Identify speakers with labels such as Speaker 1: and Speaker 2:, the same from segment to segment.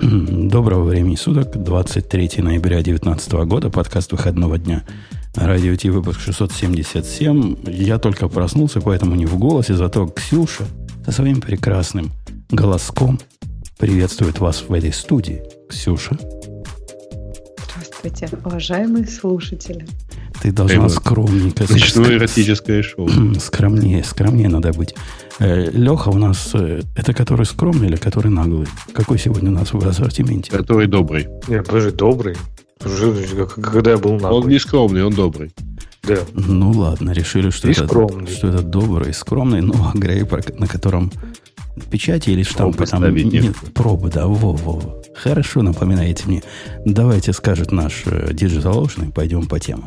Speaker 1: Доброго времени суток, 23 ноября 2019 года, подкаст выходного дня. Радио Ти, выпуск 677. Я только проснулся, поэтому не в голосе, зато Ксюша со своим прекрасным голоском приветствует вас в этой студии. Ксюша.
Speaker 2: Здравствуйте, уважаемые слушатели.
Speaker 1: Ты должна Эйва. скромненько...
Speaker 3: Ночное эротическое шоу.
Speaker 1: Скромнее, скромнее надо быть. Э, Леха у нас, э, это который скромный или который наглый? Какой сегодня у нас в ассортименте?
Speaker 3: Который добрый.
Speaker 4: Нет, подожди, добрый. Когда я был наглый.
Speaker 3: Он не скромный, он добрый.
Speaker 1: Да. Ну ладно, решили, что, это, что это добрый, скромный, ну а Грей, на котором печати или штампы
Speaker 3: пробы там нет, нет
Speaker 1: пробы, да, во, во. Хорошо напоминаете мне. Давайте скажет наш э, и пойдем по темам.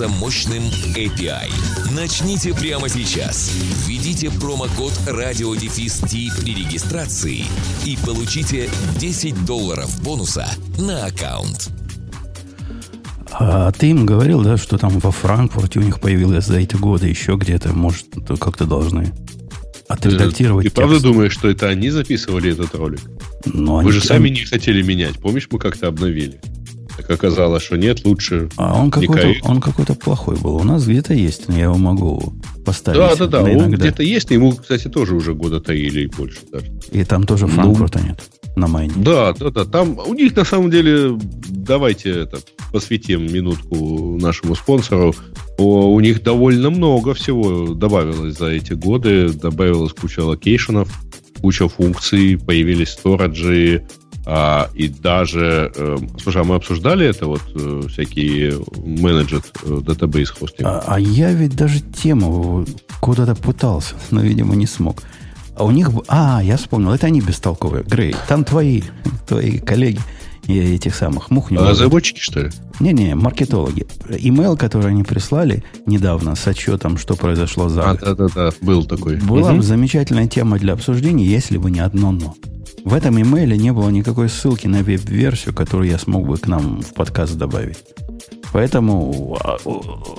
Speaker 5: мощным API. Начните прямо сейчас. Введите промокод RadioDefist при регистрации и получите 10 долларов бонуса на аккаунт.
Speaker 1: А ты им говорил, да, что там во Франкфурте у них появилось за эти годы еще где-то, может, как-то должны отредактировать
Speaker 3: Ты, ты правда думаешь, что это они записывали этот ролик? Но Вы они, же сами не хотели менять. Помнишь, мы как-то обновили? Так оказалось, что нет, лучше.
Speaker 1: А он какой-то, он какой-то плохой был. У нас где-то есть, я его могу поставить.
Speaker 3: Да, да, да. Он где-то есть, ему, кстати, тоже уже года то или больше даже.
Speaker 1: И там тоже Франкфурта ну, нет на майне.
Speaker 3: Да, да, да. Там у них на самом деле, давайте это, посвятим минутку нашему спонсору. О, у них довольно много всего добавилось за эти годы. Добавилась куча location ов, куча функций, появились storage и, а, и даже, э, слушай, а мы обсуждали это вот э, всякие managed э, database hosting?
Speaker 1: А, а я ведь даже тему куда-то пытался, но, видимо, не смог. А у них... А, я вспомнил, это они бестолковые. Грей, там твои, твои коллеги и этих самых мух не
Speaker 3: Разработчики, что ли?
Speaker 1: Не-не, маркетологи. Имейл, который они прислали недавно с отчетом, что произошло за
Speaker 3: А, да-да-да, был такой.
Speaker 1: Была угу. замечательная тема для обсуждения, если бы не одно «но». В этом имейле не было никакой ссылки на веб-версию, которую я смог бы к нам в подкаст добавить. Поэтому а,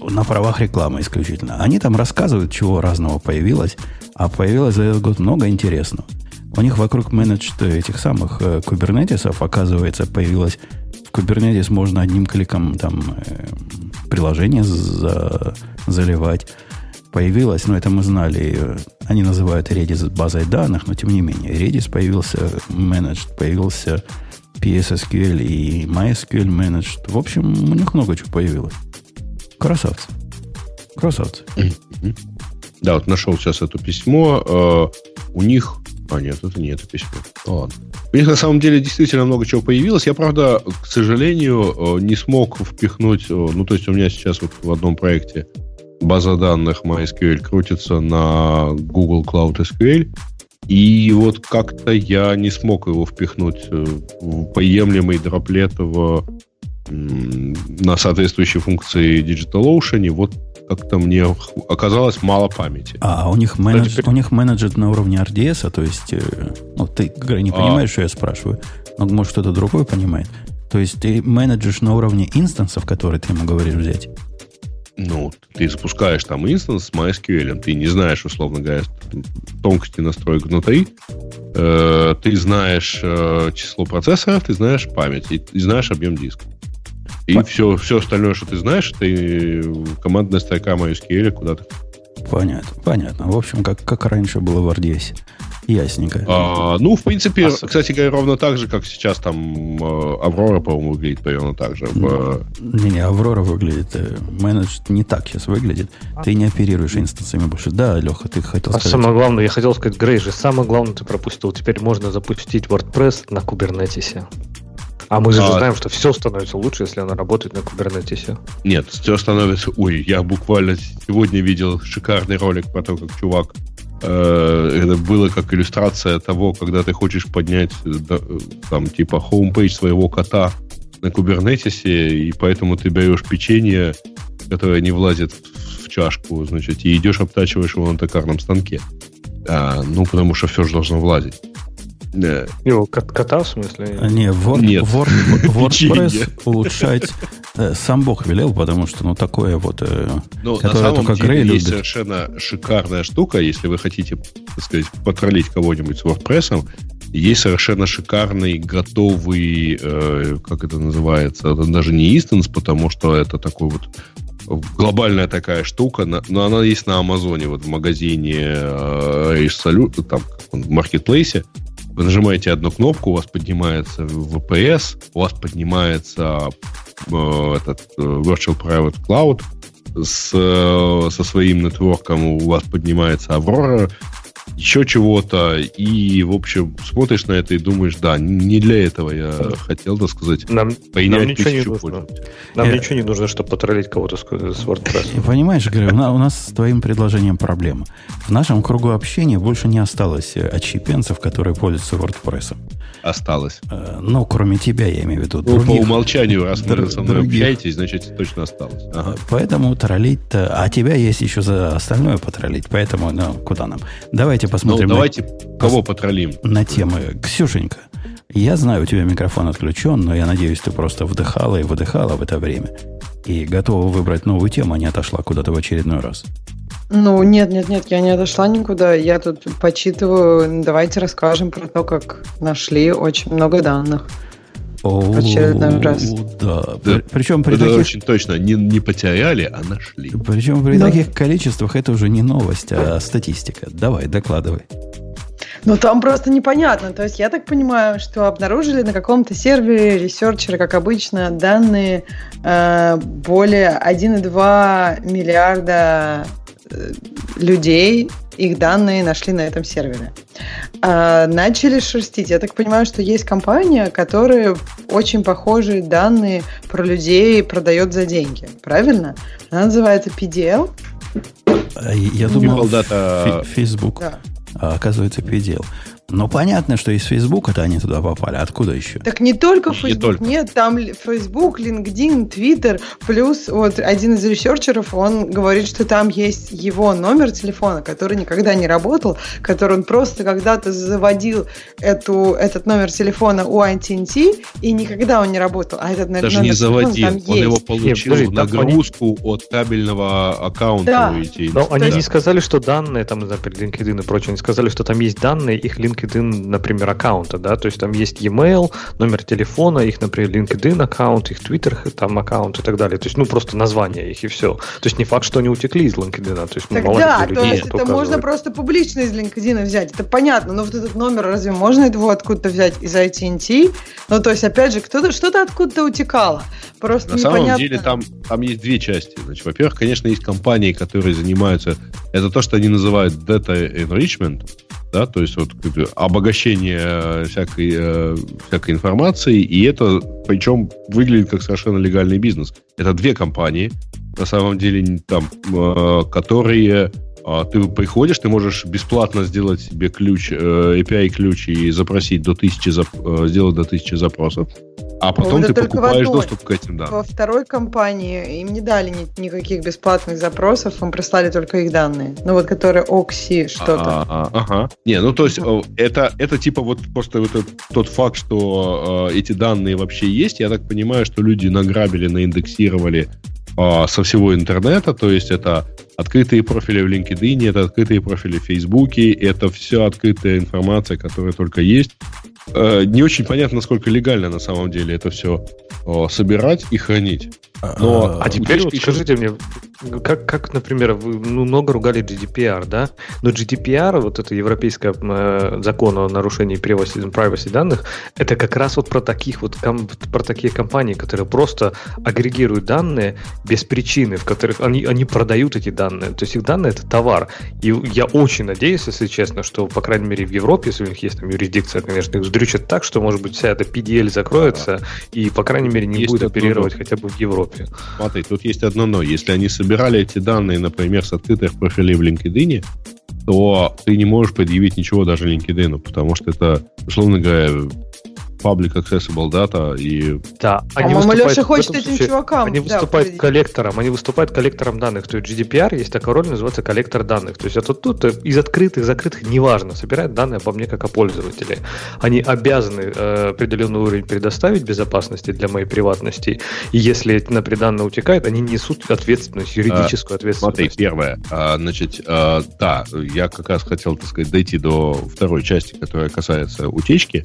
Speaker 1: на правах рекламы исключительно. Они там рассказывают, чего разного появилось, а появилось за этот год много интересного. У них вокруг менедж этих самых э, кубернетисов, оказывается, появилось в Kubernetes можно одним кликом там э, приложение за, заливать появилась, но это мы знали, они называют Redis базой данных, но тем не менее, Redis появился Managed, появился PSSQL и MySQL Managed. В общем, у них много чего появилось. Красавцы. Красавцы.
Speaker 3: Да, вот нашел сейчас это письмо. Э, у них... А, нет, это не это письмо. Ладно. У них на самом деле действительно много чего появилось. Я, правда, к сожалению, э, не смог впихнуть... Э, ну, то есть у меня сейчас вот в одном проекте база данных MySQL крутится на Google Cloud SQL, и вот как-то я не смог его впихнуть э, в поемлемый дроплет в, на соответствующие функции DigitalOcean. Вот как-то мне оказалось мало памяти.
Speaker 1: А, у них, менедж, теперь... у них менеджер на уровне RDS, а то есть, э, ну, ты, Грей, не а. понимаешь, а... что я спрашиваю, но, может, кто-то другой понимает. То есть ты менеджешь на уровне инстансов, которые ты ему говоришь взять?
Speaker 3: Ну, ты запускаешь там инстанс с MySQL, ты не знаешь, условно говоря, тонкости настроек внутри, э, ты знаешь э, число процессоров, ты знаешь память, и, и знаешь объем диска. И все, все остальное, что ты знаешь, это командная строка MySQL куда-то.
Speaker 1: Понятно, понятно. В общем, как, как раньше было в RDS. Ясненько.
Speaker 3: А, ну, в принципе, а, кстати говоря, ровно так же, как сейчас там э, Аврора, по-моему, выглядит примерно так же.
Speaker 1: В... Не-не, Аврора выглядит, э, менедж не так сейчас выглядит. А? Ты не оперируешь инстансами больше. Да, Леха, ты хотел
Speaker 4: а
Speaker 1: сказать.
Speaker 4: самое главное, я хотел сказать, Грей же, самое главное ты пропустил. Теперь можно запустить WordPress на Kubernetes. А мы же а... знаем, что все становится лучше, если оно работает на Kubernetes.
Speaker 3: Нет, все становится... Ой, я буквально сегодня видел шикарный ролик про то, как чувак э, это было как иллюстрация того, когда ты хочешь поднять там типа homepage своего кота на Kubernetes е, и поэтому ты берешь печенье, которое не влазит в чашку, значит, и идешь обтачиваешь его на токарном станке. А, ну, потому что все же должно влазить.
Speaker 4: Да. Его кота, в смысле?
Speaker 1: А, не, Word, Нет. Word, WordPress улучшать э, сам Бог велел, потому что, ну, такое вот, э,
Speaker 3: ну, которое только деле Грей есть совершенно шикарная штука, если вы хотите, так сказать, потроллить кого-нибудь с WordPress, есть совершенно шикарный, готовый, э, как это называется, это даже не инстанс, потому что это такой вот глобальная такая штука, но она есть на Амазоне, вот в магазине э, Salute, там, в маркетплейсе. Вы нажимаете одну кнопку, у вас поднимается VPS, у вас поднимается э, этот э, Virtual Private Cloud, с, э, со своим нетворком у вас поднимается Aurora, еще чего-то, и, в общем, смотришь на это и думаешь, да, не для этого я хотел, так сказать,
Speaker 4: нам, нам ничего не нужно. Нам я... ничего не нужно, чтобы потроллить кого-то с, с WordPress.
Speaker 1: Понимаешь, Грей, у нас с твоим предложением проблема. В нашем кругу общения больше не осталось отщепенцев, которые пользуются WordPress.
Speaker 3: Осталось.
Speaker 1: Э, ну, кроме тебя, я имею в виду.
Speaker 3: Других, по умолчанию, раз вы со мной других. общаетесь, значит, точно осталось. Ага.
Speaker 1: Поэтому троллить-то... А тебя есть еще за остальное потроллить, поэтому, ну, куда нам? Давайте Давайте посмотрим.
Speaker 3: Ну, давайте на, кого потроллим?
Speaker 1: На темы. Ксюшенька, я знаю, у тебя микрофон отключен, но я надеюсь, ты просто вдыхала и выдыхала в это время. И готова выбрать новую тему, а не отошла куда-то в очередной раз.
Speaker 2: Ну, нет, нет, нет, я не отошла никуда. Я тут почитываю. Давайте расскажем про то, как нашли очень много данных.
Speaker 1: В очередной раз. Да. да. Причем при
Speaker 3: это таких... очень точно. Не, не потеряли, а нашли.
Speaker 1: Причем при да. таких количествах это уже не новость, а статистика. Давай, докладывай.
Speaker 2: Ну, там просто непонятно. То есть, я так понимаю, что обнаружили на каком-то сервере ресерчеры, как обычно, данные э, более 1,2 миллиарда э, людей их данные нашли на этом сервере. А, начали шерстить. Я так понимаю, что есть компания, которая очень похожие данные про людей продает за деньги. Правильно? Она называется PDL.
Speaker 1: А, я думал, Facebook. Да. А, оказывается, PDL. Ну, понятно, что из Фейсбука-то они туда попали. Откуда еще?
Speaker 2: Так не только Facebook. Только. Нет, там Facebook, LinkedIn, Twitter. Плюс вот один из ресерчеров, он говорит, что там есть его номер телефона, который никогда не работал, который он просто когда-то заводил эту, этот номер телефона у AT&T, и никогда он не работал. А этот
Speaker 3: Даже номер не заводил, он есть. его получил Нет, в нагрузку они... от кабельного аккаунта
Speaker 4: да. у AT&T. Но они не сказали, что данные, там, например, LinkedIn и прочее, они сказали, что там есть данные, их LinkedIn LinkedIn, например, аккаунта, да, то есть там есть e-mail, номер телефона, их, например, LinkedIn аккаунт, их Twitter там аккаунт и так далее. То есть, ну, просто название их и все. То есть не факт, что они утекли из LinkedIn. То есть,
Speaker 2: так мало да, то есть это можно просто публично из LinkedIn взять, это понятно, но вот этот номер, разве можно его откуда-то взять из AT&T? Ну, то есть, опять же, кто-то что-то откуда-то утекало. Просто
Speaker 3: На
Speaker 2: непонятно.
Speaker 3: самом деле там, там есть две части. Значит, во-первых, конечно, есть компании, которые занимаются... Это то, что они называют data enrichment, да, то есть вот обогащение э, всякой, э, всякой информации, и это причем выглядит как совершенно легальный бизнес. Это две компании, на самом деле, там, э, которые ты приходишь, ты можешь бесплатно сделать себе ключ, API-ключ и запросить до тысячи, сделать до тысячи запросов. А потом ты покупаешь доступ к этим, да.
Speaker 2: Во второй компании им не дали ни, никаких бесплатных запросов, им прислали только их данные. Ну вот, которые Окси что-то. А,
Speaker 3: а, ага. Не, ну то есть это, это типа вот просто вот этот, тот факт, что э, эти данные вообще есть. Я так понимаю, что люди награбили, наиндексировали э, со всего интернета. То есть это открытые профили в LinkedIn, это открытые профили в Facebook, это все открытая информация, которая только есть. Э, не очень понятно, насколько легально на самом деле это все собирать и хранить.
Speaker 4: Но, а, а теперь вот скажите мне, как, как, например, вы ну, много ругали GDPR, да? Но GDPR, вот это европейское э, закон о нарушении privacy, privacy данных, это как раз вот про таких вот ком, про такие компании, которые просто агрегируют данные без причины, в которых они, они продают эти данные. То есть их данные это товар. И я очень надеюсь, если честно, что, по крайней мере, в Европе, если у них есть там юрисдикция, конечно, их вздрючат так, что, может быть, вся эта PDL закроется, и, по крайней мере, не есть будет оперировать хотя бы в Европе. Европе.
Speaker 3: Смотри, тут есть одно но. Если они собирали эти данные, например, с открытых профилей в LinkedIn, то ты не можешь предъявить ничего даже LinkedIn, потому что это, условно говоря, public accessible data и...
Speaker 4: Да,
Speaker 2: они выступают, Леша хочет этим случае, чувакам.
Speaker 4: Они выступают да, коллектором, они выступают коллектором данных. То есть GDPR есть такая роль, называется коллектор данных. То есть это тут из открытых, закрытых, неважно, собирают данные обо мне как о пользователе. Они обязаны э, определенный уровень предоставить безопасности для моей приватности. И если на данные утекает, они несут ответственность, юридическую а, ответственность.
Speaker 3: Смотри, первое. А, значит, а, да, я как раз хотел, так сказать, дойти до второй части, которая касается утечки.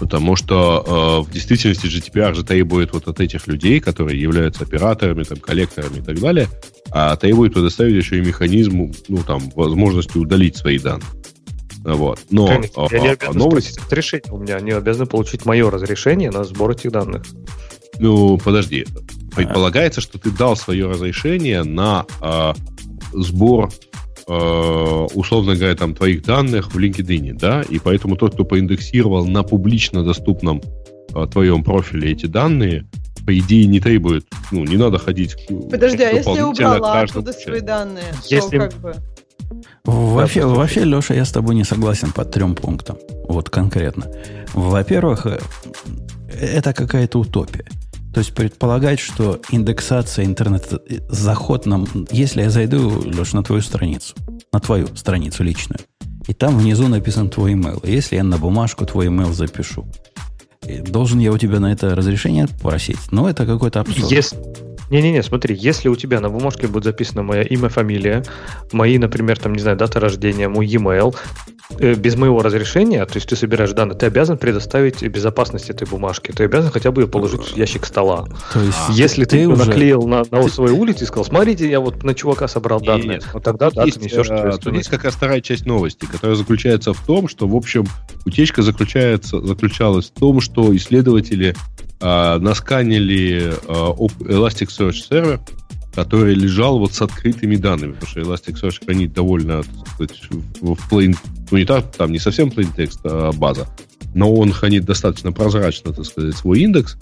Speaker 3: Потому что э, в действительности GDPR же требует вот от этих людей, которые являются операторами, там, коллекторами и так далее, а требует предоставить еще и механизм, ну, там, возможности удалить свои данные. Вот. Но
Speaker 4: Конечно, а, я а, новость... решение у меня. Они обязаны получить мое разрешение на сбор этих данных.
Speaker 3: Ну, подожди. Предполагается, что ты дал свое разрешение на э, сбор условно говоря, там, твоих данных в LinkedIn, да, и поэтому тот, кто поиндексировал на публично доступном э, твоем профиле эти данные, по идее, не требует, ну, не надо ходить...
Speaker 2: Подожди, а если я убрала оттуда свои данные, если... то как бы...
Speaker 1: Вообще, вообще, Леша, я с тобой не согласен по трем пунктам. Вот конкретно. Во-первых, э, это какая-то утопия. То есть предполагать, что индексация интернет-заход нам... Если я зайду, Леш, на твою страницу, на твою страницу личную, и там внизу написан твой email. Если я на бумажку твой email запишу, должен я у тебя на это разрешение просить? Ну, это какой-то абсурд.
Speaker 4: Если, не-не-не, смотри, если у тебя на бумажке будет записано мое имя, фамилия, мои, например, там, не знаю, дата рождения, мой e-mail, э, без моего разрешения, то есть ты собираешь данные, ты обязан предоставить безопасность этой бумажки. Ты обязан хотя бы ее положить в ящик стола. То есть если ты, ты уже... наклеил на, на ты... свою улицу и сказал, смотрите, я вот на чувака собрал данные, нет, вот тогда да,
Speaker 3: есть, ты несешь э, Тут есть как раз вторая часть новости, которая заключается в том, что, в общем, утечка заключается, заключалась в том, что исследователи э, насканили э, Elasticsearch сервер, который лежал вот с открытыми данными, потому что Elasticsearch хранит довольно, так сказать, в, в plain, ну не так, там не совсем plain текст, а база, но он хранит достаточно прозрачно, так сказать, свой индекс,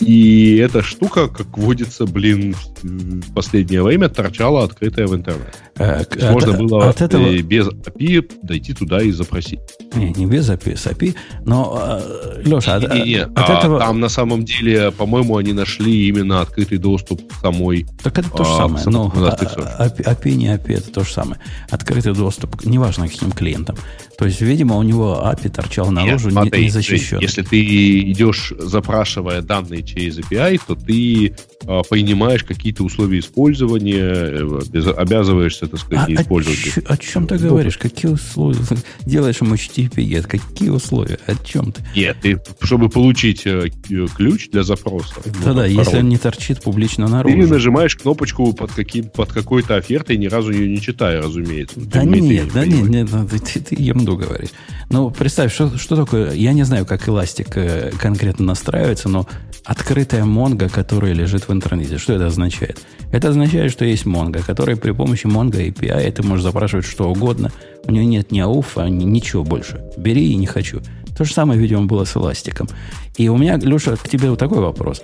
Speaker 3: и эта штука, как водится, блин, в последнее время торчала открытая в интернете. А, от, можно было от этого... Без API дойти туда и запросить.
Speaker 1: Не, не без API, с API, но,
Speaker 3: а, Леша, не, от, не, не. от а, этого... Там на самом деле, по-моему, они нашли именно открытый доступ к самой...
Speaker 1: Так это то же а, самое. Но API, API не API, это то же самое. Открытый доступ, неважно каким клиентам. То есть, видимо, у него API торчал наружу, Нет, смотри, не, не защищен.
Speaker 3: Если ты идешь, запрашивая данные через API, то ты а, принимаешь какие-то условия использования, э, обязываешься, так сказать, а, использовать.
Speaker 1: О, о чем ты говоришь? Какие условия? Делаешь ему HTTP Какие условия? О чем ты?
Speaker 3: Нет, ты, чтобы получить э, ключ для запроса.
Speaker 1: Да-да, ну, если он не торчит публично наружу.
Speaker 3: Ты нажимаешь кнопочку под, каким, под какой-то офертой, ни разу ее не читая, разумеется.
Speaker 1: Да нет, да нет, нет, ты, ты ерунду говоришь. Ну, представь, что, что такое... Я не знаю, как эластик э, конкретно настраивается, но открытая Монго, которая лежит в интернете. Что это означает? Это означает, что есть Mongo, который при помощи Mongo API ты можешь запрашивать что угодно. У нее нет ни ауфа, ни ничего больше. Бери и не хочу. То же самое, видимо, было с эластиком. И у меня, Леша, к тебе вот такой вопрос.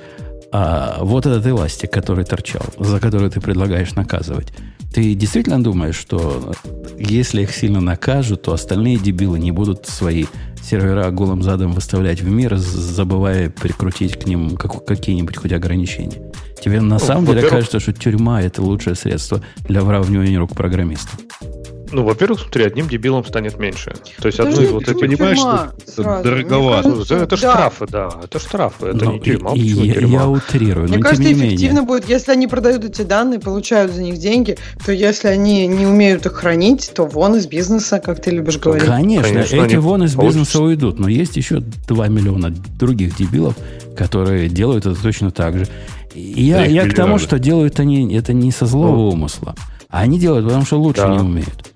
Speaker 1: А вот этот эластик, который торчал, за который ты предлагаешь наказывать, ты действительно думаешь, что если их сильно накажут, то остальные дебилы не будут свои сервера голым задом выставлять в мир, забывая прикрутить к ним как, какие-нибудь хоть ограничения. Тебе на ну, самом деле кажется, что тюрьма это лучшее средство для выравнивания рук программиста.
Speaker 4: Ну, во-первых, смотри, одним дебилом станет меньше. То есть одну из вот этих...
Speaker 3: Понимаешь, что это дороговато.
Speaker 4: Кажется, это, это да. штрафы, да. Это штрафы, это но,
Speaker 1: не тюрьма. И, и, тюрьма? Я утрирую.
Speaker 2: Мне кажется, эффективно будет, если они продают эти данные, получают за них деньги, то если они не умеют их хранить, то вон из бизнеса, как ты любишь говорить.
Speaker 1: Конечно, Конечно эти вон из бизнеса уйдут. Но есть еще 2 миллиона других дебилов, которые делают это точно так же. И я, я к тому, что делают они это не со злого ну. умысла. А они делают, потому что лучше да. не умеют.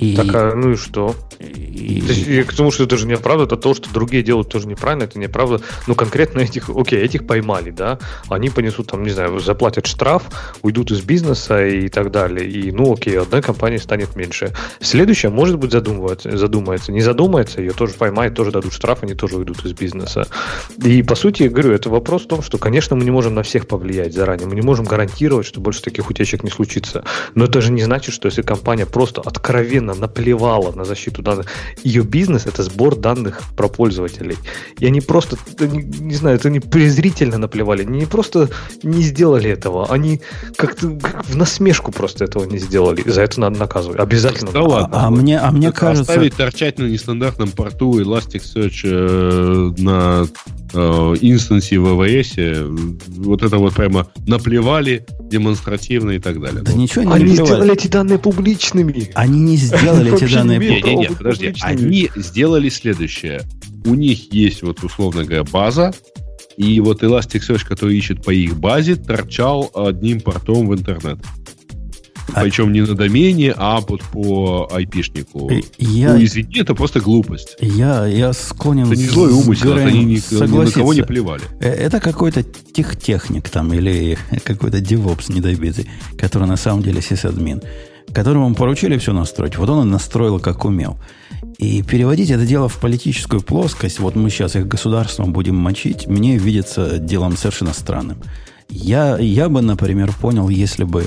Speaker 4: И... Так, а, ну и что? И... То есть, я к тому, что это же неправда, это то, что другие делают тоже неправильно, это неправда. Ну, конкретно этих, окей, этих поймали, да, они понесут там, не знаю, заплатят штраф, уйдут из бизнеса и так далее. И, ну, окей, одной компании станет меньше. Следующая, может быть, задумывается, задумается. Не задумается, ее тоже поймают, тоже дадут штраф, они тоже уйдут из бизнеса. И, по сути, я говорю, это вопрос в том, что, конечно, мы не можем на всех повлиять заранее, мы не можем гарантировать, что больше таких утечек не случится. Но это же не значит, что если компания просто откровенно презрительно наплевала на защиту данных. Ее бизнес это сбор данных про пользователей. И они просто, не, не знаю, это они презрительно наплевали. Они не просто не сделали этого, они как-то как в насмешку просто этого не сделали. За это надо наказывать. Обязательно.
Speaker 1: Да ладно. А, а мне, а мне кажется...
Speaker 3: Оставить торчать на нестандартном порту Elasticsearch э, на э, инстансе в АВС, вот это вот прямо наплевали демонстративно и так далее.
Speaker 4: Да ничего не Они наплевали. сделали эти данные публичными.
Speaker 1: Они не сделали эти данные
Speaker 3: публичными. Нет, нет, подожди. Они сделали следующее. У них есть вот, условно говоря, база, и вот Elasticsearch, который ищет по их базе, торчал одним портом в интернет. А... Причем не на домене, а вот по айпишнику. Я... Ну, извини, это просто глупость.
Speaker 1: Я, я склонен... Это
Speaker 3: не злой умысел, это они ни, ни на кого не плевали.
Speaker 1: Э, это какой-то техтехник там или какой-то девопс недобитый, который на самом деле сисадмин, которому поручили все настроить. Вот он настроил, как умел. И переводить это дело в политическую плоскость, вот мы сейчас их государством будем мочить, мне видится делом совершенно странным. Я, я бы, например, понял, если бы,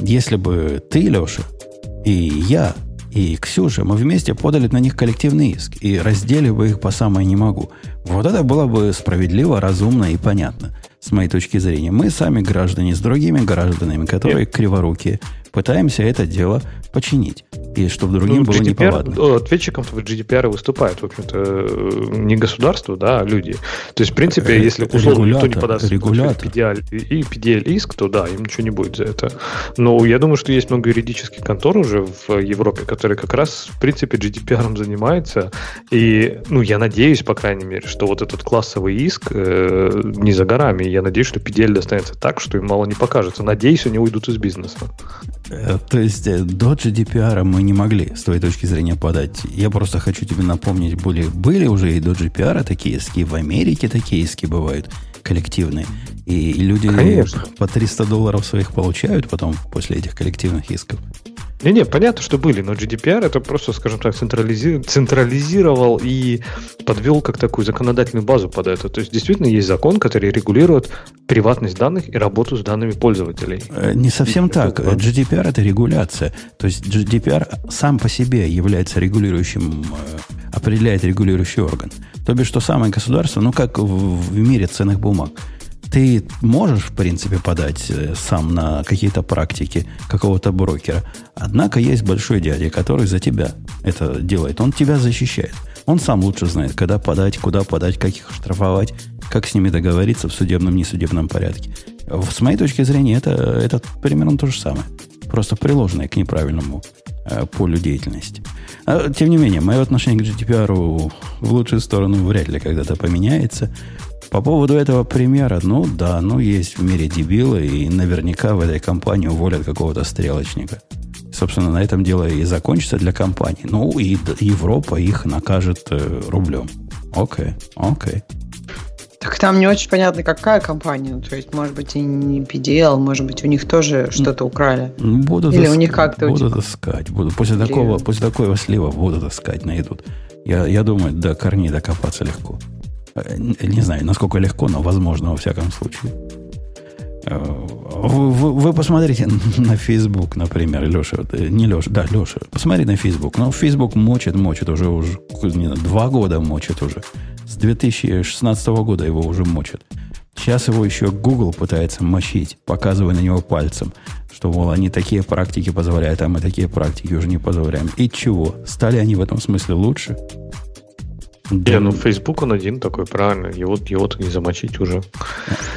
Speaker 1: если бы ты, Леша, и я, и Ксюша, мы вместе подали на них коллективный иск и раздели бы их по самой не могу. Вот это было бы справедливо, разумно и понятно, с моей точки зрения. Мы сами граждане с другими гражданами, которые Нет. криворукие, пытаемся это дело починить. И чтобы другим ну, было GDPR, неповадно.
Speaker 4: Ответчиком в GDPR выступает, в общем-то, э, не государство, да, а люди. То есть, в принципе, если условно никто не подаст
Speaker 1: регулятор.
Speaker 4: PDL, и PDL иск, то да, им ничего не будет за это. Но я думаю, что есть много юридических контор уже в Европе, которые как раз, в принципе, GDPR занимаются. И, ну, я надеюсь, по крайней мере, что вот этот классовый иск э, не за горами. Я надеюсь, что PDL достанется так, что им мало не покажется. Надеюсь, они уйдут из бизнеса.
Speaker 1: Э, то есть э, до GDPR мы не могли с твоей точки зрения подать. Я просто хочу тебе напомнить, были, были уже и до GDPR такие иски, в Америке такие иски бывают коллективные. И, люди Конечно. по 300 долларов своих получают потом после этих коллективных исков.
Speaker 4: Не-не, понятно, что были, но GDPR это просто, скажем так, централизи... централизировал и подвел как такую законодательную базу под это. То есть действительно есть закон, который регулирует приватность данных и работу с данными пользователей.
Speaker 1: Э, не совсем и так. Это GDPR это регуляция. То есть GDPR сам по себе является регулирующим, э, определяет регулирующий орган. То бишь, что самое государство, ну как в мире ценных бумаг – ты можешь, в принципе, подать э, сам на какие-то практики какого-то брокера. Однако есть большой дядя, который за тебя это делает. Он тебя защищает. Он сам лучше знает, когда подать, куда подать, как их штрафовать, как с ними договориться в судебном, несудебном порядке. С моей точки зрения, это, это примерно то же самое. Просто приложенное к неправильному э, полю деятельности. А, тем не менее, мое отношение к GDPR в лучшую сторону вряд ли когда-то поменяется. По поводу этого примера, ну да, ну есть в мире дебилы, и наверняка в этой компании уволят какого-то стрелочника. Собственно, на этом дело и закончится для компании. Ну, и Европа их накажет э, рублем. Окей, окей.
Speaker 2: Так там не очень понятно, какая компания. Ну, то есть, может быть, и не PDL, может быть, у них тоже что-то украли.
Speaker 1: Буду Или искать, у них как-то... Буду типа... искать. Буду, после, такого, после такого слива буду искать, найдут. Я, я думаю, до корней докопаться легко. Э, не знаю, насколько легко, но возможно, во всяком случае. Э, вы, вы, вы посмотрите на Facebook, например, Леша, э, не Леша, да, Леша, посмотри на Facebook. Ну, Facebook мочит, мочит уже, уже не знаю, два года мочит уже. С 2016 года его уже мочит. Сейчас его еще Google пытается мочить, показывая на него пальцем, что, мол, они такие практики позволяют, а мы такие практики уже не позволяем. И чего? Стали они в этом смысле лучше?
Speaker 4: Не, ну Facebook он один такой, правильно. Его, его-то не замочить уже.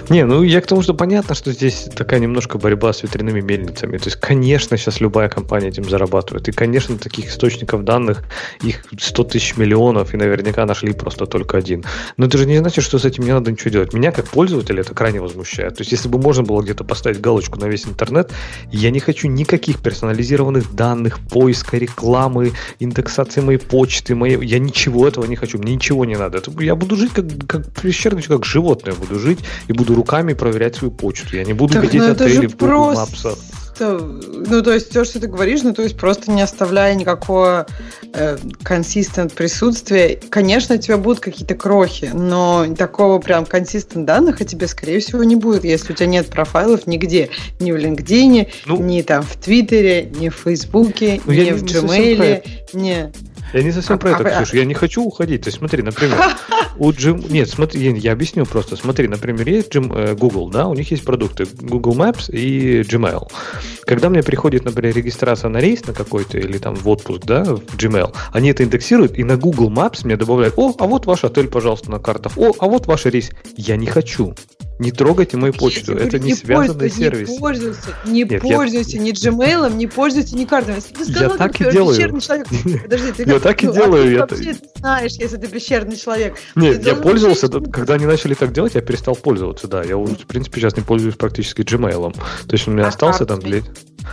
Speaker 4: Не, ну я к тому, что понятно, что здесь такая немножко борьба с ветряными мельницами. То есть, конечно, сейчас любая компания этим зарабатывает. И, конечно, таких источников данных, их 100 тысяч миллионов, и наверняка нашли просто только один. Но это же не значит, что с этим не надо ничего делать. Меня, как пользователя, это крайне возмущает. То есть, если бы можно было где-то поставить галочку на весь интернет, я не хочу никаких персонализированных данных, поиска, рекламы, индексации моей почты, моей... я ничего этого не хочу мне ничего не надо. Это, я буду жить как, как пещерный, как животное буду жить и буду руками проверять свою почту. Я не буду так, видеть ну, отели в Google
Speaker 2: Maps. просто, ну, то есть, то, что ты говоришь, ну, то есть, просто не оставляя никакого э, консистент присутствия. Конечно, у тебя будут какие-то крохи, но такого прям консистент данных у тебя, скорее всего, не будет, если у тебя нет профайлов нигде. Ни в LinkedIn, ну, ни там в Твиттере, ни в Фейсбуке, ну, ни в Gmail, ни...
Speaker 4: Я не совсем про это, а, Ксюша. Я не хочу уходить. То есть, смотри, например, у Jim... Нет, смотри, я объясню просто. Смотри, например, есть Jim, э, Google, да, у них есть продукты Google Maps и Gmail. Когда мне приходит, например, регистрация на рейс на какой-то или там в отпуск, да, в Gmail, они это индексируют и на Google Maps мне добавляют, о, а вот ваш отель, пожалуйста, на картах, о, а вот ваш рейс. Я не хочу. Не трогайте мою почту, это не, не связанный сервис.
Speaker 2: Не пользуйся, не Нет, пользуйся я... ни Gmail, не пользуйся ни картами.
Speaker 4: Ты сказал, я так и делаю.
Speaker 2: Человек, подожди, ты
Speaker 4: я так и делаю.
Speaker 2: Ты вообще знаешь, если ты пещерный человек.
Speaker 4: Нет, я пользовался, когда они начали так делать, я перестал пользоваться, да. Я, в принципе, сейчас не пользуюсь практически Gmail. То есть он у меня а остался там для...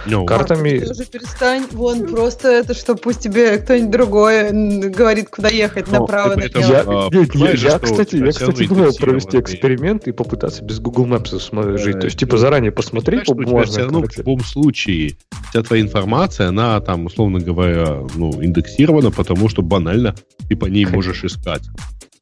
Speaker 2: No. Картами... Ты уже перестань, вон, просто это что, пусть тебе кто-нибудь другой говорит, куда ехать, oh, направо, налево. Я, а,
Speaker 4: я, я, кстати, я, кстати, думал провести эксперимент и попытаться без Google Maps жить. То есть, типа, заранее посмотреть
Speaker 3: по бумажной в любом случае вся твоя информация, она там, условно говоря, ну, индексирована, потому что банально ты по ней можешь искать.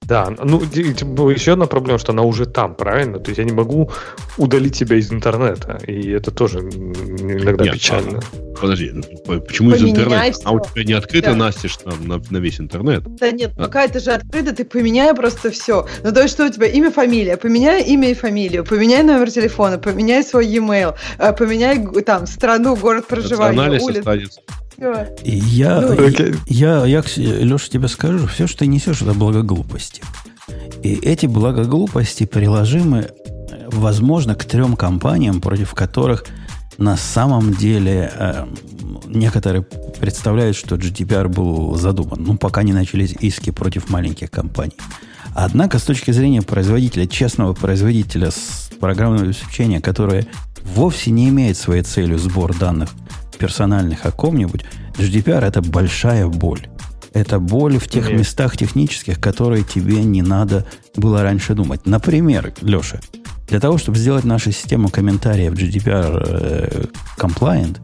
Speaker 4: Да, ну еще одна проблема, что она уже там, правильно? То есть я не могу удалить себя из интернета, и это тоже иногда Нет, печально.
Speaker 3: А, подожди, ну, почему Поменяй из интернета? Все. А у тебя не открыто да. настежь там на, на весь интернет?
Speaker 2: Да нет, а? пока это же открыто, ты поменяй просто все. Ну то есть что у тебя имя, фамилия, поменяй имя и фамилию, поменяй номер телефона, поменяй свой e-mail, э, поменяй там страну, город проживания, улицу.
Speaker 1: Я, ну, я, я, я, Леша, тебе скажу, все, что ты несешь, это благоглупости. И эти благоглупости приложимы, возможно, к трем компаниям, против которых на самом деле э, некоторые представляют, что GDPR был задуман. Ну, пока не начались иски против маленьких компаний. Однако, с точки зрения производителя, честного производителя с программного обеспечения, которое вовсе не имеет своей целью сбор данных – персональных о ком-нибудь, GDPR это большая боль. Это боль в тех Нет. местах технических, которые тебе не надо было раньше думать. Например, Леша, для того, чтобы сделать нашу систему комментариев GDPR э, compliant,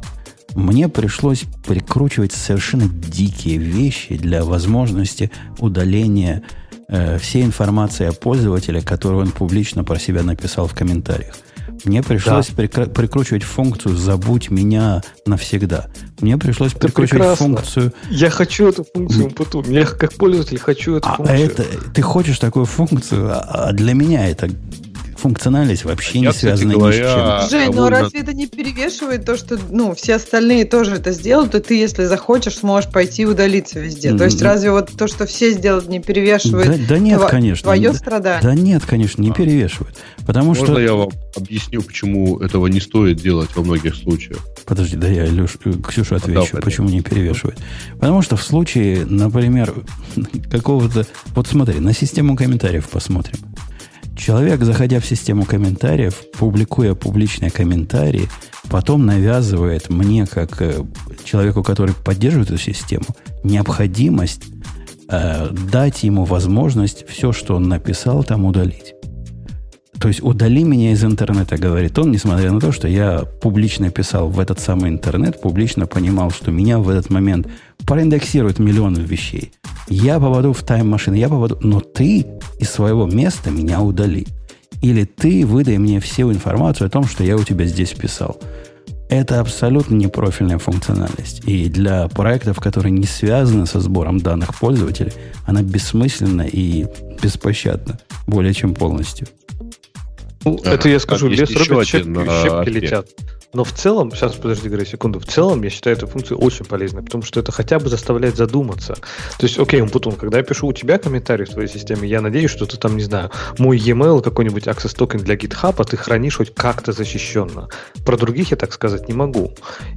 Speaker 1: мне пришлось прикручивать совершенно дикие вещи для возможности удаления э, всей информации о пользователе, которую он публично про себя написал в комментариях. Мне пришлось да. прикр- прикручивать функцию «забудь меня навсегда». Мне пришлось это прикручивать прекрасно. функцию...
Speaker 4: Я хочу эту функцию потом. Я как пользователь хочу эту
Speaker 1: а
Speaker 4: функцию.
Speaker 1: Это, ты хочешь такую функцию, а для меня это функциональность вообще не связана говоря, ни с
Speaker 2: чем. Жень, ну разве это не перевешивает то, что ну, все остальные тоже это сделают, то ты, если захочешь, сможешь пойти и удалиться везде. То есть разве вот то, что все сделают, не перевешивает
Speaker 1: да, да нет,
Speaker 2: тво-
Speaker 1: конечно.
Speaker 2: твое
Speaker 1: да,
Speaker 2: страдание?
Speaker 1: Да нет, конечно, не перевешивает. Потому
Speaker 3: Можно
Speaker 1: что...
Speaker 3: я вам объясню, почему этого не стоит делать во многих случаях?
Speaker 1: Подожди, да я Леш, э, Ксюша отвечу, да, почему не перевешивает. Потому что в случае, например, какого-то... Вот смотри, на систему комментариев посмотрим. Человек, заходя в систему комментариев, публикуя публичные комментарии, потом навязывает мне, как э, человеку, который поддерживает эту систему, необходимость э, дать ему возможность все, что он написал, там удалить. То есть удали меня из интернета, говорит он, несмотря на то, что я публично писал в этот самый интернет, публично понимал, что меня в этот момент проиндексируют миллионы вещей. Я попаду в тайм-машину, я попаду... Но ты из своего места меня удали. Или ты выдай мне всю информацию о том, что я у тебя здесь писал. Это абсолютно непрофильная функциональность. И для проектов, которые не связаны со сбором данных пользователей, она бессмысленна и беспощадна более чем полностью.
Speaker 4: Ну, это я скажу, лес рубит, щепки, щепки летят. Но в целом, сейчас подожди, Грей, секунду, в целом я считаю эту функцию очень полезной, потому что это хотя бы заставляет задуматься. То есть, окей, Умпутун, когда я пишу у тебя комментарий в твоей системе, я надеюсь, что ты там, не знаю, мой e-mail, какой-нибудь access токен для GitHub, а ты хранишь хоть как-то защищенно. Про других я так сказать не могу.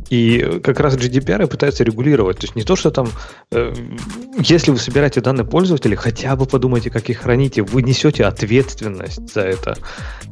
Speaker 4: И как раз GDPR пытается регулировать. То есть не то, что там, э, если вы собираете данные пользователей, хотя бы подумайте, как их храните, вы несете ответственность за это.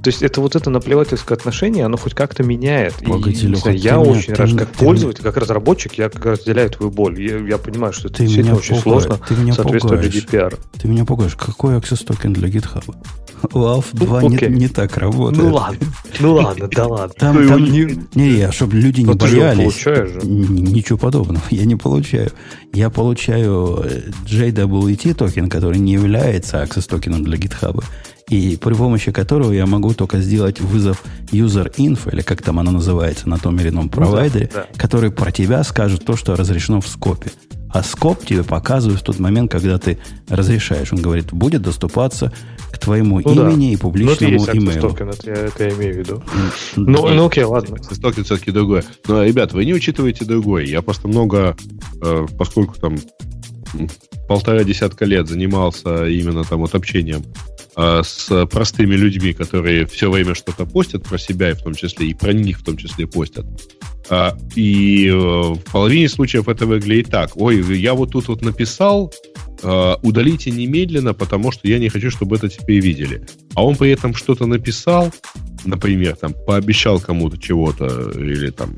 Speaker 4: То есть это вот это наплевательское отношение, оно хоть как-то меняет. И Леха, я очень меня, рад, как ты пользователь, как разработчик, я как раз разделяю твою боль. Я, я понимаю, что это действительно очень пугаешь, сложно
Speaker 1: ты меня
Speaker 4: соответствовать GDPR.
Speaker 1: Ты меня пугаешь. Какой access токен для GitHub? WAV 2 ну, не, не так работает.
Speaker 4: Ну ладно, ну ладно, да ладно.
Speaker 1: Там, ну, там, не, не, я, чтобы люди не боялись. Ничего подобного я не получаю. Я получаю э, JWT токен, который не является access токеном для GitHub и при помощи которого я могу только сделать вызов user info, или как там оно называется на том или ином провайдере, ну, да, да. который про тебя скажет то, что разрешено в scope. А scope тебе показывает в тот момент, когда ты разрешаешь. Он говорит, будет доступаться к твоему ну, имени да. и публичному ну, имейлу.
Speaker 4: Токен, это, это я имею в виду. Ну, ну окей, ладно.
Speaker 3: Токен все-таки другое. Но, ребят, вы не учитываете другое. Я просто много, э, поскольку там полтора десятка лет занимался именно там вот общением э, с простыми людьми, которые все время что-то постят про себя, и в том числе, и про них в том числе постят. А, и э, в половине случаев это выглядит так. Ой, я вот тут вот написал, э, удалите немедленно, потому что я не хочу, чтобы это теперь видели. А он при этом что-то написал, например, там, пообещал кому-то чего-то, или там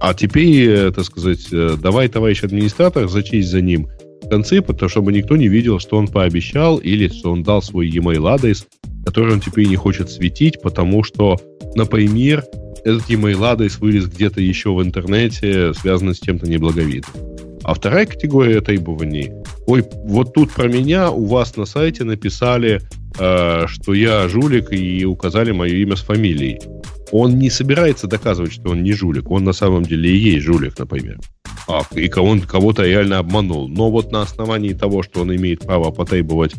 Speaker 3: а теперь, так сказать, давай, товарищ администратор, зачесть за ним концы, потому чтобы никто не видел, что он пообещал, или что он дал свой e-mail адрес, который он теперь не хочет светить, потому что, например, этот email адрес вылез где-то еще в интернете, связанный с чем-то неблаговидным. А вторая категория требований. Ой, вот тут про меня у вас на сайте написали, э, что я жулик и указали мое имя с фамилией. Он не собирается доказывать, что он не жулик. Он на самом деле и есть жулик, например а, и он кого-то реально обманул. Но вот на основании того, что он имеет право потребовать,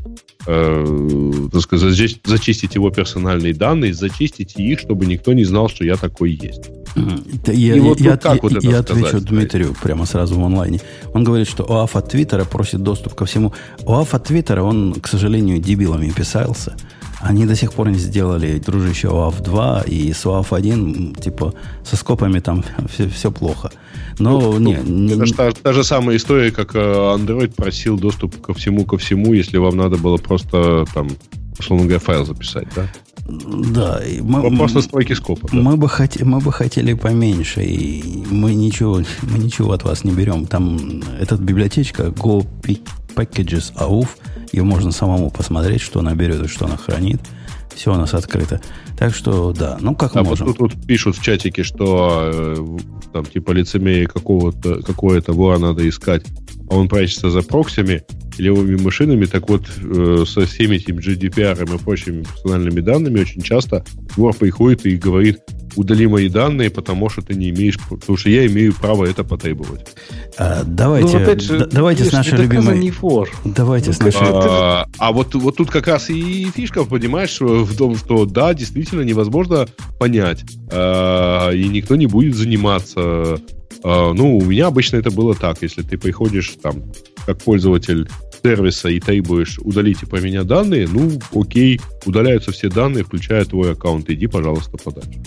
Speaker 3: э, так сказать, зачистить его персональные данные, зачистить их, чтобы никто не знал, что я такой есть.
Speaker 1: Я, и вот, я, как я, вот это я сказать, отвечу Дмитрию прямо сразу в онлайне. Он говорит, что ОАФ от Твиттера просит доступ ко всему. ОАФ от Твиттера, он, к сожалению, дебилами писался. Они до сих пор не сделали, дружище, ОАФ 2 и с ОАФ 1, типа, со скопами там все, все плохо. Но ну, не,
Speaker 3: не... Это же та, та же самая история, как э, Android просил доступ ко всему, ко всему, если вам надо было просто там, условно говоря, файл записать, да?
Speaker 1: Да.
Speaker 3: Мы, Вопрос настройки скопа.
Speaker 1: Да. Мы, бы хот, мы бы хотели поменьше, и мы ничего, мы ничего от вас не берем. Там эта библиотечка Go Packages AUF, ее можно самому посмотреть, что она берет и что она хранит. Все у нас открыто. Так что, да, ну как а можем.
Speaker 3: Вот тут вот пишут в чатике, что э, там типа лицемерие какого-то, какое-то вора надо искать, а он прячется за проксами левыми машинами. Так вот, э, со всеми этими GDPR и прочими персональными данными очень часто вор приходит и говорит, удали мои данные, потому что ты не имеешь, потому что я имею право это потребовать.
Speaker 1: А, давайте, ну, же, давайте с нашей любимой...
Speaker 4: Не фор.
Speaker 1: Давайте ну, с нашей...
Speaker 3: А, а вот, вот тут как раз и фишка, понимаешь, в том, что да, действительно невозможно понять, а, и никто не будет заниматься ну, у меня обычно это было так. Если ты приходишь там как пользователь сервиса и требуешь удалите про меня данные, ну, окей, удаляются все данные, включая твой аккаунт, иди, пожалуйста, подальше.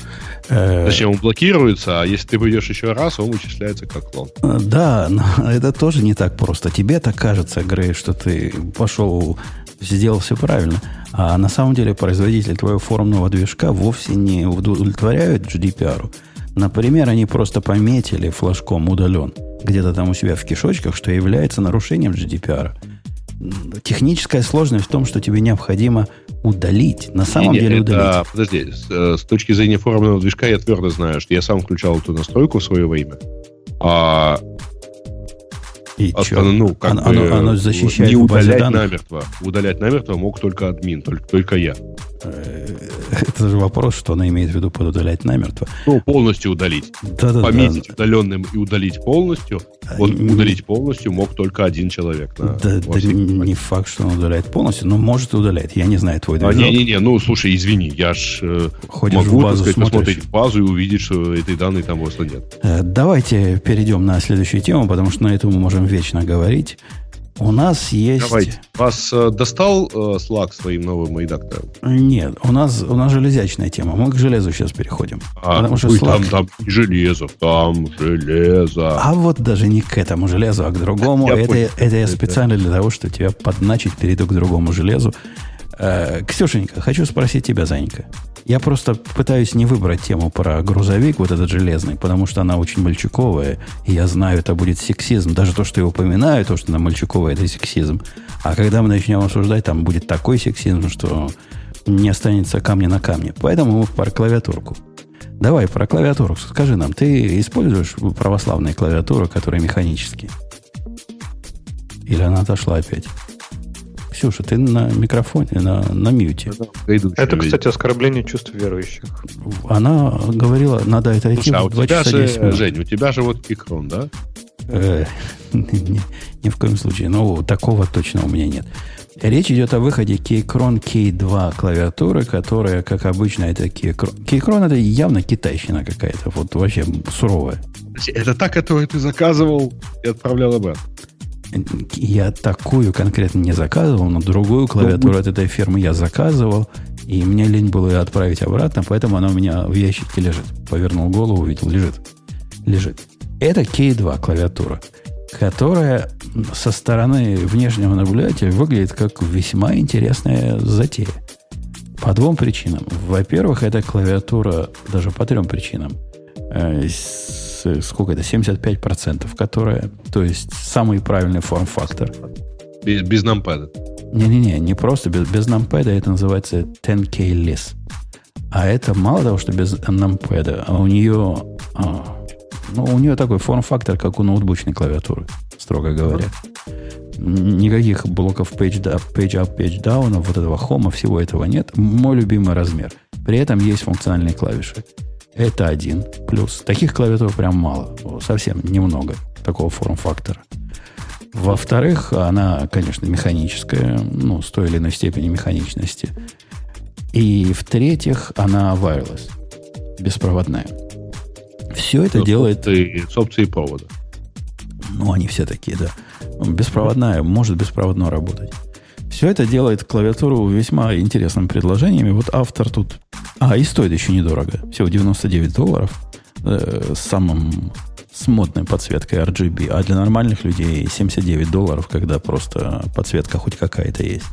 Speaker 3: Э, Точнее, он блокируется, а если ты придешь еще раз, он вычисляется как клон.
Speaker 1: Э, да, но это тоже не так просто. Тебе так кажется, Грей, что ты пошел, сделал все правильно. А на самом деле производитель твоего форумного движка вовсе не удовлетворяет GDPR. Например, они просто пометили флажком удален где-то там у себя в кишочках, что является нарушением GDPR. Техническая сложность в том, что тебе необходимо удалить. На самом не, деле это, удалить.
Speaker 3: Подожди, с, э, с точки зрения форумного движка я твердо знаю, что я сам включал эту настройку в свое время. А
Speaker 1: и а, что? Ну, как оно, бы, оно защищает
Speaker 3: не удалять намертво. Удалять намертво мог только админ, только, только я.
Speaker 1: Э, это же вопрос, что она имеет в виду под удалять намертво.
Speaker 3: Ну, полностью удалить. Да, да, Пометить да. удаленным и удалить полностью. Вот удалить полностью мог только один человек.
Speaker 1: На, да, да не факт, что он удаляет полностью, но может удаляет. Я не знаю твой
Speaker 3: движок. А, не-не-не, ну, слушай, извини, я ж э, Ходишь могу, в базу, сказать, посмотреть в базу и увидеть, что этой данной там просто нет.
Speaker 1: Э, давайте перейдем на следующую тему, потому что на эту мы можем вечно говорить. У нас есть...
Speaker 3: Давайте. Вас э, достал э, Slack своим новым редактором?
Speaker 1: Нет, у нас, у нас железячная тема. Мы к железу сейчас переходим.
Speaker 3: А, потому что Slack... там, там железо, там железо.
Speaker 1: А вот даже не к этому железу, а к другому. Я это, понял. это я специально для того, чтобы тебя подначить, перейду к другому железу. Э, Ксюшенька, хочу спросить тебя, Занька. Я просто пытаюсь не выбрать тему про грузовик, вот этот железный, потому что она очень мальчуковая, и я знаю, это будет сексизм. Даже то, что я упоминаю, то, что она мальчуковая, это сексизм. А когда мы начнем обсуждать, там будет такой сексизм, что не останется камня на камне. Поэтому мы про клавиатурку. Давай про клавиатуру. Скажи нам, ты используешь православные клавиатуры, которые механические? Или она отошла опять? Ксюша, ты на микрофоне, на, на мьюте.
Speaker 4: Это, кстати, оскорбление чувств верующих.
Speaker 1: Она говорила, надо это идти
Speaker 3: Слушай, а у тебя же, Жень, у тебя же вот Кикрон, да?
Speaker 1: Э, ни, ни в коем случае. Ну, такого точно у меня нет. Речь идет о выходе Keychron K2 клавиатуры, которая, как обычно, это Keychron. Keychron это явно китайщина какая-то, вот вообще суровая.
Speaker 3: Это та, которую ты заказывал и отправлял обратно.
Speaker 1: Я такую конкретно не заказывал, но другую клавиатуру от этой фирмы я заказывал, и мне лень было ее отправить обратно, поэтому она у меня в ящике лежит. Повернул голову, увидел, лежит. Лежит. Это K2 клавиатура, которая со стороны внешнего наблюдателя выглядит как весьма интересная затея. По двум причинам. Во-первых, эта клавиатура, даже по трем причинам, э, сколько это, 75%, которая, то есть самый правильный форм-фактор.
Speaker 3: Без, без нампада.
Speaker 1: Не-не-не, не просто без, без нампада, это называется 10K less. А это мало того, что без нампада, а у нее, а, ну, у нее такой форм-фактор, как у ноутбучной клавиатуры, строго говоря. Никаких блоков page up, page up, page down, вот этого хома, всего этого нет. Мой любимый размер. При этом есть функциональные клавиши. Это один плюс. Таких клавиатур прям мало. Совсем немного такого форм-фактора. Во-вторых, она, конечно, механическая, ну, с той или иной степени механичности. И в-третьих, она wireless, беспроводная. Все это Но делает...
Speaker 3: С опцией провода.
Speaker 1: Ну, они все такие, да. Беспроводная, может беспроводно работать. Все это делает клавиатуру весьма интересным предложениями. Вот автор тут а, и стоит еще недорого. Всего 99 долларов. Э, с самым с модной подсветкой RGB. А для нормальных людей 79 долларов, когда просто подсветка хоть какая-то есть.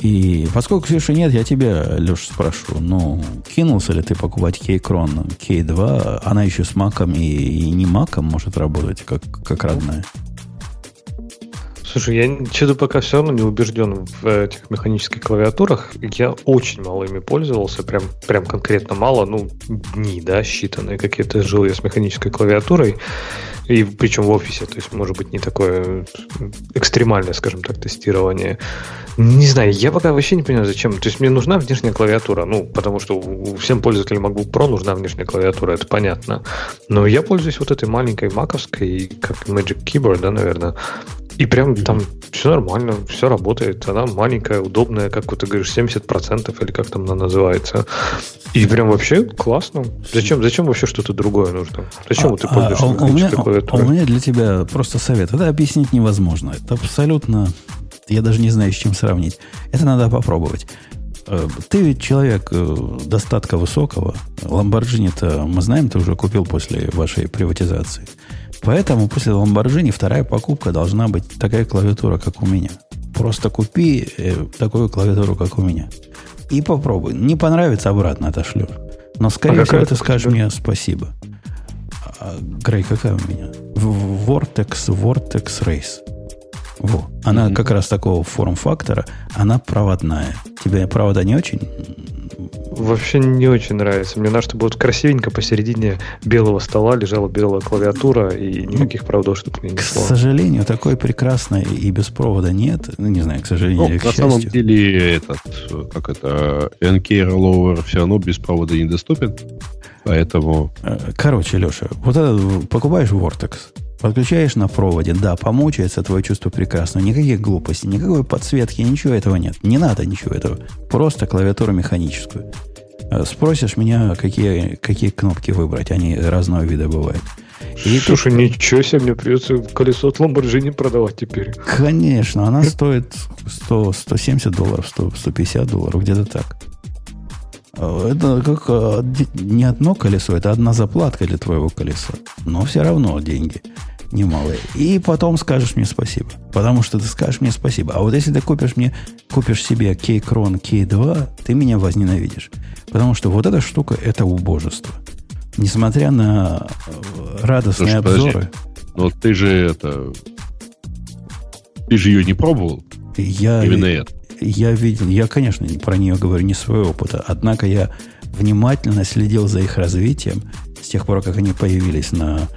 Speaker 1: И поскольку Ксюши нет, я тебя, Леша, спрошу, ну, кинулся ли ты покупать Keychron K2? Она еще с маком и, и не маком может работать, как, как родная.
Speaker 4: Слушай, я что-то пока все равно не убежден в этих механических клавиатурах. Я очень мало ими пользовался, прям, прям конкретно мало, ну, дни, да, считанные какие-то жил я с механической клавиатурой, и причем в офисе, то есть, может быть, не такое экстремальное, скажем так, тестирование. Не знаю, я пока вообще не понимаю, зачем. То есть, мне нужна внешняя клавиатура, ну, потому что всем пользователям MacBook Pro нужна внешняя клавиатура, это понятно. Но я пользуюсь вот этой маленькой маковской, как Magic Keyboard, да, наверное, и прям там все нормально, все работает. Она маленькая, удобная, как вот ты говоришь, 70% или как там она называется. И прям вообще классно. Зачем, зачем вообще что-то другое нужно? Зачем а, ты пользуешься а,
Speaker 1: у, меня, а у меня для тебя просто совет. Это объяснить невозможно. Это абсолютно... Я даже не знаю, с чем сравнить. Это надо попробовать. Э, ты ведь человек э, достатка высокого. Ламборджини-то, мы знаем, ты уже купил после вашей приватизации. Поэтому после Lamborghini вторая покупка должна быть такая клавиатура, как у меня. Просто купи э, такую клавиатуру, как у меня. И попробуй. Не понравится, обратно отошлю. Но, скорее а всего, ты скажешь мне спасибо. А, Грей, какая у меня? Vortex, Vortex Race. Во. Она mm-hmm. как раз такого форм-фактора. Она проводная. Тебе провода не очень
Speaker 4: вообще не очень нравится. Мне надо, чтобы вот красивенько посередине белого стола лежала белая клавиатура и никаких проводов, чтобы
Speaker 1: не несло. К сожалению, такой прекрасной и без провода нет. Ну, не знаю, к сожалению ну, или к
Speaker 3: На счастью. самом деле, этот, как это, NK Rollover все равно без провода недоступен. Поэтому...
Speaker 1: Э, короче, Леша, вот это покупаешь Vortex, подключаешь на проводе, да, помучается твое чувство прекрасно, никаких глупостей, никакой подсветки, ничего этого нет. Не надо ничего этого. Просто клавиатуру механическую. Э, спросишь меня, какие, какие кнопки выбрать. Они разного вида бывают.
Speaker 4: И Слушай, тут... ничего себе, мне придется колесо от Lamborghini продавать теперь.
Speaker 1: Конечно, она стоит 100, 170 долларов, 100, 150 долларов, где-то так. Э, это как э, не одно колесо, это одна заплатка для твоего колеса. Но все равно деньги. немалые. И потом скажешь мне спасибо. Потому что ты скажешь мне спасибо. А вот если ты купишь мне, купишь себе K-Cron K2, ты меня возненавидишь. Потому что вот эта штука – это убожество. Несмотря на э, радостные Слушай, обзоры.
Speaker 3: Но ты же это... Ты же ее не пробовал?
Speaker 1: Я, Именно это. Я видел, я, конечно, про нее говорю не своего опыта, однако я внимательно следил за их развитием с тех пор, как они появились на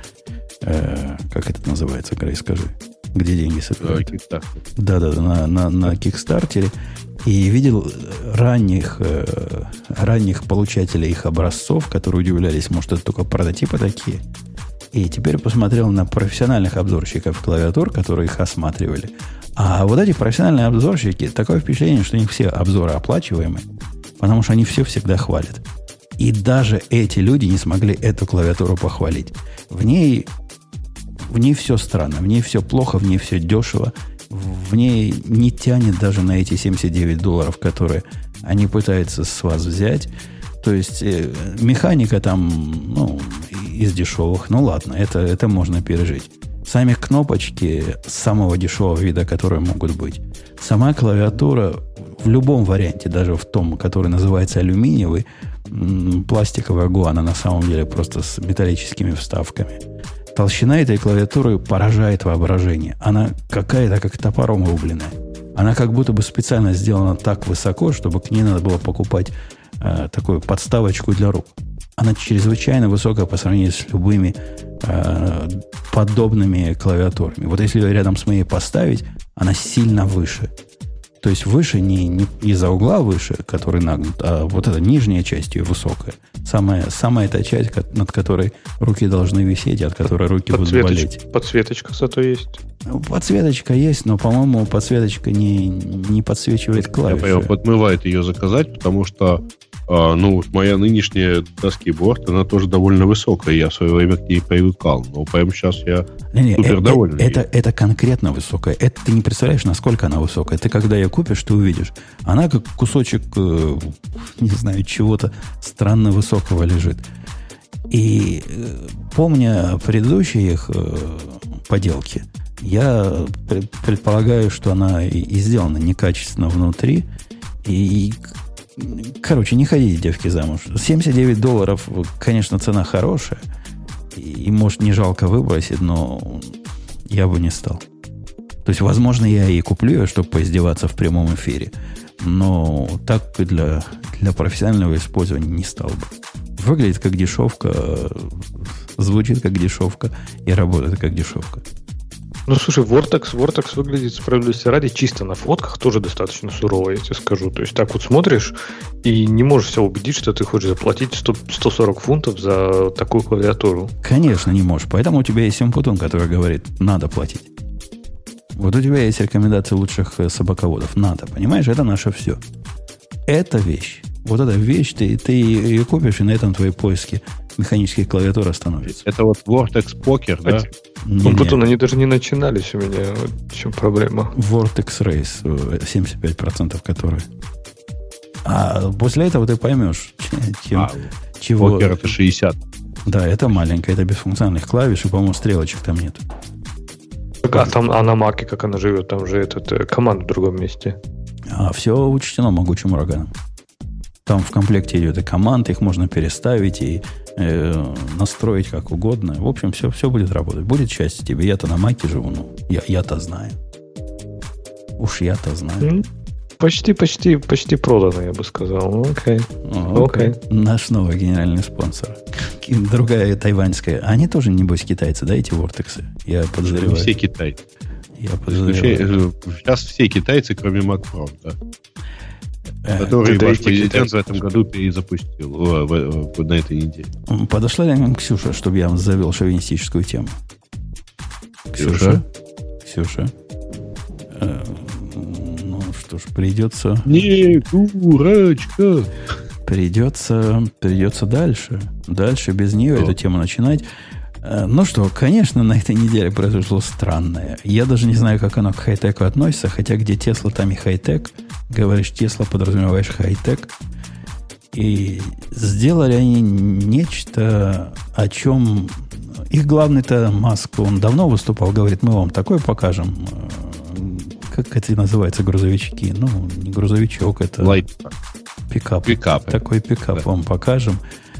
Speaker 1: Э, как это называется, Грей, скажи, где деньги собирают?
Speaker 3: Э,
Speaker 1: да, да, да, на, на, на Кикстартере. И видел ранних, э, ранних получателей их образцов, которые удивлялись, может, это только прототипы такие. И теперь посмотрел на профессиональных обзорщиков клавиатур, которые их осматривали. А вот эти профессиональные обзорщики, такое впечатление, что у них все обзоры оплачиваемые, потому что они все всегда хвалят. И даже эти люди не смогли эту клавиатуру похвалить. В ней в ней все странно, в ней все плохо, в ней все дешево, в ней не тянет даже на эти 79 долларов, которые они пытаются с вас взять. То есть э, механика там, ну, из дешевых, ну ладно, это, это можно пережить. Сами кнопочки самого дешевого вида, которые могут быть. Сама клавиатура в любом варианте, даже в том, который называется алюминиевый, пластиковая гуана на самом деле просто с металлическими вставками – Толщина этой клавиатуры поражает воображение. Она какая-то как топором рубленная. Она как будто бы специально сделана так высоко, чтобы к ней надо было покупать э, такую подставочку для рук. Она чрезвычайно высокая по сравнению с любыми э, подобными клавиатурами. Вот если ее рядом с моей поставить, она сильно выше. То есть выше не, не из-за угла выше, который нагнут, а вот эта нижняя часть ее высокая. Самая, самая эта часть, над которой руки должны висеть, от которой руки будут болеть.
Speaker 4: Подсветочка зато есть.
Speaker 1: Подсветочка есть, но, по-моему, подсветочка не, не подсвечивает клавиши. Я понял,
Speaker 3: подмывает ее заказать, потому что а, ну, моя нынешняя Dusky она тоже довольно высокая. Я в свое время к ней привыкал. Но прямо сейчас я не, не, супер э, доволен.
Speaker 1: Это, это, это конкретно высокая. Это ты не представляешь, насколько она высокая. Ты когда ее купишь, ты увидишь. Она как кусочек, э, не знаю, чего-то странно высокого лежит. И э, помня предыдущие их поделки, я предполагаю, что она и сделана некачественно внутри. И Короче, не ходите, девки, замуж. 79 долларов, конечно, цена хорошая. И, может, не жалко выбросить, но я бы не стал. То есть, возможно, я и куплю ее, чтобы поиздеваться в прямом эфире. Но так для, для профессионального использования не стал бы. Выглядит как дешевка, звучит как дешевка и работает как дешевка.
Speaker 4: Ну, слушай, Vortex, Vortex выглядит, справедливости ради, чисто на фотках тоже достаточно сурово, я тебе скажу. То есть так вот смотришь и не можешь себя убедить, что ты хочешь заплатить 100, 140 фунтов за такую клавиатуру.
Speaker 1: Конечно, не можешь. Поэтому у тебя есть Симпутун, который говорит, надо платить. Вот у тебя есть рекомендации лучших э, собаководов. Надо, понимаешь? Это наше все. Это вещь. Вот эта вещь, ты, ты ее купишь, и на этом твои поиски механических клавиатур остановится.
Speaker 3: Это вот Vortex Poker, да?
Speaker 4: Не, ну, потом они даже не начинались у меня. Вот в чем проблема?
Speaker 1: Vortex Race, 75% которые. А после этого ты поймешь, чем, а, чего...
Speaker 3: Poker это 60.
Speaker 1: Да, это маленькая, это без функциональных клавиш, и, по-моему, стрелочек там нет.
Speaker 4: А там, а на Маке как она живет? Там же этот э, команд в другом месте.
Speaker 1: А все учтено могучим ураганом. Там в комплекте идет и команда, их можно переставить и э, настроить как угодно. В общем, все, все будет работать. Будет счастье тебе. Я-то на маке живу, ну, я, я-то знаю. Уж я-то знаю.
Speaker 4: Почти, почти, почти продано, я бы сказал. Ну, окей.
Speaker 1: О, окей. Наш новый генеральный спонсор. Другая тайваньская. Они тоже, небось, китайцы, да, эти вортексы? Я подозреваю.
Speaker 3: Все китайцы. Я подозреваю. Сейчас все китайцы, кроме Mac Pro, да. Э, Который ваш президент в этом году перезапустил в, в, в, на этой неделе.
Speaker 1: Подошла ли нам Ксюша, чтобы я вам завел шовинистическую тему? Ксюша? Ксюша? Э, ну что ж, придется...
Speaker 3: Не, дурачка!
Speaker 1: Придется, придется дальше. Дальше без нее Что? эту тему начинать. Э, ну что, конечно, на этой неделе произошло странное. Я даже не знаю, как оно к хай-теку относится, хотя где Тесла, там и хай-тек. Говоришь Тесла, подразумеваешь хай-тек. И сделали они нечто, о чем их главный-то Маск, он давно выступал, говорит, мы вам такое покажем. Как это называется, грузовички? Ну, не грузовичок, это...
Speaker 3: Light.
Speaker 1: Пикап.
Speaker 3: Пикап.
Speaker 1: Такой пикап да. вам покажем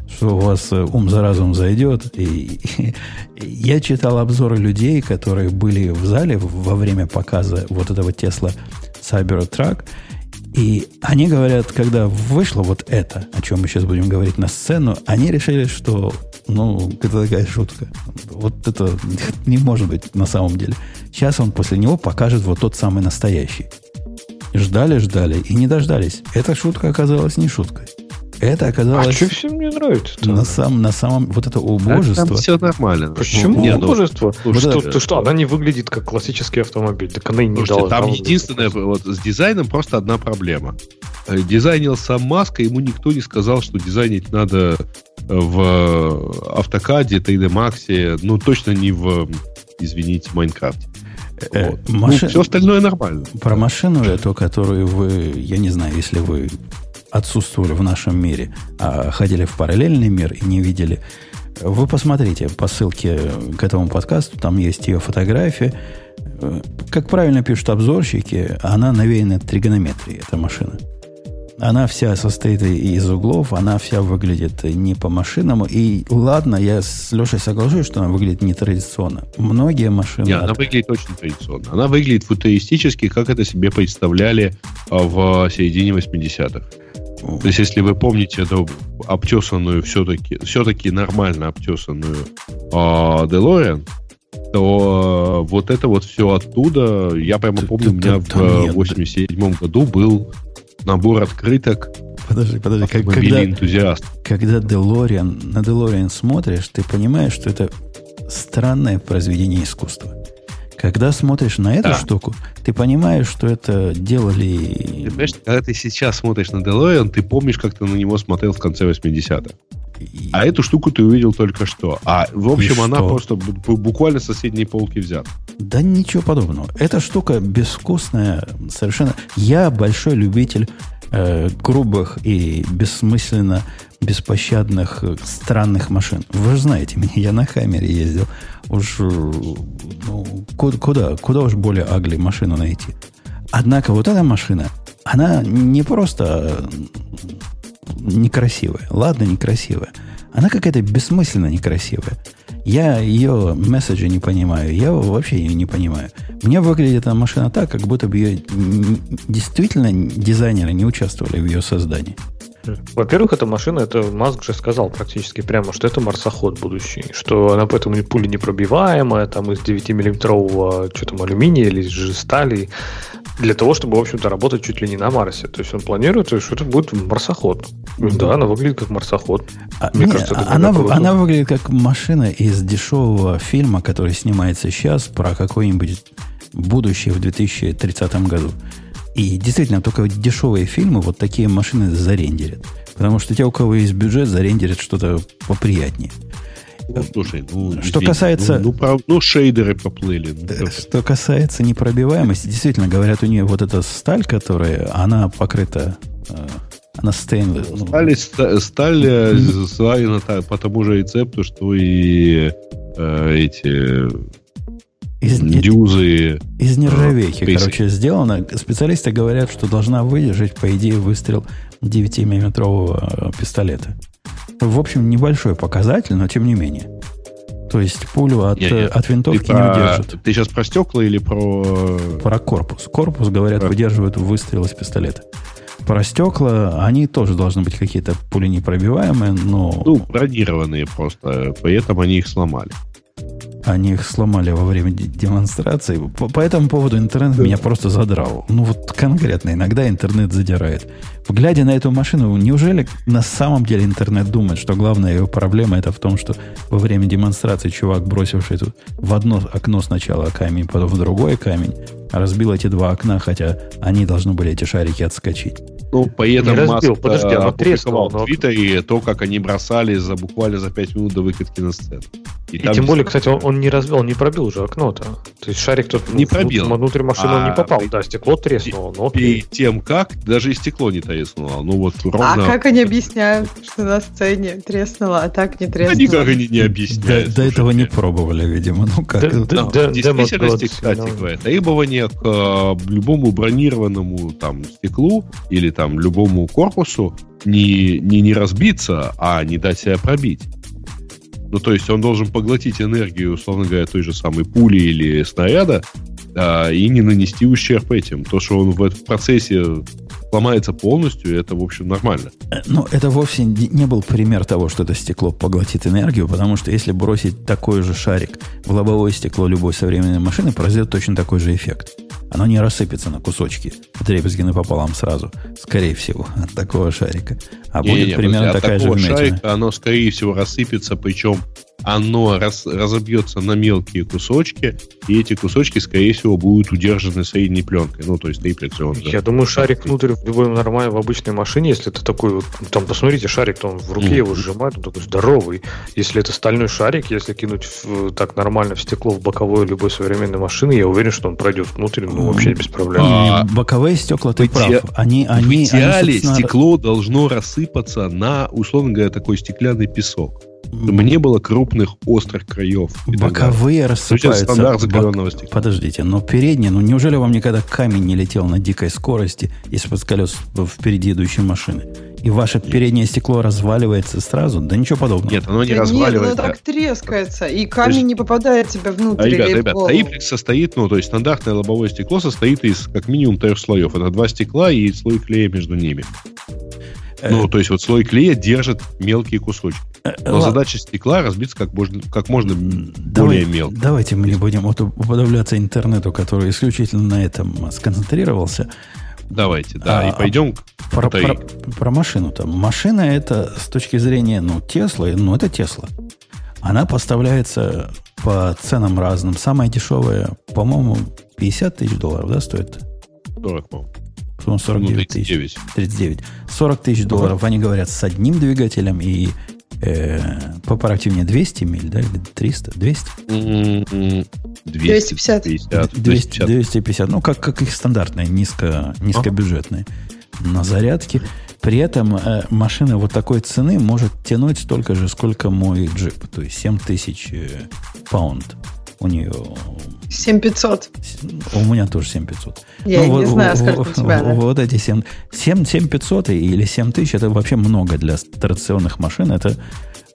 Speaker 1: что у вас э, ум за разум зайдет. И, и, я читал обзоры людей, которые были в зале во время показа вот этого Tesla Cybertruck, и они говорят, когда вышло вот это, о чем мы сейчас будем говорить на сцену, они решили, что, ну, это такая шутка. Вот это не может быть на самом деле. Сейчас он после него покажет вот тот самый настоящий. Ждали, ждали и не дождались. Эта шутка оказалась не шуткой. Это оказалось... А
Speaker 4: что всем не нравится?
Speaker 1: На, сам, на самом... Вот это убожество... А там
Speaker 3: все нормально.
Speaker 4: Почему не, ну, убожество? Ну, что, это... что, она не выглядит как классический автомобиль. Так она и не
Speaker 3: Слушайте, Там единственное, вот с дизайном просто одна проблема. Э, дизайнил сам Маска, ему никто не сказал, что дизайнить надо в автокаде, 3D Max, ну точно не в, извините, Майнкрафте.
Speaker 1: Э, вот. Машин...
Speaker 3: Ну, все остальное нормально.
Speaker 1: Про машину эту, которую вы, я не знаю, если вы отсутствовали в нашем мире, а ходили в параллельный мир и не видели, вы посмотрите по ссылке к этому подкасту, там есть ее фотография. Как правильно пишут обзорщики, она навеяна тригонометрией, эта машина. Она вся состоит из углов, она вся выглядит не по-машинному. И ладно, я с Лешей соглашусь, что она выглядит нетрадиционно. Многие машины...
Speaker 3: Нет, от... она выглядит очень традиционно. Она выглядит футуристически, как это себе представляли а, в середине 80-х. То есть, если вы помните эту обтесанную, все-таки, все-таки нормально обтесанную э, DeLorean, то э, вот это вот все оттуда, я прямо ты, помню, ты, у меня ты, в 87 году был набор открыток.
Speaker 1: Подожди, подожди, как, когда, энтузиаст. Когда DeLorean, на DeLorean смотришь, ты понимаешь, что это странное произведение искусства. Когда смотришь на эту да. штуку, ты понимаешь, что это делали...
Speaker 3: Ты понимаешь, когда ты сейчас смотришь на DeLorean, ты помнишь, как ты на него смотрел в конце 80-х. И... А эту штуку ты увидел только что. А в общем, она что? просто буквально с соседней полки взята.
Speaker 1: Да ничего подобного. Эта штука безвкусная совершенно. Я большой любитель э, грубых и бессмысленно беспощадных странных машин. Вы же знаете меня, я на Хаммере ездил. Уж ну, куда, куда уж более агли машину найти. Однако вот эта машина, она не просто некрасивая. Ладно, некрасивая. Она какая-то бессмысленно некрасивая. Я ее месседжи не понимаю. Я вообще ее не понимаю. Мне выглядит эта машина так, как будто бы ее действительно дизайнеры не участвовали в ее создании.
Speaker 4: Во-первых, эта машина, это Маск же сказал практически прямо, что это марсоход будущий, что она поэтому пуля непробиваемая, там из 9-миллиметрового что там, алюминия или же стали, для того, чтобы, в общем-то, работать чуть ли не на Марсе. То есть он планирует, что это будет марсоход. Да, она выглядит как марсоход.
Speaker 1: А, Мне не, кажется, это она, она выглядит как машина из дешевого фильма, который снимается сейчас про какое-нибудь будущее в 2030 году. И действительно, только дешевые фильмы вот такие машины зарендерят. Потому что те, у кого есть бюджет, зарендерят что-то поприятнее.
Speaker 3: Ну, слушай, ну,
Speaker 1: что касается...
Speaker 3: Ну, ну, прав... ну, шейдеры поплыли. Ну,
Speaker 1: что касается непробиваемости, действительно, говорят, у нее вот эта сталь, которая, она покрыта... Э, она стейнлес.
Speaker 3: Ну, сталь, сталь э, сварена по тому же рецепту, что и э, эти
Speaker 1: из, дюзы. Из нержавейки, э, короче, сделано. Специалисты говорят, что должна выдержать, по идее, выстрел 9-миллиметрового э, пистолета. В общем, небольшой показатель, но тем не менее. То есть пулю от, нет, нет. от винтовки
Speaker 3: ты
Speaker 1: не удержит.
Speaker 3: Ты сейчас про стекла или про...
Speaker 1: Про корпус. Корпус, говорят, про... выдерживает выстрел из пистолета. Про стекла, они тоже должны быть какие-то пули непробиваемые, но...
Speaker 3: Ну, бронированные просто, поэтому они их сломали.
Speaker 1: Они их сломали во время демонстрации. По, по этому поводу интернет меня просто задрал. Ну вот конкретно, иногда интернет задирает. Глядя на эту машину, неужели на самом деле интернет думает, что главная его проблема это в том, что во время демонстрации чувак, бросивший тут в одно окно сначала камень, потом в другой камень, разбил эти два окна, хотя они должны были эти шарики отскочить.
Speaker 3: Ну, поэтому не разбил, Маск подожди, оно треснуло. в Твиттере то, как они бросали за буквально за 5 минут до выкатки на сцену.
Speaker 4: И, и тем более, кстати, он, он не разбил, он не пробил уже окно-то. То есть шарик тут
Speaker 3: не пробил.
Speaker 4: Внутрь машины а, он не а, попал. Да, стекло треснуло. Но
Speaker 3: окей. тем как, даже и стекло не треснуло. Ну вот
Speaker 2: ровно... А как они объясняют, что на сцене треснуло, а так не треснуло? Они
Speaker 3: как они не объясняют.
Speaker 1: До, до этого не пробовали, видимо. Ну как? Да,
Speaker 3: да, да, в действительности, кстати говоря, требования к э, любому бронированному там стеклу или там любому корпусу не, не, не разбиться, а не дать себя пробить. Ну, то есть он должен поглотить энергию, условно говоря, той же самой пули или снаряда, а, и не нанести ущерб этим. То, что он в этом процессе ломается полностью, это, в общем, нормально.
Speaker 1: Э, Но это вовсе не был пример того, что это стекло поглотит энергию, потому что если бросить такой же шарик в лобовое стекло любой современной машины, произойдет точно такой же эффект. Оно не рассыпется на кусочки, дребезги напополам сразу, скорее всего, от такого шарика. А не, будет не, примерно такая же вмятина. Шарика
Speaker 3: оно, скорее всего, рассыпется, причем оно раз, разобьется на мелкие кусочки, и эти кусочки, скорее всего, будут удержаны средней пленкой. Ну, то есть триплекс. Он,
Speaker 4: Я думаю, шарик внутрь в любой нормальной, в обычной машине, если это такой вот, там, посмотрите, шарик, то он в руке его сжимает, он такой здоровый. Если это стальной шарик, если кинуть в, так нормально в стекло в боковое любой современной машины, я уверен, что он пройдет внутрь, ну, вообще без проблем.
Speaker 1: А, боковые стекла, ты прав. Они,
Speaker 3: они, в идеале они, собственно... стекло должно рассыпаться на, условно говоря, такой стеклянный песок чтобы не было крупных острых краев.
Speaker 1: Боковые рассыпаются. стандарт закаленного стекла. Подождите, но передние, ну неужели вам никогда камень не летел на дикой скорости из-под колес впереди идущей машины? И ваше нет. переднее стекло разваливается сразу? Да ничего подобного.
Speaker 3: Нет, оно не да разваливается. Нет,
Speaker 2: оно так трескается, и камень есть... не попадает тебе внутрь. А,
Speaker 3: ребят, ребят, Таиплекс состоит, ну, то есть стандартное лобовое стекло состоит из как минимум трех слоев. Это два стекла и слой клея между ними. Ну, то есть вот слой клея держит мелкие кусочки. Э, Но задача стекла разбиться как можно, как можно Давай, более мелко.
Speaker 1: Давайте мы не будем уподобляться интернету, который исключительно на этом сконцентрировался.
Speaker 3: Давайте, да, а, и пойдем
Speaker 1: про, про, про машину там. Машина это с точки зрения, ну, Тесла, ну, это Тесла. Она поставляется по ценам разным. Самая дешевая, по-моему, 50 тысяч долларов, да, стоит?
Speaker 3: 40, по-моему.
Speaker 1: Ну, 49 тысяч. 39. 40 тысяч долларов, они говорят, с одним двигателем и э, поправьте мне 200 миль, да, или 300, 200?
Speaker 2: 250. 250.
Speaker 1: 200, 250. Ну, как, как их стандартные, низко, низкобюджетные. На зарядке. При этом э, машина вот такой цены может тянуть столько же, сколько мой джип. То есть 7 тысяч э, паунд у нее...
Speaker 2: 7500.
Speaker 1: У меня тоже 7500.
Speaker 2: Я ну, не вот, знаю, сколько у тебя.
Speaker 1: Да? Вот эти 7, 7, 7500 или 7000 это вообще много для традиционных машин. Это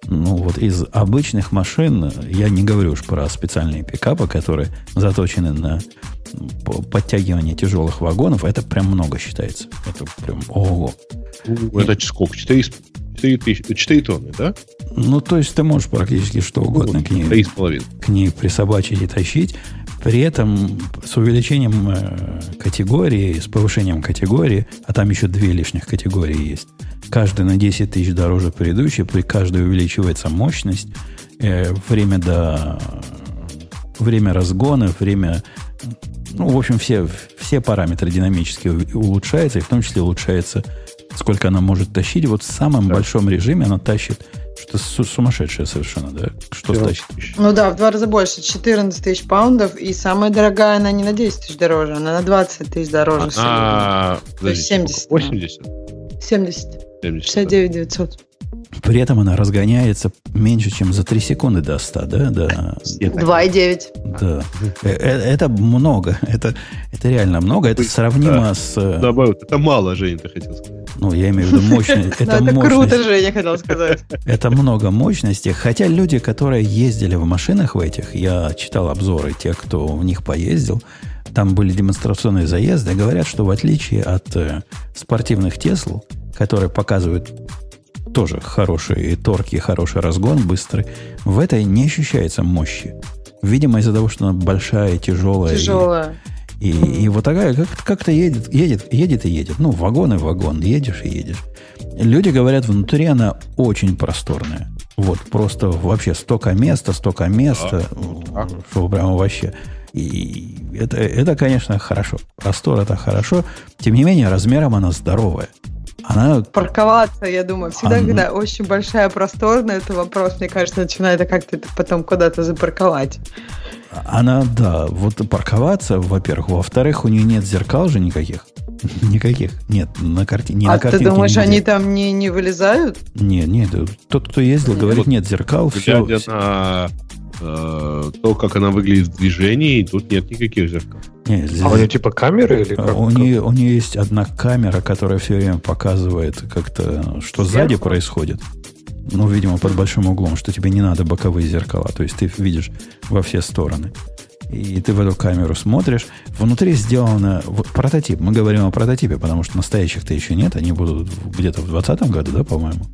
Speaker 1: ну вот из обычных машин, я не говорю уж про специальные пикапы, которые заточены на подтягивание тяжелых вагонов, это прям много считается. Это прям ого.
Speaker 3: Это И... сколько? 4, 4, 4 тонны, да?
Speaker 1: Ну, то есть ты можешь практически что угодно к ней, к ней присобачить и тащить. При этом с увеличением э, категории, с повышением категории, а там еще две лишних категории есть, каждый на 10 тысяч дороже предыдущей, при каждой увеличивается мощность, э, время до время разгона, время ну, в общем, все, все параметры динамически улучшаются, и в том числе улучшается, сколько она может тащить. Вот в самом да. большом режиме она тащит что сумасшедшее совершенно, да? Что тащит?
Speaker 2: Ну да, в два раза больше, 14 тысяч паундов, и самая дорогая, она не на 10 тысяч дороже, она на 20 тысяч дороже.
Speaker 3: А,
Speaker 2: То есть 70.
Speaker 3: 80?
Speaker 2: 70. 70 69 900.
Speaker 1: При этом она разгоняется меньше, чем за 3 секунды до 100, да? До...
Speaker 2: 2,9.
Speaker 1: Да. Э, э, это много. Это, это реально много. Это сравнимо да. с...
Speaker 3: Добавил. Это мало, Женя, ты хотел сказать.
Speaker 1: Ну, я имею в виду мощность.
Speaker 2: Это, это круто, Женя, хотел сказать.
Speaker 1: Это много мощности. Хотя люди, которые ездили в машинах в этих, я читал обзоры тех, кто в них поездил, там были демонстрационные заезды, говорят, что в отличие от э, спортивных Тесл, которые показывают тоже хорошие торки, хороший разгон быстрый, в этой не ощущается мощи. Видимо, из-за того, что она большая, тяжелая.
Speaker 2: Тяжелая.
Speaker 1: И, и, и вот такая как- как-то едет, едет, едет и едет. Ну, вагон и вагон, едешь и едешь. Люди говорят, внутри она очень просторная. Вот, просто вообще столько места, столько места, а, что прямо вообще. И это, это, конечно, хорошо. Простор это хорошо. Тем не менее, размером она здоровая.
Speaker 2: Она... Парковаться, я думаю. Всегда, она... когда очень большая просторная, это вопрос, мне кажется, начинает как-то это потом куда-то запарковать.
Speaker 1: Она, да, вот парковаться, во-первых. Во-вторых, у нее нет зеркал же никаких. Никаких. Нет, на картине.
Speaker 2: А ты думаешь, они там не, не вылезают?
Speaker 1: Нет, нет. Тот, кто ездил, нет. говорит, нет зеркал.
Speaker 3: Глядя все... на то, как она выглядит в движении, тут нет никаких зеркал.
Speaker 4: Нет, здесь... А у нее типа камеры или как?
Speaker 1: У нее, у нее есть одна камера, которая все время показывает как-то, что сзади происходит. Ну, видимо, под большим углом, что тебе не надо боковые зеркала. То есть ты видишь во все стороны. И ты в эту камеру смотришь. Внутри сделано вот, прототип. Мы говорим о прототипе, потому что настоящих-то еще нет. Они будут где-то в 2020 году, да, по-моему?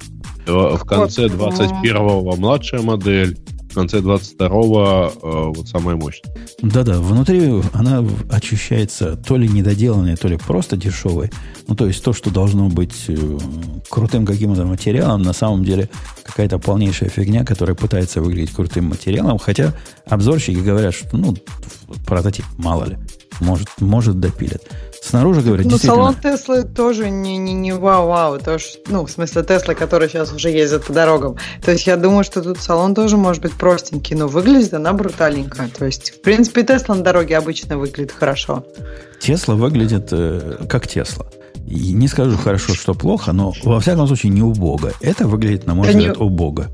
Speaker 3: В конце 21-го младшая модель, конце 22-го э, вот самая мощная.
Speaker 1: Да-да, внутри она ощущается то ли недоделанной, то ли просто дешевой. Ну, то есть то, что должно быть э, крутым каким-то материалом, на самом деле какая-то полнейшая фигня, которая пытается выглядеть крутым материалом, хотя обзорщики говорят, что, ну, прототип, мало ли, может, может допилят. Снаружи, говорят,
Speaker 2: ну, салон Теслы тоже не, не, не вау-вау. То, ну, в смысле, Тесла, который сейчас уже ездит по дорогам. То есть я думаю, что тут салон тоже может быть простенький, но выглядит она бруталенько. То есть, в принципе, Тесла на дороге обычно выглядит хорошо.
Speaker 1: Тесла выглядит э, как Тесла. И не скажу хорошо, что плохо, но во всяком случае не убого. Это выглядит, на мой да взгляд, не... убого.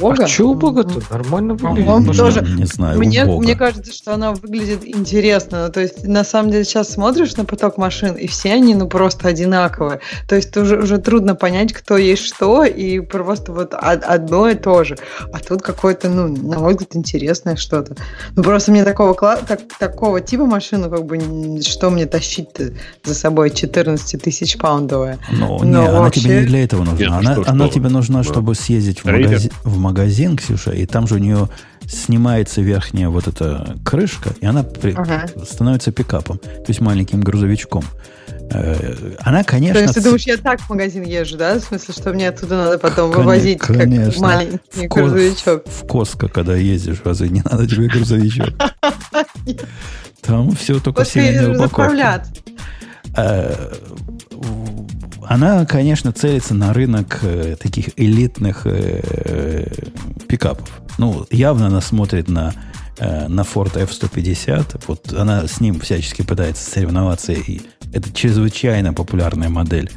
Speaker 4: Бога? А что у Бога-то? Нормально выглядит.
Speaker 2: Он тоже, не знаю, мне, мне кажется, что она выглядит интересно. Ну, то есть, на самом деле, сейчас смотришь на поток машин, и все они, ну, просто одинаковые. То есть, уже, уже трудно понять, кто есть что, и просто вот одно и то же. А тут какое-то, ну, на мой взгляд, интересное что-то. Ну, просто мне такого, так, такого типа машину, как бы, что мне тащить-то за собой 14 тысяч паундовая?
Speaker 1: Ну, Но не, вообще... она тебе не для этого нужна. Нет, она, что, она что? тебе нужна, чтобы съездить в, магази... в магазин, Ксюша, и там же у нее снимается верхняя вот эта крышка, и она при... ага. становится пикапом, то есть маленьким грузовичком. Э, она, конечно...
Speaker 2: То есть ты думаешь, я так в магазин езжу, да? В смысле, что мне оттуда надо потом Кон... вывозить конечно. как маленький в грузовичок?
Speaker 1: В Коско, когда ездишь, разве не надо тебе грузовичок? Там все только сильно упаковка она, конечно, целится на рынок э, таких элитных э, пикапов. Ну, явно она смотрит на, э, на Ford F-150. Вот она с ним всячески пытается соревноваться. И это чрезвычайно популярная модель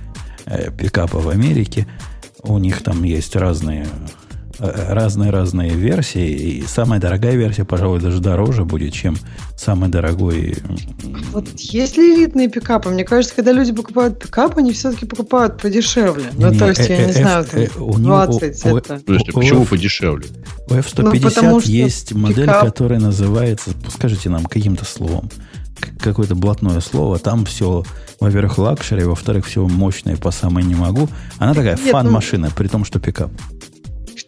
Speaker 1: э, пикапа в Америке. У них там есть разные разные-разные версии, и самая дорогая версия, пожалуй, даже дороже будет, чем самый дорогой.
Speaker 2: Вот есть ли элитные пикапы? Мне кажется, когда люди покупают пикап, они все-таки покупают подешевле. Ну, то есть, я не знаю, там 20 это...
Speaker 3: Почему подешевле?
Speaker 1: У F-150 ну, есть модель, которая называется, скажите нам каким-то словом, какое-то блатное слово, там все, во-первых, luxury, во-вторых, все мощное по самой не могу. Она такая fun -машина, ну... при том, что пикап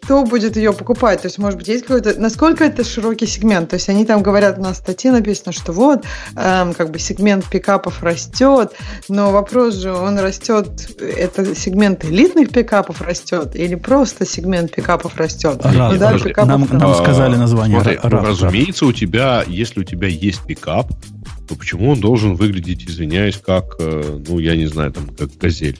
Speaker 2: кто будет ее покупать? То есть, может быть, есть какой-то... Насколько это широкий сегмент? То есть, они там говорят, у нас в статье написано, что вот, эм, как бы сегмент пикапов растет, но вопрос же, он растет, это сегмент элитных пикапов растет или просто сегмент пикапов растет?
Speaker 1: А, ну, да, пикапов нам, нам сказали название. Смотри,
Speaker 3: РАВ, разумеется, у тебя, если у тебя есть пикап, то почему он должен выглядеть, извиняюсь, как, э, ну, я не знаю, там, как газель?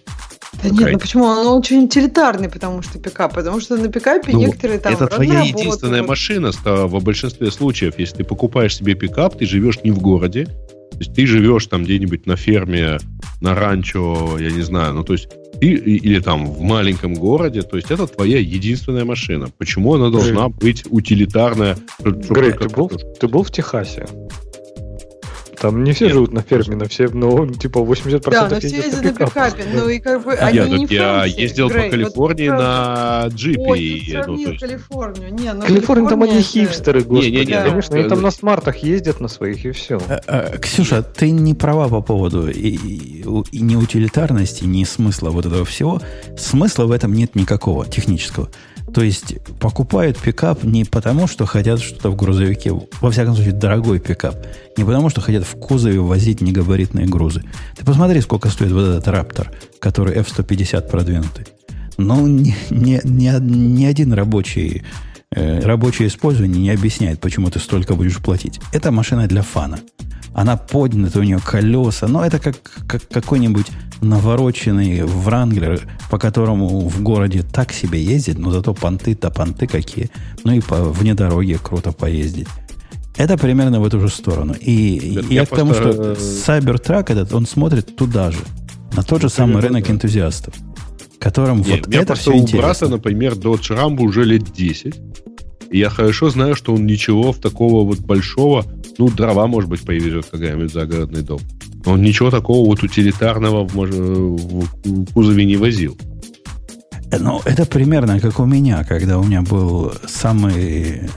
Speaker 2: Да нет, ну почему? Он очень утилитарный, потому что пикап. Потому что на пикапе ну, некоторые там
Speaker 3: Это твоя единственная машина в большинстве случаев. Если ты покупаешь себе пикап, ты живешь не в городе. То есть ты живешь там где-нибудь на ферме, на ранчо, я не знаю, ну то есть ты, или там в маленьком городе, то есть это твоя единственная машина. Почему она должна Грей. быть утилитарная?
Speaker 4: Грей, ты был, ты был в Техасе? Там не все Нет. живут на ферме, на все, но типа 80%
Speaker 2: Да, но все ездят на пикапе. Ну и как бы они
Speaker 3: я, не Я ездил Грей, по Калифорнии вот, на джипе. Ой,
Speaker 2: ну, есть... Калифорнию. Не,
Speaker 4: ну, Калифорния там они хипстеры, господи. Не, не, не, конечно, они там на смартах ездят на своих и все. А,
Speaker 1: а, Ксюша, ты не права по поводу и, и, и не утилитарности, ни смысла вот этого всего. Смысла в этом нет никакого технического. То есть покупают пикап не потому, что хотят что-то в грузовике, во всяком случае, дорогой пикап. Не потому, что хотят в кузове возить негабаритные грузы. Ты посмотри, сколько стоит вот этот Раптор, который F-150 продвинутый. Ну, ни, ни, ни, ни один рабочий, э, рабочее использование не объясняет, почему ты столько будешь платить. Это машина для фана. Она поднята, у нее колеса. Но это как, как какой-нибудь навороченный Вранглер, по которому в городе так себе ездить, но зато понты-то понты какие. Ну и по, вне дороги круто поездить. Это примерно в эту же сторону. И это я к тому, что Cybertruck этот, он смотрит туда же, на тот же самый рынок энтузиастов, которым Нет, вот это все
Speaker 3: у интересно. брата, например, Dodge Ram уже лет 10. И я хорошо знаю, что он ничего в такого вот большого, ну, дрова, может быть, повезет когда-нибудь загородный дом. Но он ничего такого вот утилитарного в, в кузове не возил.
Speaker 1: Ну, это примерно как у меня, когда у меня был самый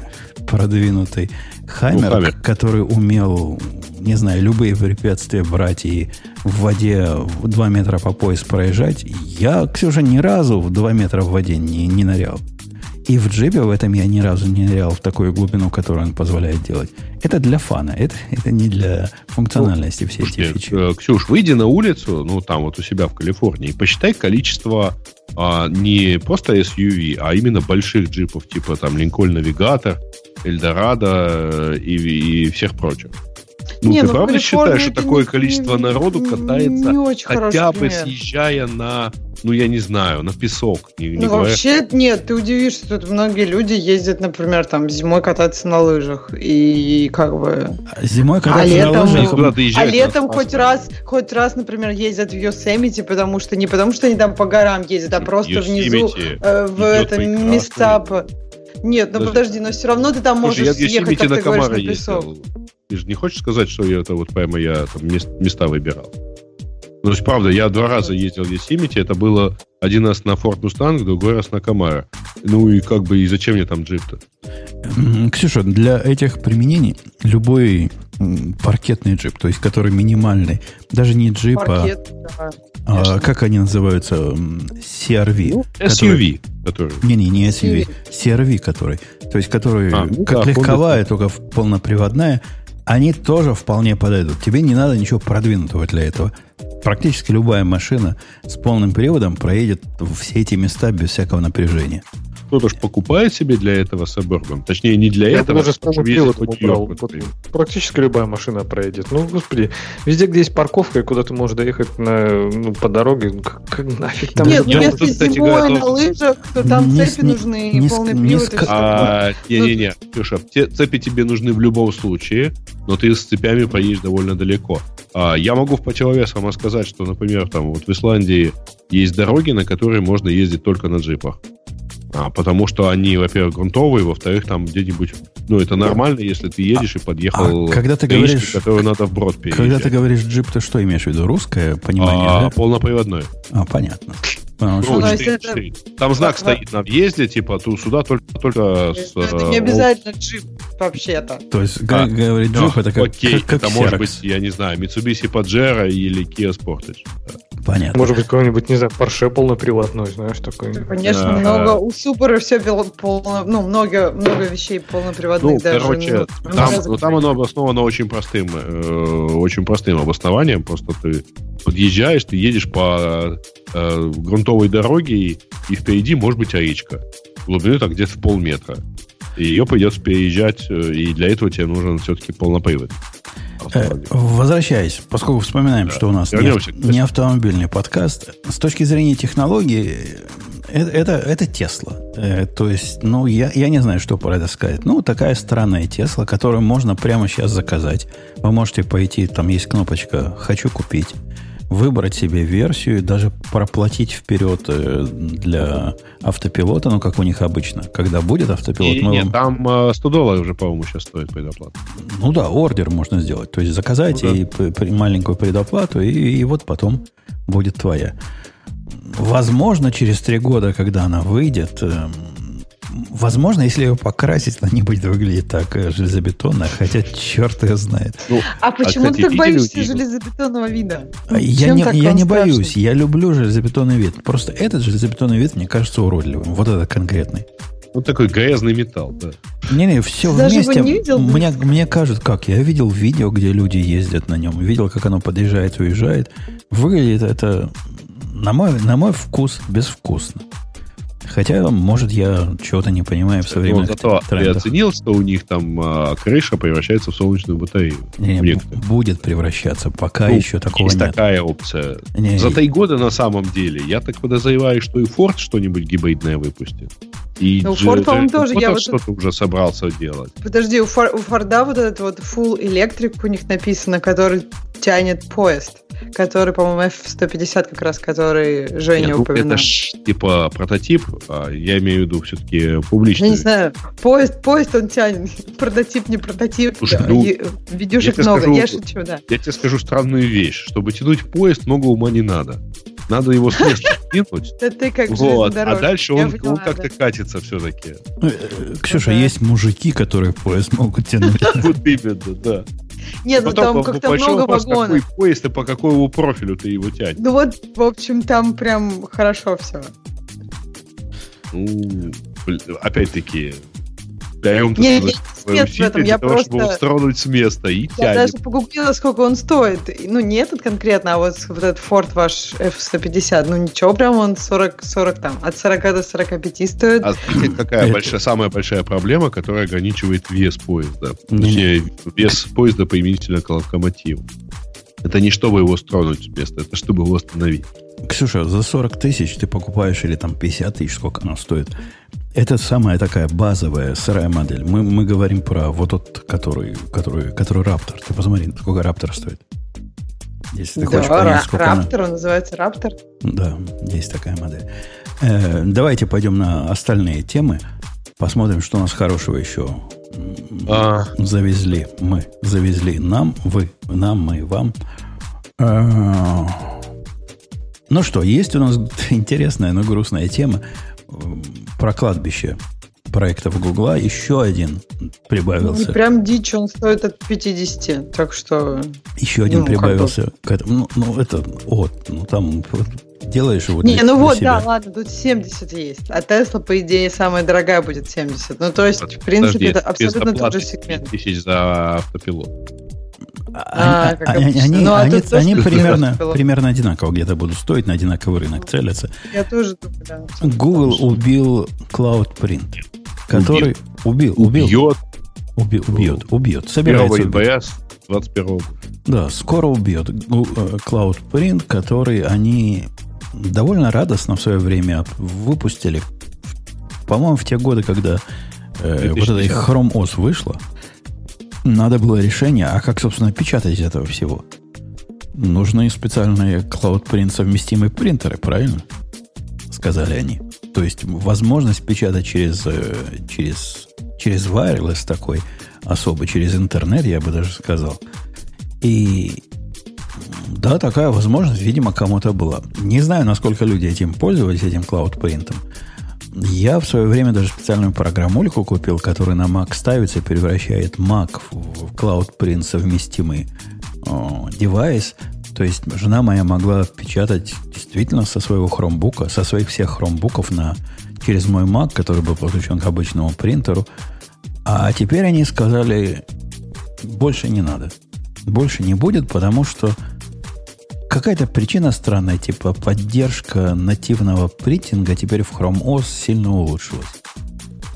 Speaker 1: продвинутый Хаммер, ну, который умел, не знаю, любые препятствия брать и в воде 2 метра по пояс проезжать. Я, Ксюша, ни разу в 2 метра в воде не, не нырял. И в джипе в этом я ни разу не нырял в такую глубину, которую он позволяет делать. Это для фана, это, это не для функциональности ну, все эти фичи.
Speaker 3: Э, Ксюш, выйди на улицу, ну там вот у себя в Калифорнии, посчитай количество а, не просто SUV, а именно больших джипов, типа там Линкольн Навигатор, Эльдорадо э, и, и всех прочих. Ну, не, ты ну, правда считаешь, что такое не, количество народу катается, не хотя бы пример. съезжая на, ну, я не знаю, на песок? Не,
Speaker 2: не ну, говоря... вообще нет, ты удивишься, тут многие люди ездят, например, там, зимой кататься на лыжах, и как бы...
Speaker 1: Зимой кататься а летом, на лыжах?
Speaker 2: А летом хоть раз, хоть раз, например, ездят в Йосемити, потому что, не потому что они там по горам ездят, а просто Yosemite внизу э, в это, места... Нет, ну подожди, но все равно ты там можешь Слушай, я съехать, как ты говоришь, на песок. Ездил.
Speaker 3: Ты же не хочешь сказать, что я это вот прямо я там места выбирал? Ну, то есть, правда, я два раза ездил в Yosemite, это было один раз на Ford Mustang, другой раз на Camaro. Ну и как бы, и зачем мне там джип-то?
Speaker 1: Ксюша, для этих применений любой паркетный джип, то есть который минимальный, даже не джип, а Паркет, а, а как они называются? CRV. Ну,
Speaker 3: SUV. Который...
Speaker 1: Не-не, не SUV. CRV который. То есть который а, ну, как да, легковая, только полноприводная, они тоже вполне подойдут. Тебе не надо ничего продвинутого для этого. Практически любая машина с полным приводом проедет все эти места без всякого напряжения
Speaker 3: кто-то же покупает себе для этого Suburban. Точнее, не для
Speaker 4: Я
Speaker 3: этого,
Speaker 4: даже а чтобы ездить убрал. Вот, практически любая машина проедет. Ну, господи, везде, где есть парковка, и куда ты можешь доехать на, ну, по дороге, ну, как, как нафиг
Speaker 2: там... Нет, ну, если зимой на лыжах, то там не, цепи не, нужны, не, и полный не, привод. Не,
Speaker 3: а, не-не-не, Ксюша, цепи тебе нужны в любом случае, но ты с цепями поедешь довольно далеко. А, я могу в противовес вам сказать, что, например, там вот в Исландии есть дороги, на которые можно ездить только на джипах. А, потому что они, во-первых, грунтовые, во-вторых, там где-нибудь... Ну, это нормально, если ты едешь и подъехал
Speaker 1: а, когда ты говоришь,
Speaker 3: которую надо вброд переезжать.
Speaker 1: Когда ты говоришь джип, ты что имеешь в виду? Русское понимание, а, да?
Speaker 3: Полноприводное.
Speaker 1: А, понятно.
Speaker 3: Потому ну, что... 4, 4. Там знак стоит на въезде, типа, тут сюда только, только
Speaker 2: с... Это не э, обязательно джип, вообще-то.
Speaker 1: То есть, а, говорит джип, ну, это как
Speaker 3: Окей, как, это может быть, я не знаю, Mitsubishi Pajero или Kia Sportage.
Speaker 4: Понятно. Может быть, какой-нибудь, не знаю, Porsche полноприводной, знаешь, такой.
Speaker 2: Конечно, а, много. У Subaru все полно, ну, много, много вещей полноприводных ну, даже.
Speaker 3: Короче, ну, там, ну, там оно обосновано очень простым, э, очень простым обоснованием. Просто ты подъезжаешь, ты едешь по э, грунтовой дороге, и, впереди может быть речка. Глубиной так где-то в полметра. И ее придется переезжать, э, и для этого тебе нужен все-таки полнопривод.
Speaker 1: Э, возвращаясь, поскольку вспоминаем, да. что у нас не, не автомобильный подкаст, с точки зрения технологии, это, это, это Тесла. Э, то есть, ну, я, я не знаю, что про это сказать. Ну, такая странная Тесла, которую можно прямо сейчас заказать. Вы можете пойти, там есть кнопочка «Хочу купить» выбрать себе версию и даже проплатить вперед э, для автопилота, ну, как у них обычно. Когда будет автопилот,
Speaker 3: и,
Speaker 1: мы
Speaker 3: Нет, вам... там 100 долларов уже, по-моему, сейчас стоит предоплата.
Speaker 1: Ну да, ордер можно сделать. То есть заказать ну, да. и при, маленькую предоплату, и, и вот потом будет твоя. Возможно, через три года, когда она выйдет, эм, Возможно, если ее покрасить, она не будет выглядеть так э, железобетонно, хотя черт ее знает.
Speaker 2: Ну, а почему а, кстати, ты так боишься люди? железобетонного вида?
Speaker 1: Ну, я не, я не боюсь, я люблю железобетонный вид. Просто этот железобетонный вид мне кажется уродливым. Вот этот конкретный.
Speaker 3: Ну, такой грязный металл, да.
Speaker 1: Не-не, все Даже вместе. Не видел, мне, мне кажется, как? Я видел видео, где люди ездят на нем. Видел, как оно подъезжает, уезжает. Выглядит это, на мой, на мой вкус, безвкусно. Хотя, может, я чего-то не понимаю в современных
Speaker 3: Но зато трендах. ты оценил, что у них там а, крыша превращается в солнечную батарею.
Speaker 1: Не, не, будет превращаться, пока ну, еще такого
Speaker 3: есть
Speaker 1: нет.
Speaker 3: такая опция. Не, За три года на самом деле. Я так подозреваю, что и Ford что-нибудь гибридное выпустит. И
Speaker 2: ну, Ford, по-моему, тоже.
Speaker 3: Я вот что-то уже собрался делать.
Speaker 2: Подожди, у, Фор, у Форда вот этот вот full electric у них написано, который тянет поезд который, по-моему, F-150 как раз, который Женя Нет, ну, упоминал.
Speaker 3: Это ж типа прототип, а я имею в виду все-таки публичный.
Speaker 2: Я не знаю, поезд, поезд он тянет, прототип, не прототип, Слушай,
Speaker 3: ну,
Speaker 2: видюшек много, скажу, я шучу, да.
Speaker 3: Я тебе скажу странную вещь, чтобы тянуть поезд, много ума не надо. Надо его с места кинуть.
Speaker 2: Да ты как
Speaker 3: вот, А дальше он, он как-то катится все-таки.
Speaker 1: Э, Ксюша, есть мужики, которые поезд могут тянуть.
Speaker 3: Вот именно, да.
Speaker 2: Нет, ну там как-то много вагонов.
Speaker 3: Какой поезд и по какому профилю ты его тянешь?
Speaker 2: Ну вот, в общем, там прям хорошо все.
Speaker 3: Ну, опять-таки, даем
Speaker 2: не, не, нет в этом, я
Speaker 3: того,
Speaker 2: просто...
Speaker 3: чтобы стронуть с места и
Speaker 2: Я даже погуглила, сколько он стоит. Ну, не этот конкретно, а вот, вот этот Ford ваш F-150. Ну, ничего, прям он 40, 40 там, от 40 до 45 стоит.
Speaker 3: А знаете, какая большая, самая большая проблема, которая ограничивает вес поезда? Точнее, вес поезда применительно к локомотиву. Это не чтобы его стронуть с места, это чтобы его остановить.
Speaker 1: Ксюша, за 40 тысяч ты покупаешь или там 50 тысяч, сколько оно стоит, это самая такая базовая сырая модель. Мы, мы говорим про вот тот, который, который, который Раптор. Ты посмотри, сколько Раптор стоит.
Speaker 2: Если ты да, хочешь понять, сколько Раптор, она... он называется Раптор.
Speaker 1: Да, есть такая модель. Э, давайте пойдем на остальные темы. Посмотрим, что у нас хорошего еще а... завезли. Мы завезли нам, вы, нам, мы, вам. Э, ну что, есть у нас интересная, но грустная тема про кладбище проектов Гугла еще один прибавился.
Speaker 2: Не прям дичь, он стоит от 50, так что...
Speaker 1: Еще один ну, прибавился к этому. Ну, ну, это от, ну там делаешь его
Speaker 2: Не, для, ну вот, себя. да, ладно, тут 70 есть. А Тесла, по идее, самая дорогая будет 70. Ну, то есть, в принципе, это абсолютно тот же сегмент.
Speaker 3: тысяч за автопилот.
Speaker 1: А, а, они, они, ну, а они, они примерно, примерно одинаково где-то будут стоить, на одинаковый рынок целятся.
Speaker 2: Я тоже думаю, да.
Speaker 1: Google убил Cloud Print, который убил, убил, убьет, убьет, убьет, убьет, собирается убить.
Speaker 3: 21
Speaker 1: Да, скоро убьет Cloud Print, который они довольно радостно в свое время выпустили. По-моему, в те годы, когда э, вот эта Chrome OS вышла, надо было решение, а как, собственно, печатать из этого всего? Нужны специальные Cloud Print совместимые принтеры, правильно? Сказали они. То есть возможность печатать через, э, через, через wireless такой, особо через интернет, я бы даже сказал. И да, такая возможность, видимо, кому-то была. Не знаю, насколько люди этим пользовались, этим Cloud Print. Я в свое время даже специальную программульку купил, которая на Mac ставится и превращает Mac в Cloud Print совместимый о, девайс. То есть жена моя могла печатать действительно со своего хромбука, со своих всех хромбуков на, через мой Mac, который был подключен к обычному принтеру. А теперь они сказали, больше не надо. Больше не будет, потому что какая-то причина странная, типа поддержка нативного принтинга теперь в Chrome OS сильно улучшилась.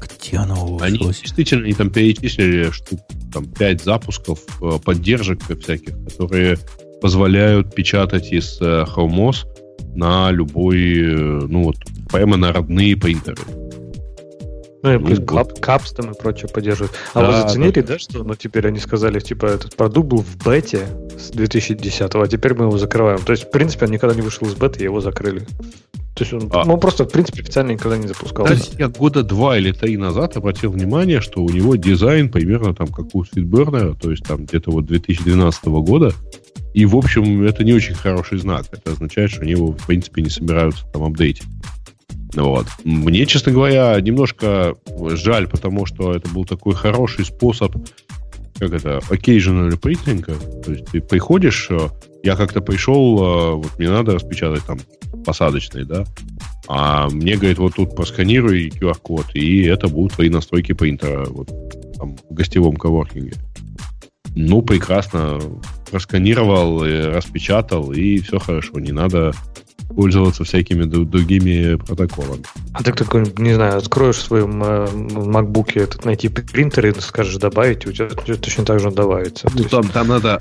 Speaker 1: Где она улучшилась?
Speaker 3: Они действительно они там перечислили штук там 5 запусков э, поддержек всяких, которые позволяют печатать из э, Chrome OS на любой, э, ну вот, прямо на родные принтеры.
Speaker 4: Ну, и плюс ну, кап, капс там и прочее поддерживают. А да, вы заценили, да. да, что ну, теперь они сказали, типа, этот продукт был в бете с 2010 а теперь мы его закрываем. То есть, в принципе, он никогда не вышел из беты, его закрыли. То есть он, а. он просто, в принципе, официально никогда не запускался.
Speaker 3: Есть я года два или три назад обратил внимание, что у него дизайн примерно там как у Светбернера, то есть там где-то вот 2012 года. И, в общем, это не очень хороший знак. Это означает, что они его, в принципе, не собираются там апдейтить. Вот. Мне, честно говоря, немножко жаль, потому что это был такой хороший способ, как это, occasional printing. То есть ты приходишь, э, я как-то пришел, э, вот мне надо распечатать там посадочный, да, а мне говорит, вот тут просканируй QR-код, и это будут твои настройки принтера вот, там, в гостевом коворкинге. Ну, прекрасно. Просканировал, распечатал, и все хорошо. Не надо пользоваться всякими другими протоколами.
Speaker 4: А ты такой, не знаю, откроешь в своем э, MacBook этот найти принтер и скажешь добавить, у тебя точно так же добавится.
Speaker 3: Ну, там, там надо...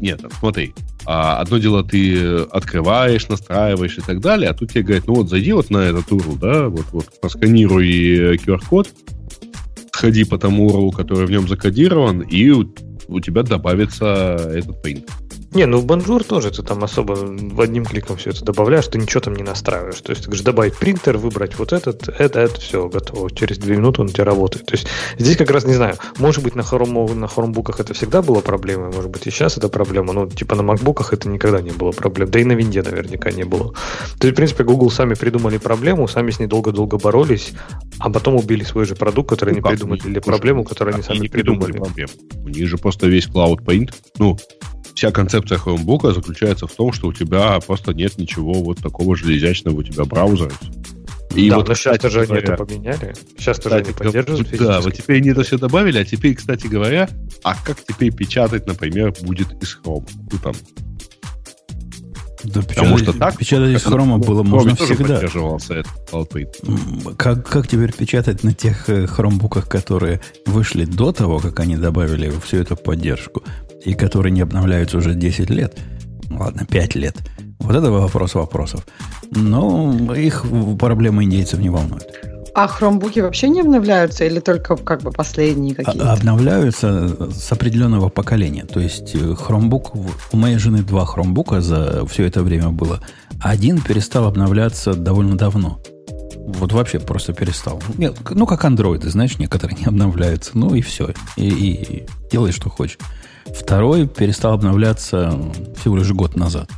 Speaker 3: Нет, смотри, а одно дело ты открываешь, настраиваешь и так далее, а тут тебе говорят, ну вот зайди вот на этот URL, да, вот, вот просканируй QR-код, сходи по тому URL, который в нем закодирован, и у, у тебя добавится этот принтер.
Speaker 4: Не, ну в Bonjour тоже ты там особо в одним кликом все это добавляешь, ты ничего там не настраиваешь. То есть ты говоришь, добавить принтер, выбрать вот этот, это, это все готово. Через две минуты он у тебя работает. То есть здесь как раз, не знаю, может быть на, Chrome, на хромбуках это всегда была проблема, может быть и сейчас это проблема, но типа на макбуках это никогда не было проблем. Да и на винде наверняка не было. То есть, в принципе, Google сами придумали проблему, сами с ней долго-долго боролись, а потом убили свой же продукт, который ну, они придумали, или проблему, которую они сами придумали. придумали.
Speaker 3: У них же просто весь Cloud Paint, ну, вся концепция Chromebook заключается в том, что у тебя просто нет ничего вот такого железячного у тебя браузера.
Speaker 4: И да, вот, но сейчас же они это поменяли. Сейчас тоже они поддерживают.
Speaker 3: Да, вот теперь они это все добавили, а теперь, кстати говоря, а как теперь печатать, например, будет из Chrome? Ну, там,
Speaker 1: да, Потому печатать, что так, печатать из хрома было можно всегда. этот как, как теперь печатать на тех э, хромбуках, которые вышли до того, как они добавили всю эту поддержку? И которые не обновляются уже 10 лет, ладно, 5 лет, вот это вопрос вопросов. Но их проблемы индейцев не волнуют.
Speaker 2: А хромбуки вообще не обновляются или только как бы последние а, какие-то?
Speaker 1: Обновляются с определенного поколения. То есть э, хромбук, у моей жены два хромбука за все это время было. Один перестал обновляться довольно давно. Вот вообще просто перестал. Ну, как андроиды, знаешь, некоторые не обновляются. Ну и все. И, и, и делай, что хочешь. Второй перестал обновляться всего лишь год назад.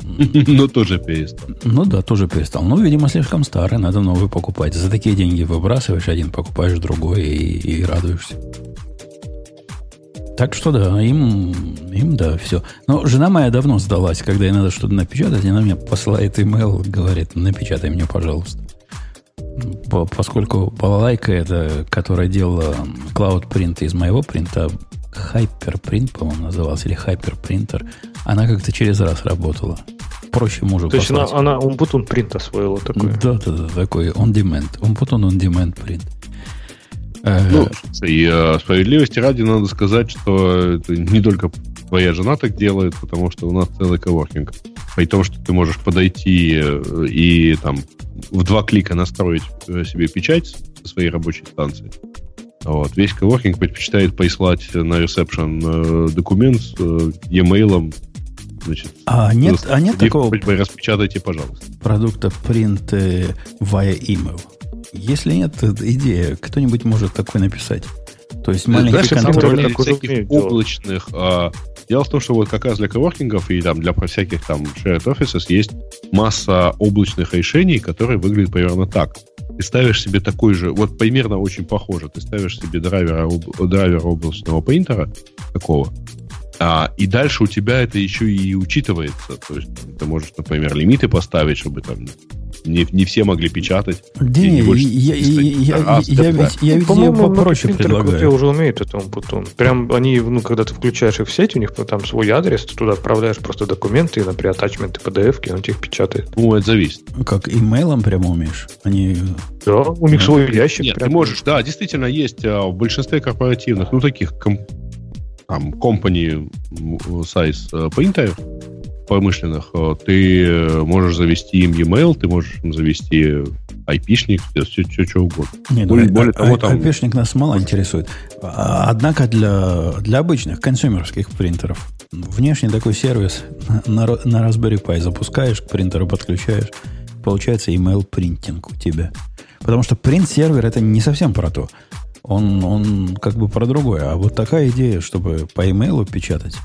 Speaker 3: Ну, тоже перестал.
Speaker 1: Ну да, тоже перестал. Ну, видимо, слишком старый, надо новый покупать. За такие деньги выбрасываешь один, покупаешь другой и, и радуешься. Так что да, им, им да, все. Но жена моя давно сдалась, когда ей надо что-то напечатать, она мне посылает имейл, говорит, напечатай мне, пожалуйста. По, поскольку балалайка это, которая делала Cloud Print из моего принта, Hyperprint, по-моему, назывался, или Hyperprinter, она как-то через раз работала. Проще мужу
Speaker 4: То есть она, она Umbuton принт освоила такой?
Speaker 1: Да, да, да, такой on-demand. Umbuton on-demand print.
Speaker 3: Э, ну, и э, справедливости ради надо сказать, что это не только твоя жена так делает, потому что у нас целый коворкинг. При том, что ты можешь подойти э, и там в два клика настроить себе печать со своей рабочей станции, вот. Весь коворкинг предпочитает прислать на ресепшн э, документ с э, e-mail.
Speaker 1: Значит, а нет, а нет такого...
Speaker 3: Распечатайте, пожалуйста.
Speaker 1: Продукта print э, via email. Если нет, идея, кто-нибудь может такой написать. То есть маленький Знаешь, контроль...
Speaker 3: всяких облачных... А, дело в том, что вот как раз для коворкингов и там для всяких там shared offices есть масса облачных решений, которые выглядят примерно так ты ставишь себе такой же, вот примерно очень похоже, ты ставишь себе драйвера, драйвера облачного принтера такого, а, и дальше у тебя это еще и учитывается. То есть ты можешь, например, лимиты поставить, чтобы там не, не все могли печатать.
Speaker 1: Да не, я, я, я, раз, я, я, ведь, я ведь
Speaker 4: По-моему, попроще предлагаю. уже умеют это потом. Прям они, ну, когда ты включаешь их в сеть, у них там свой адрес, ты туда отправляешь просто документы, например, атачменты, PDF, он тебе их печатает.
Speaker 3: Ну, это зависит.
Speaker 1: Как имейлом прямо умеешь? Они...
Speaker 4: Да, у них свой ящик.
Speaker 3: Нет, прям. ты можешь, да, действительно есть а, в большинстве корпоративных, ну, таких там, company size принтеров промышленных, э, ты э, можешь завести им e-mail, ты можешь им завести IP-шник, все, все, что угодно.
Speaker 1: Не, более, ну, более того, там... IP-шник нас мало интересует. А, однако для, для обычных консюмерских принтеров внешний такой сервис на, на Raspberry Pi запускаешь, к принтеру подключаешь, получается email принтинг у тебя. Потому что принт-сервер это не совсем про то. Он, он как бы про другое. А вот такая идея, чтобы по имейлу печатать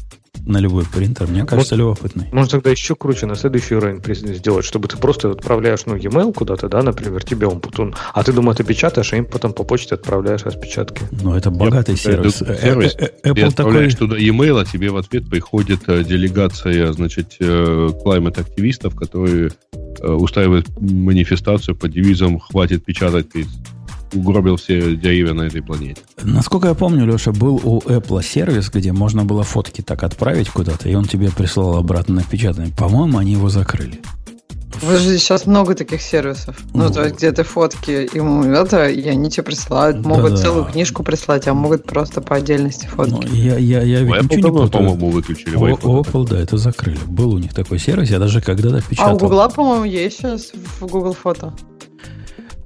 Speaker 1: на любой принтер, мне кажется, может, любопытной.
Speaker 4: Можно тогда еще круче на следующий уровень сделать, чтобы ты просто отправляешь, ну, e-mail куда-то, да, например, тебе он потом, а ты, думаешь, ты печатаешь, а им потом по почте отправляешь распечатки.
Speaker 1: Ну, это богатый сервис.
Speaker 3: Э, сервис. Э, э, Apple такой... туда e-mail, а тебе в ответ приходит делегация, значит, climate-активистов, которые устраивают манифестацию под девизом «Хватит печатать, угробил все деревья на этой планете.
Speaker 1: Насколько я помню, Леша, был у Apple сервис, где можно было фотки так отправить куда-то, и он тебе прислал обратно напечатанные. По-моему, они его закрыли.
Speaker 2: Вы же сейчас много таких сервисов. Ну, ну то есть, где ты фотки ему это, и они тебе присылают. Могут да, целую книжку прислать, а могут просто по отдельности фотки. Ну,
Speaker 1: я, я, я ведь
Speaker 3: Apple ничего не по-моему, выключили.
Speaker 1: О, Apple, да, это закрыли. Был у них такой сервис, я даже когда-то печатал. А
Speaker 2: у Google, по-моему, есть сейчас в Google фото.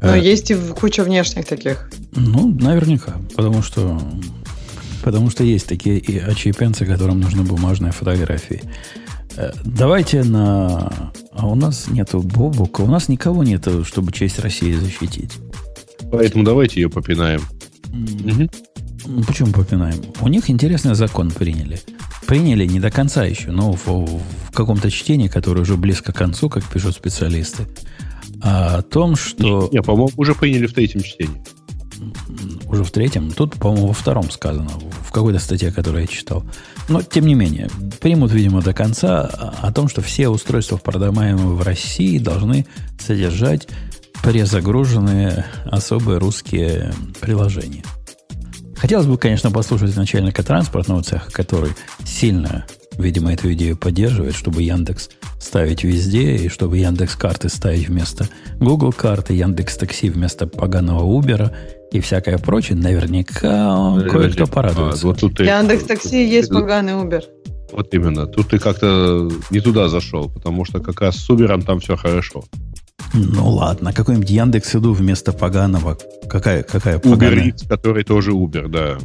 Speaker 2: Но э, есть и куча внешних таких.
Speaker 1: Ну, наверняка, потому что потому что есть такие и очепенцы, которым нужны бумажные фотографии. Э, давайте на... А у нас нету Бобука, у нас никого нету, чтобы честь России защитить.
Speaker 3: Поэтому давайте ее попинаем.
Speaker 1: Угу. Почему попинаем? У них интересный закон приняли. Приняли не до конца еще, но в, в каком-то чтении, которое уже близко к концу, как пишут специалисты о том, что...
Speaker 3: Не, по-моему, уже приняли в третьем чтении.
Speaker 1: Уже в третьем? Тут, по-моему, во втором сказано, в какой-то статье, которую я читал. Но, тем не менее, примут, видимо, до конца о том, что все устройства, продаваемые в России, должны содержать перезагруженные особые русские приложения. Хотелось бы, конечно, послушать начальника транспортного цеха, который сильно, видимо, эту идею поддерживает, чтобы Яндекс ставить везде, и чтобы Яндекс карты ставить вместо Google карты, Яндекс такси вместо поганого Uber и всякое прочее, наверняка кое-кто порадуется. А,
Speaker 2: вот тут Яндекс такси есть поганый Uber.
Speaker 3: Вот именно. Тут ты как-то не туда зашел, потому что как раз с Uber там все хорошо.
Speaker 1: Ну ладно, какой-нибудь Яндекс иду вместо поганого. Какая, какая поганая?
Speaker 3: Uber Eats, который тоже Uber, да.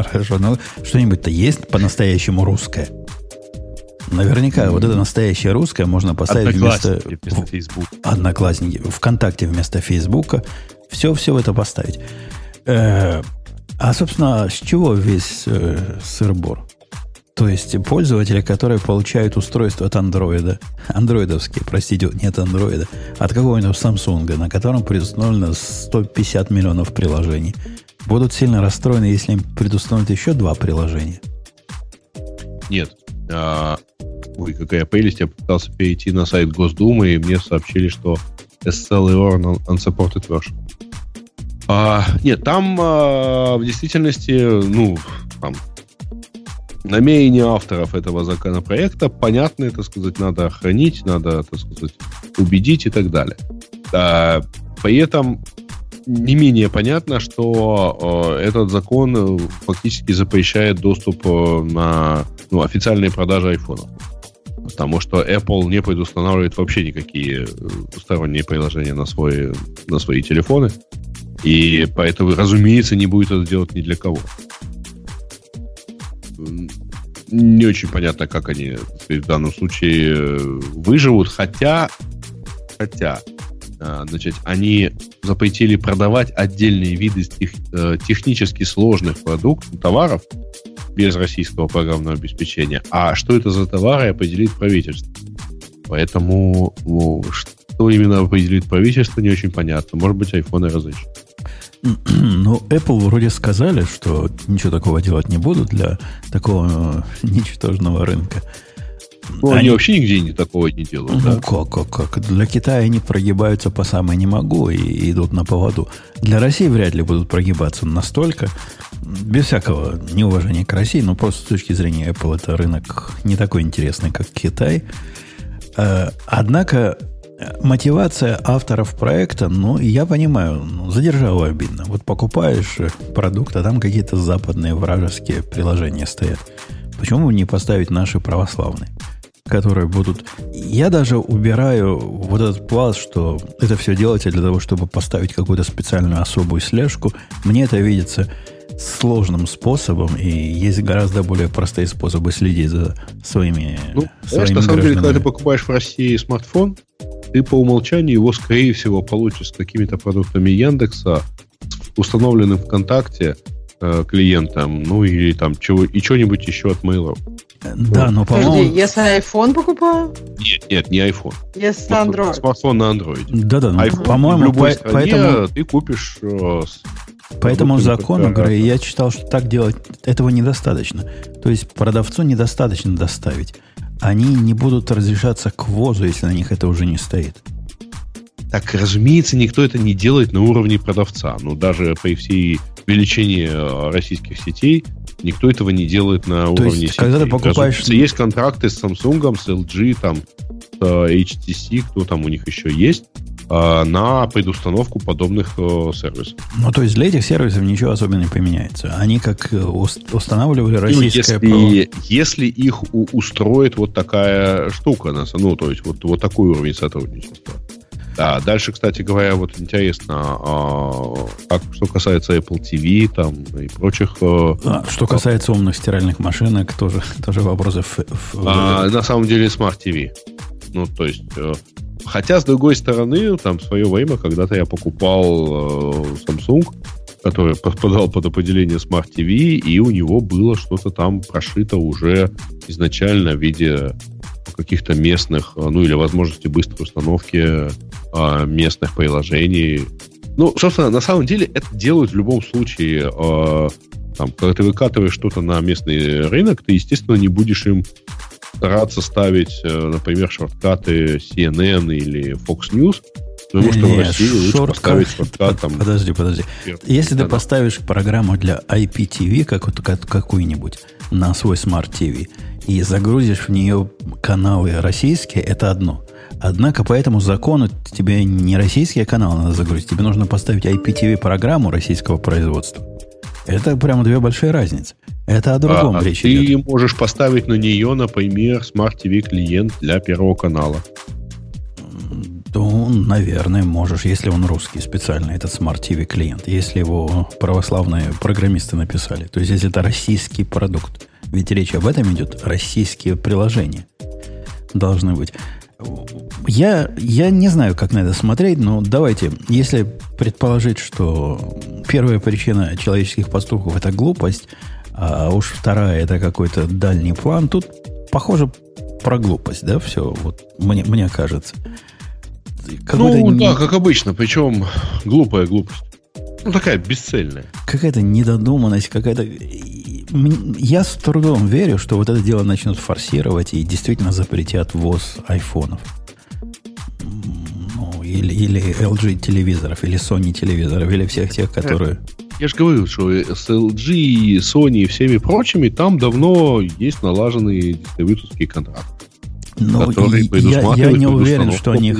Speaker 1: Хорошо, ну что-нибудь-то есть по-настоящему русское? Наверняка вот это настоящее русское можно поставить вместо, вместо Facebook. Одноклассники. Вконтакте вместо Фейсбука. Все-все это поставить. Э, а, собственно, с чего весь э, сырбор? То есть пользователи, которые получают устройство от андроида, андроидовские, простите, нет андроида, от какого-нибудь Samsung, на котором предустановлено 150 миллионов приложений, будут сильно расстроены, если им предустановят еще два приложения.
Speaker 3: Нет. А, ой, какая прелесть, я пытался перейти на сайт Госдумы, и мне сообщили, что SSL error unsupported version. А, нет, там а, в действительности, ну, там, намерения авторов этого законопроекта понятны, так сказать, надо охранить, надо, так сказать, убедить и так далее. А, при этом не менее понятно, что э, этот закон э, фактически запрещает доступ э, на ну, официальные продажи айфонов. Потому что Apple не предустанавливает вообще никакие э, сторонние приложения на, свой, на свои телефоны. И поэтому, разумеется, не будет это делать ни для кого. Не очень понятно, как они в данном случае э, выживут, хотя, хотя, значит, они запретили продавать отдельные виды тех, технически сложных продуктов, товаров, без российского программного обеспечения. А что это за товары, определит правительство. Поэтому ну, что именно определит правительство, не очень понятно. Может быть, айфоны разыщут.
Speaker 1: Ну, Apple вроде сказали, что ничего такого делать не будут для такого э, ничтожного рынка.
Speaker 3: Ну, они, они вообще нигде не такого не делают. Ну,
Speaker 1: да? как, как, как? Для Китая они прогибаются по самой не могу и идут на поводу. Для России вряд ли будут прогибаться настолько. Без всякого неуважения к России, но просто с точки зрения Apple это рынок не такой интересный, как Китай. Э, однако мотивация авторов проекта, ну, я понимаю, ну, задержала обидно. Вот покупаешь продукт, а там какие-то западные вражеские приложения стоят. Почему не поставить наши православные? Которые будут... Я даже убираю вот этот пласт, что это все делается для того, чтобы поставить какую-то специальную особую слежку. Мне это видится сложным способом, и есть гораздо более простые способы следить за своими Ну,
Speaker 3: своими знаешь, на самом деле, когда ты покупаешь в России смартфон, ты по умолчанию его, скорее всего, получишь с какими-то продуктами Яндекса, установленным ВКонтакте, э, клиентам, ну или там чего, и что-нибудь еще от Mail.ru.
Speaker 1: Да, но по-моему... Подожди,
Speaker 2: если iPhone покупаю?
Speaker 3: Нет, нет, не iPhone.
Speaker 2: Если Android.
Speaker 3: Смартфон на Android.
Speaker 1: Да-да, но
Speaker 3: iPhone, по-моему, в любой по- поэтому... ты купишь... Э,
Speaker 1: по этому закону, Грей, я читал, что так делать этого недостаточно. То есть продавцу недостаточно доставить. Они не будут разрешаться к ввозу, если на них это уже не стоит.
Speaker 3: Так, разумеется, никто это не делает на уровне продавца. Ну, даже при всей величине э, российских сетей никто этого не делает на То уровне есть,
Speaker 1: сетей. когда ты покупаешь...
Speaker 3: Разумеется, есть контракты с Samsung, с LG, там, с HTC, кто там у них еще есть, э, на предустановку подобных э, сервисов.
Speaker 1: Ну, то есть для этих сервисов ничего особенно не поменяется. Они как устанавливали ну, российское
Speaker 3: ну, если, если их устроит вот такая штука, ну, то есть вот, вот такой уровень сотрудничества. Да, дальше, кстати говоря, вот интересно, а, как, что касается Apple TV там и прочих... Э,
Speaker 1: а, что касается умных стиральных машинок, тоже, тоже вопросы. В,
Speaker 3: в... А, на самом деле Smart TV. Ну, то есть... Э, хотя, с другой стороны, там, в свое время, когда-то я покупал э, Samsung, который подпадал под определение Smart TV, и у него было что-то там прошито уже изначально в виде каких-то местных, ну или возможности быстрой установки э, местных приложений. Ну, собственно, на самом деле это делают в любом случае. Э, там, когда ты выкатываешь что-то на местный рынок, ты, естественно, не будешь им стараться ставить, э, например, шорткаты CNN или Fox News, потому что в России лучше шорткат... поставить шорткат там...
Speaker 1: Подожди, подожди. Если ты поставишь программу для IPTV какую-нибудь на свой TV и загрузишь в нее каналы российские, это одно. Однако по этому закону тебе не российские каналы надо загрузить, тебе нужно поставить IPTV-программу российского производства. Это прямо две большие разницы. Это о другом а, речь
Speaker 3: ты идет. можешь поставить на нее, например, Smart TV клиент для первого канала.
Speaker 1: Ну, наверное, можешь, если он русский специально, этот Smart TV клиент, если его православные программисты написали. То есть, если это российский продукт. Ведь речь об этом идет, российские приложения должны быть. Я, я не знаю, как на это смотреть, но давайте, если предположить, что первая причина человеческих поступков – это глупость, а уж вторая – это какой-то дальний план, тут похоже про глупость, да, все, вот мне, мне кажется.
Speaker 3: Ну, не... да, как обычно, причем глупая глупость. Ну, такая бесцельная.
Speaker 1: Какая-то недодуманность, какая-то я с трудом верю, что вот это дело начнут форсировать и действительно запретят ввоз айфонов. Ну, или, или LG телевизоров, или Sony телевизоров, или всех тех, которые...
Speaker 3: Я же говорил, что с LG, Sony и всеми прочими там давно есть налаженные дистрибьюторские контракты.
Speaker 1: Ну, я, я не уверен, что они...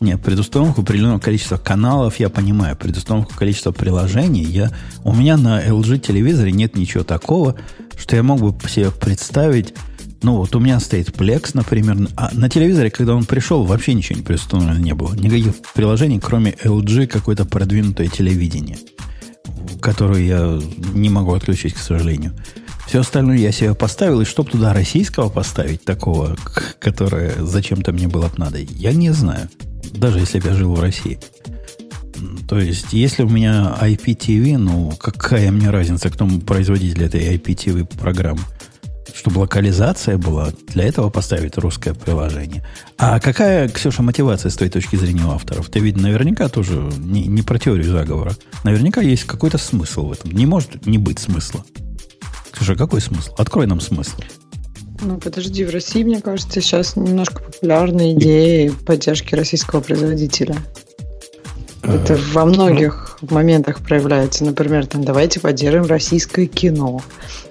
Speaker 1: Нет, предустановку определенного количества каналов я понимаю. Предустановку количества приложений я... У меня на LG телевизоре нет ничего такого, что я мог бы себе представить... Ну, вот у меня стоит Plex, например. А на телевизоре, когда он пришел, вообще ничего не предустановлено не было. Никаких приложений, кроме LG, какое-то продвинутое телевидение, которое я не могу отключить, к сожалению. Все остальное я себе поставил, и чтоб туда российского поставить, такого, которое зачем-то мне было бы надо, я не знаю. Даже если бы я жил в России. То есть, если у меня IPTV, ну, какая мне разница, кто производитель этой IPTV программы? Чтобы локализация была, для этого поставить русское приложение. А какая, Ксюша, мотивация с твоей точки зрения у авторов? Ты ведь наверняка тоже не, не про теорию заговора. Наверняка есть какой-то смысл в этом. Не может не быть смысла. Слушай, какой смысл? Открой нам смысл.
Speaker 2: Ну, подожди, в России, мне кажется, сейчас немножко популярны идеи поддержки российского производителя. Это во многих моментах проявляется. Например, там давайте поддержим российское кино.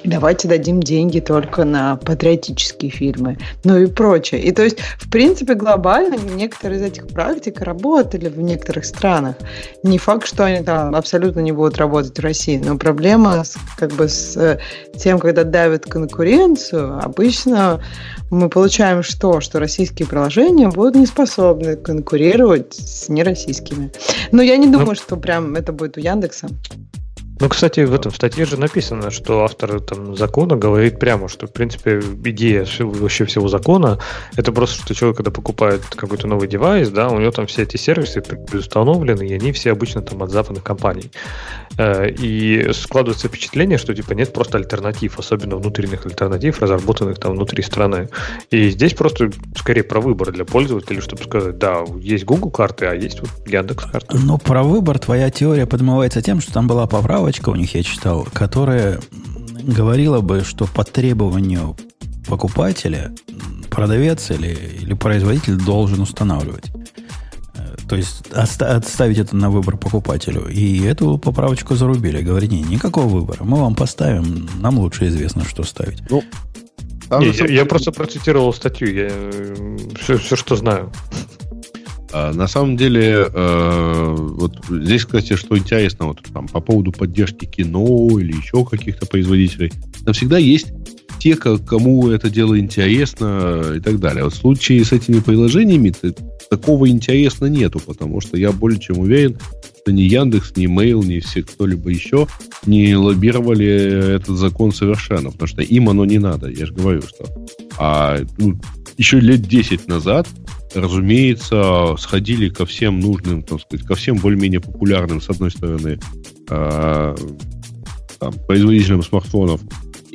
Speaker 2: Давайте дадим деньги только на патриотические фильмы. Ну и прочее. И то есть, в принципе, глобально некоторые из этих практик работали в некоторых странах. Не факт, что они там абсолютно не будут работать в России. Но проблема с, как бы с э, тем, когда давят конкуренцию, обычно мы получаем что? Что российские приложения будут не способны конкурировать с нероссийскими. Но я не думаю, ну, что прям это будет у Яндекса.
Speaker 4: Ну, кстати, в этом статье же написано, что автор там, закона говорит прямо, что, в принципе, идея вообще всего закона это просто, что человек, когда покупает какой-то новый девайс, да, у него там все эти сервисы предустановлены, и они все обычно там от западных компаний. Э, и складывается впечатление, что типа нет просто альтернатив, особенно внутренних альтернатив, разработанных там внутри страны. И здесь просто скорее про выбор для пользователя, чтобы сказать, да, есть Google карты, а есть вот Яндекс карты.
Speaker 1: Ну, про выбор твоя теория подмывается тем, что там была поправочка у них, я читал, которая говорила бы, что по требованию покупателя продавец или, или производитель должен устанавливать. То есть отставить это на выбор покупателю. И эту поправочку зарубили. Говорит, не, никакого выбора. Мы вам поставим, нам лучше известно, что ставить. Ну,
Speaker 4: не, я, я просто процитировал статью, я все, все что знаю.
Speaker 3: А, на самом деле, э, вот здесь, кстати, что интересно, вот там по поводу поддержки кино или еще каких-то производителей, там всегда есть те, кому это дело интересно и так далее. Вот в случае с этими приложениями такого интересно нету, потому что я более чем уверен, что ни Яндекс, ни Mail, ни все кто-либо еще не лоббировали этот закон совершенно, потому что им оно не надо. Я же говорю, что а, ну, еще лет 10 назад, разумеется, сходили ко всем нужным, так сказать, ко всем более-менее популярным, с одной стороны, э, там, производителям смартфонов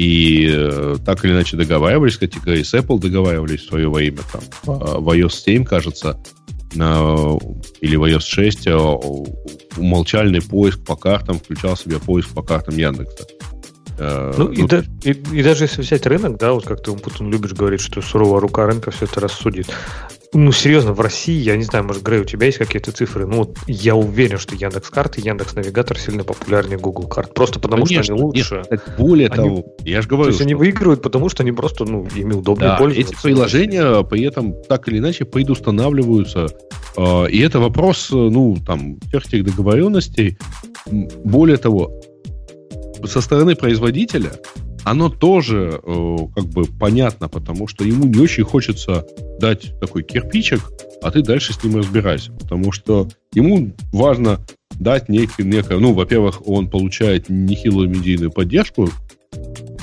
Speaker 3: и э, так или иначе договаривались, кстати говоря, с Apple договаривались в свое время, там, в iOS 7, кажется, на, или в iOS 6 э, умолчальный поиск по картам включал в себя поиск по картам Яндекса.
Speaker 4: Э, ну, и, да, и, и даже если взять рынок, да, вот как ты, Путин, любишь говорить, что суровая рука рынка все это рассудит. Ну, серьезно, в России, я не знаю, может, Грей, у тебя есть какие-то цифры? Ну, вот я уверен, что Яндекс карты, Яндекс Навигатор сильно популярнее Google карт. Просто потому, Конечно, что они лучше.
Speaker 3: Нет, более они, того, я же говорю. То
Speaker 4: есть что... они выигрывают, потому что они просто, ну, ими удобнее
Speaker 3: да, пользоваться. Эти приложения при этом так или иначе предустанавливаются. А, и это вопрос, ну, там, тех тех договоренностей. Более того, со стороны производителя оно тоже э, как бы понятно, потому что ему не очень хочется дать такой кирпичик, а ты дальше с ним разбирайся. Потому что ему важно дать некий, некое... Ну, во-первых, он получает нехилую медийную поддержку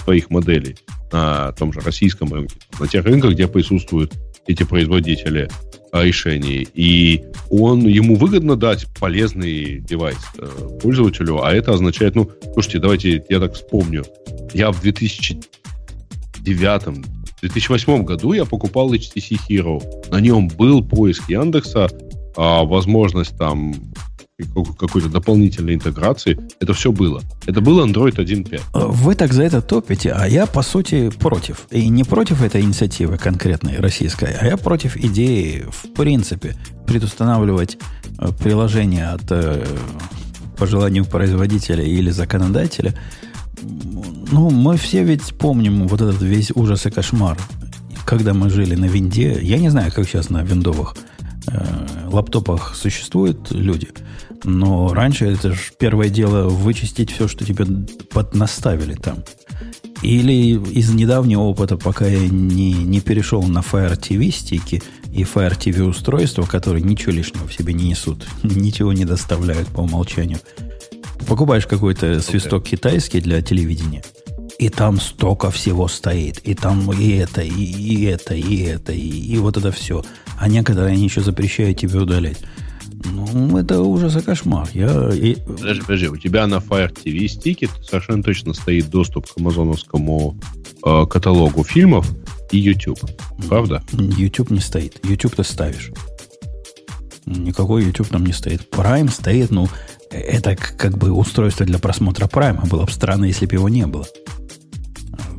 Speaker 3: своих моделей на том же российском рынке, на тех рынках, где присутствуют эти производители решений. И он, ему выгодно дать полезный девайс э, пользователю, а это означает, ну, слушайте, давайте я так вспомню. Я в 2009 2008 году я покупал HTC Hero. На нем был поиск Яндекса, а, возможность там какой-то дополнительной интеграции. Это все было. Это был Android 1.5.
Speaker 1: Вы так за это топите, а я, по сути, против. И не против этой инициативы конкретной российской, а я против идеи, в принципе, предустанавливать э, приложение от э, по желанию производителя или законодателя. Ну, мы все ведь помним вот этот весь ужас и кошмар, когда мы жили на винде. Я не знаю, как сейчас на виндовых э, лаптопах существуют люди – но раньше это же первое дело вычистить все, что тебе поднаставили там. Или из недавнего опыта, пока я не, не перешел на Fire TV стики и Fire TV устройства, которые ничего лишнего в себе не несут, ничего не доставляют по умолчанию. Покупаешь какой-то свисток китайский для телевидения, и там столько всего стоит. И там и это, и, и это, и это, и, и вот это все. А некоторые они еще запрещают тебе удалять. Ну, это ужас и кошмар. Я...
Speaker 3: Подожди, подожди, у тебя на Fire TV стике совершенно точно стоит доступ к амазоновскому э, каталогу фильмов и YouTube. Правда?
Speaker 1: YouTube не стоит. YouTube ты ставишь. Никакой YouTube там не стоит. Prime стоит, ну, это как бы устройство для просмотра Prime. Было бы странно, если бы его не было.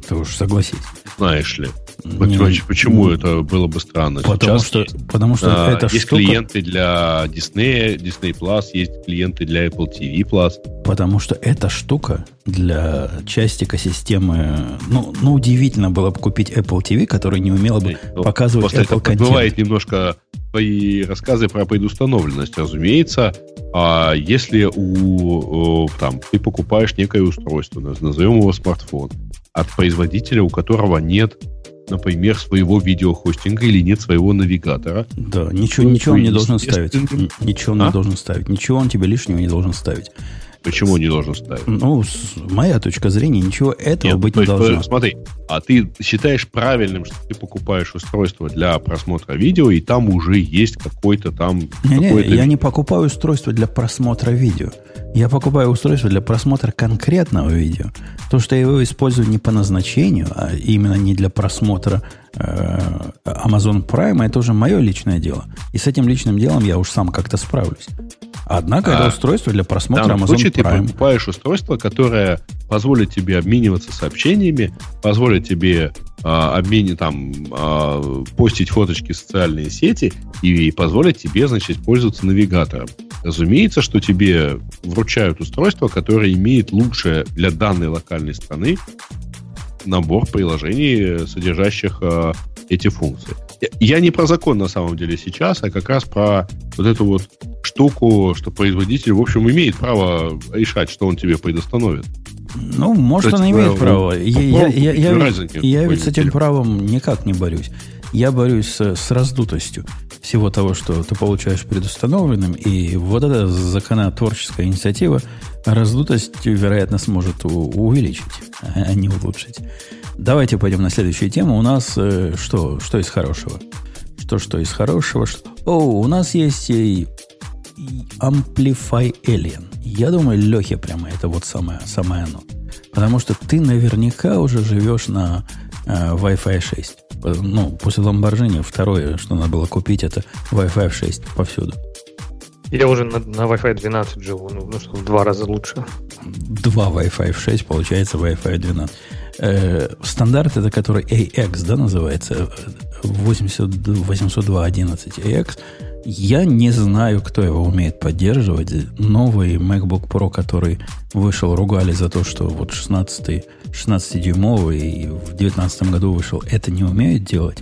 Speaker 1: Ты уж согласись.
Speaker 3: Знаешь ли. Не, Почему это было бы странно?
Speaker 1: Потому Сейчас что, есть, потому что
Speaker 3: а, это есть штука... клиенты для Disney, Disney Plus, есть клиенты для Apple TV Plus.
Speaker 1: Потому что эта штука для части экосистемы... Ну, ну удивительно было бы купить Apple TV, который не умела бы ну, показывать Apple это контент.
Speaker 3: Бывает немножко твои рассказы про предустановленность, разумеется. А если у, там, ты покупаешь некое устройство, назовем его смартфон, от производителя, у которого нет например, своего видеохостинга или нет своего навигатора.
Speaker 1: Да, ничего, ничего он не должен ставить. Ничего он а? не должен ставить. Ничего он тебе лишнего не должен ставить.
Speaker 3: Почему не должен ставить?
Speaker 1: Ну, с моя точка зрения, ничего этого Нет, быть не должно.
Speaker 3: Смотри, а ты считаешь правильным, что ты покупаешь устройство для просмотра видео, и там уже есть какой-то там...
Speaker 1: Не-не, я не покупаю устройство для просмотра видео. Я покупаю устройство для просмотра конкретного видео. То, что я его использую не по назначению, а именно не для просмотра э, Amazon Prime, это уже мое личное дело. И с этим личным делом я уж сам как-то справлюсь. Однако а, это устройство для просмотра Amazon случае
Speaker 3: Prime. ты покупаешь устройство, которое позволит тебе обмениваться сообщениями, позволит тебе а, обмене там а, постить фоточки в социальные сети и, и позволить тебе, значит, пользоваться навигатором. Разумеется, что тебе вручают устройство, которое имеет лучшее для данной локальной страны набор приложений, содержащих э, эти функции. Я не про закон на самом деле сейчас, а как раз про вот эту вот штуку, что производитель, в общем, имеет право решать, что он тебе предостановит.
Speaker 1: Ну, может, он имеет право. Я, я, я, я, я ведь с этим правом никак не борюсь. Я борюсь с, с раздутостью всего того, что ты получаешь предустановленным, и вот эта законотворческая инициатива раздутость, вероятно, сможет увеличить, а не улучшить. Давайте пойдем на следующую тему. У нас э, что, что из хорошего? Что, что из хорошего? Что... О, у нас есть и Amplify Alien. Я думаю, Лехе прямо это вот самое, самое оно. Потому что ты наверняка уже живешь на э, Wi-Fi 6. Ну, после Lamborghini второе, что надо было купить, это Wi-Fi 6 повсюду.
Speaker 4: Я уже на, на Wi-Fi 12 живу, ну, ну что, в два раза лучше.
Speaker 1: Два Wi-Fi 6, получается Wi-Fi 12. Э, стандарт это который AX, да, называется? 802.11ax. Я не знаю, кто его умеет поддерживать. Новый MacBook Pro, который вышел, ругали за то, что вот 16, 16-дюймовый в 2019 году вышел, это не умеет делать.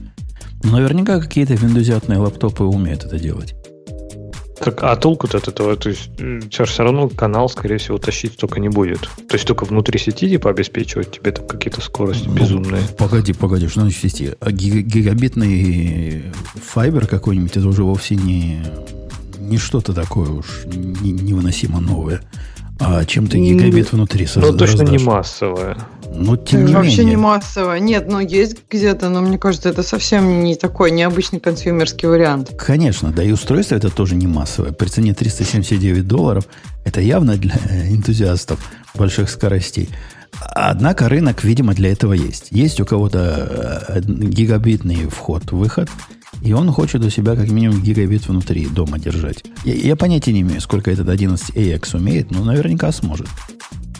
Speaker 1: Но наверняка какие-то виндузятные лаптопы умеют это делать.
Speaker 4: Так, а толку-то от этого? То есть, у тебя же все равно канал, скорее всего, тащить столько не будет. То есть, только внутри сети типа обеспечивать тебе там какие-то скорости ну, безумные.
Speaker 1: Погоди, погоди, что значит сети? А гигабитный файбер какой-нибудь, это уже вовсе не, не что-то такое уж невыносимо новое. А чем ты гигабит внутри
Speaker 4: создашь? Ну, точно не массовое.
Speaker 2: Ну, тем не Вообще менее. не массово. Нет, ну есть где-то, но мне кажется, это совсем не такой необычный консюмерский вариант.
Speaker 1: Конечно, да и устройство это тоже не массовое. При цене 379 долларов это явно для энтузиастов больших скоростей. Однако рынок, видимо, для этого есть. Есть у кого-то э, гигабитный вход-выход, и он хочет у себя как минимум гигабит внутри дома держать. Я, я понятия не имею, сколько этот 11AX умеет, но наверняка сможет.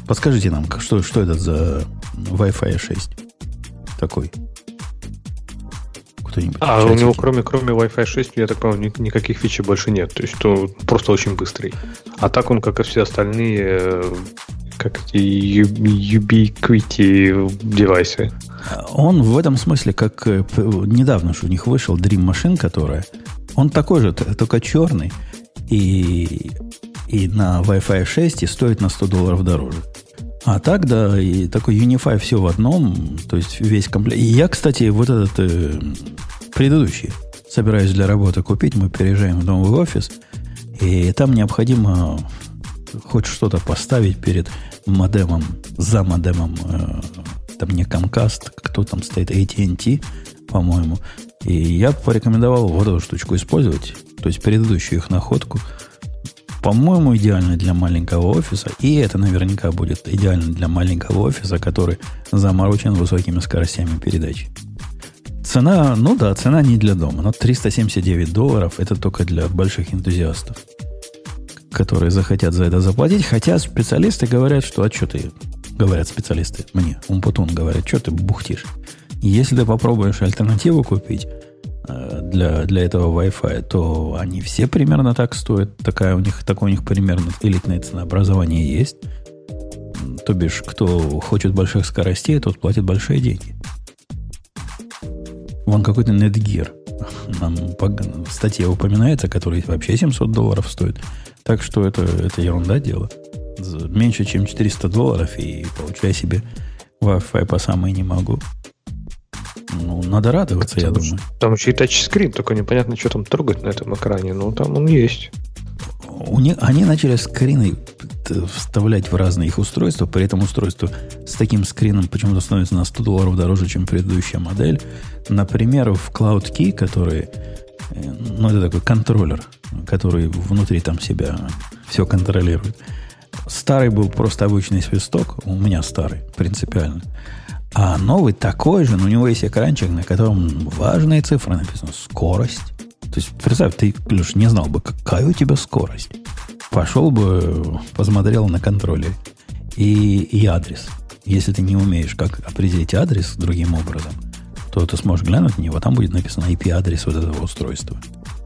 Speaker 1: Подскажите нам, что, что это за Wi-Fi 6 такой?
Speaker 4: Кто-нибудь? А у него кроме, кроме Wi-Fi 6, я так понимаю, никаких фичей больше нет. То есть то просто очень быстрый. А так он, как и все остальные, э, как эти Ubiquiti девайсы.
Speaker 1: Он в этом смысле, как э, недавно же у них вышел Dream Machine, которая, он такой же, только черный, и, и на Wi-Fi 6 и стоит на 100 долларов дороже. А так, да, и такой Unify все в одном, то есть весь комплект. И я, кстати, вот этот э, предыдущий собираюсь для работы купить, мы переезжаем в новый офис, и там необходимо хоть что-то поставить перед модемом, за модемом, э, там не Comcast, кто там стоит, AT&T, по-моему. И я порекомендовал вот эту штучку использовать, то есть предыдущую их находку – по-моему, идеально для маленького офиса. И это наверняка будет идеально для маленького офиса, который заморочен высокими скоростями передачи. Цена, ну да, цена не для дома, но 379 долларов это только для больших энтузиастов, которые захотят за это заплатить. Хотя специалисты говорят, что а что ты, говорят специалисты, мне, Умпутун говорят, что ты бухтишь. Если ты попробуешь альтернативу купить, для, для этого Wi-Fi, то они все примерно так стоят. Такая у них, такое у них примерно элитное ценообразование есть. То бишь, кто хочет больших скоростей, тот платит большие деньги. Вон какой-то Netgear. Нам в статье упоминается, который вообще 700 долларов стоит. Так что это, это ерунда дело. Меньше, чем 400 долларов и получай себе Wi-Fi по самой не могу. Ну, надо радоваться, я думаю.
Speaker 4: Там еще и тачскрин, только непонятно, что там трогать на этом экране, но там он есть.
Speaker 1: У них, они начали скрины вставлять в разные их устройства, при этом устройство с таким скрином почему-то становится на 100 долларов дороже, чем предыдущая модель. Например, в Cloud Key, который, э, ну, это такой контроллер, который внутри там себя все контролирует. Старый был просто обычный свисток, у меня старый, принципиально. А новый такой же, но у него есть экранчик, на котором важные цифры написаны. Скорость. То есть, представь, ты, Плюш, не знал бы, какая у тебя скорость. Пошел бы, посмотрел на контроле. И, и адрес. Если ты не умеешь, как определить адрес другим образом, то ты сможешь глянуть на него, там будет написано IP-адрес вот этого устройства.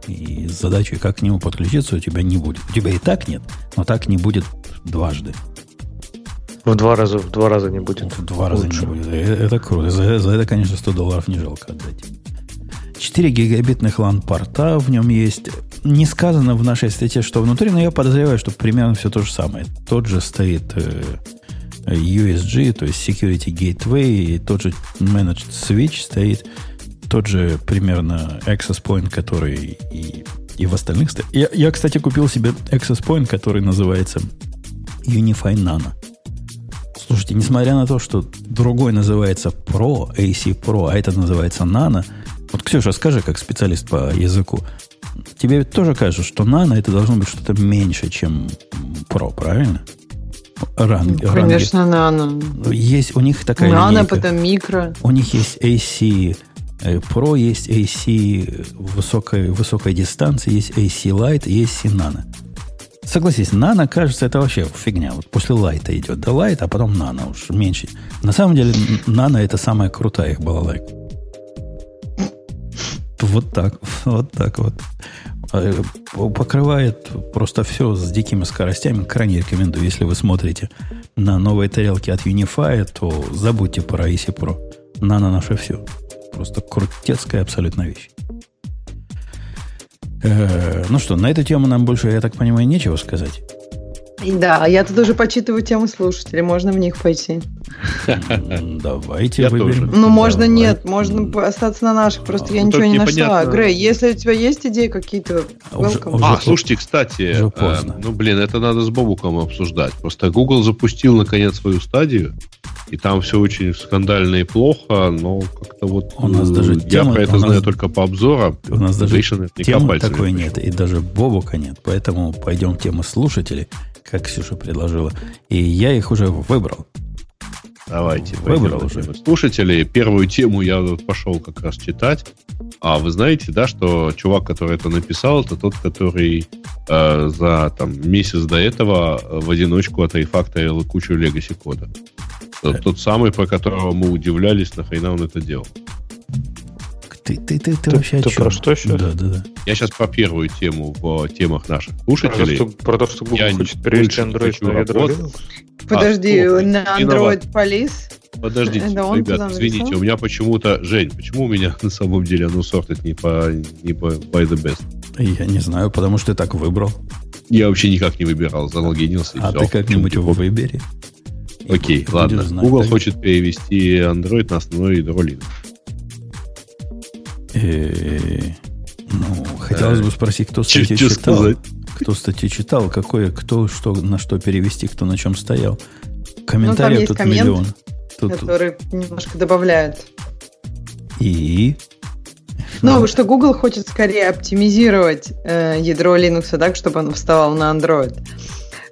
Speaker 1: И задачи, как к нему подключиться, у тебя не будет. У тебя и так нет, но так не будет дважды.
Speaker 4: В два раза, в два раза не будет.
Speaker 1: В два раза не будет. Это, это круто. За, за это, конечно, 100 долларов не жалко отдать. 4 гигабитных LAN-порта в нем есть. Не сказано в нашей статье, что внутри, но я подозреваю, что примерно все то же самое. Тот же стоит э, USG, то есть Security Gateway, и тот же Managed Switch стоит, тот же примерно Access Point, который и, и в остальных стоит. Я, я, кстати, купил себе Access Point, который называется Unify Nano. Слушайте, несмотря на то, что другой называется Pro, AC Pro, а это называется Nano, вот, Ксюша, скажи, как специалист по языку, тебе ведь тоже кажется, что Nano это должно быть что-то меньше, чем Pro, правильно?
Speaker 2: Ранги, ну, конечно. Nano.
Speaker 1: Есть у них такая
Speaker 2: Nano, линейка. потом микро.
Speaker 1: У них есть AC э, Pro, есть AC высокой, высокой дистанции, есть AC Light, есть AC Nano. Согласись, нано, кажется, это вообще фигня. Вот после лайта идет до лайта, а потом нано уж меньше. На самом деле, нано это самая крутая их была лайк. Вот так, вот так вот. Э, покрывает просто все с дикими скоростями. Крайне рекомендую. Если вы смотрите на новые тарелки от Unify, то забудьте про Easy Pro. Нано наше все. Просто крутецкая абсолютно вещь. Э, ну что, на эту тему нам больше, я так понимаю, нечего сказать.
Speaker 2: Да, а я тут уже почитываю тему слушателей, можно в них пойти.
Speaker 1: Давайте выберем.
Speaker 2: Ну, можно нет, можно остаться на наших, просто я ну, ничего не нашла. Грей, если у тебя есть идеи какие-то,
Speaker 3: А, слушайте, кстати, э, ну, блин, это надо с Бобуком обсуждать. Просто Google запустил, наконец, свою стадию, и там все очень скандально и плохо, но как-то вот...
Speaker 1: У нас даже
Speaker 3: Я темы, про это знаю нас, только по обзорам.
Speaker 1: У нас даже темы такой нет, и даже Бобука нет. Поэтому пойдем к теме слушателей как Ксюша предложила. И я их уже выбрал.
Speaker 3: Давайте. Выбрал уже. Слушатели, первую тему я пошел как раз читать. А вы знаете, да, что чувак, который это написал, это тот, который э, за там, месяц до этого в одиночку отрефакторил кучу легаси кода. Тот, тот самый, по которому мы удивлялись, нахрена он это делал.
Speaker 1: Ты, ты, ты, ты, ты вообще
Speaker 4: ты о чем? Про что сейчас?
Speaker 1: Да, да, да.
Speaker 3: Я сейчас про первую тему в темах наших слушателей.
Speaker 4: Про, про то, что Google я хочет перевести Android на ядро
Speaker 2: Подожди, а, на Android Police?
Speaker 3: Подождите, ребят, извините, у меня почему-то... Жень, почему у меня на самом деле оно сортит не по, не по by the best?
Speaker 1: Я не знаю, потому что ты так выбрал.
Speaker 3: Я вообще никак не выбирал, залогинился и
Speaker 1: а
Speaker 3: все.
Speaker 1: ты как-нибудь его выбери.
Speaker 3: Окей, ладно. Знать, Google так? хочет перевести Android на основной ядро Linux.
Speaker 1: Э, ну, хотелось бы спросить, кто статью читал. Кто статью читал, какое, кто что на что перевести, кто на чем стоял. Комментариев ну, тут коммент, миллион.
Speaker 2: Тут, который немножко добавляет.
Speaker 1: И
Speaker 2: ну, что Google хочет скорее оптимизировать э, ядро Linux так, чтобы оно вставало на Android.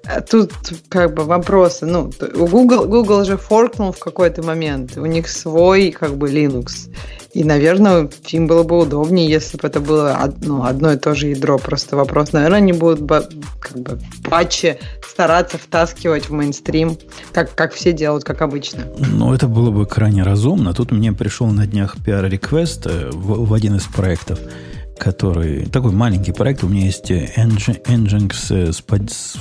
Speaker 2: Э, тут как бы вопросы. Ну, Google, Google же форкнул в какой-то момент. У них свой как бы Linux. И, наверное, им было бы удобнее, если бы это было ну, одно и то же ядро. Просто вопрос, наверное, они будут как бы патчи стараться втаскивать в мейнстрим, как, как все делают, как обычно.
Speaker 1: Ну, это было бы крайне разумно. Тут мне пришел на днях пиар-реквест э, в, в один из проектов, который... Такой маленький проект. У меня есть Nginx с, под, с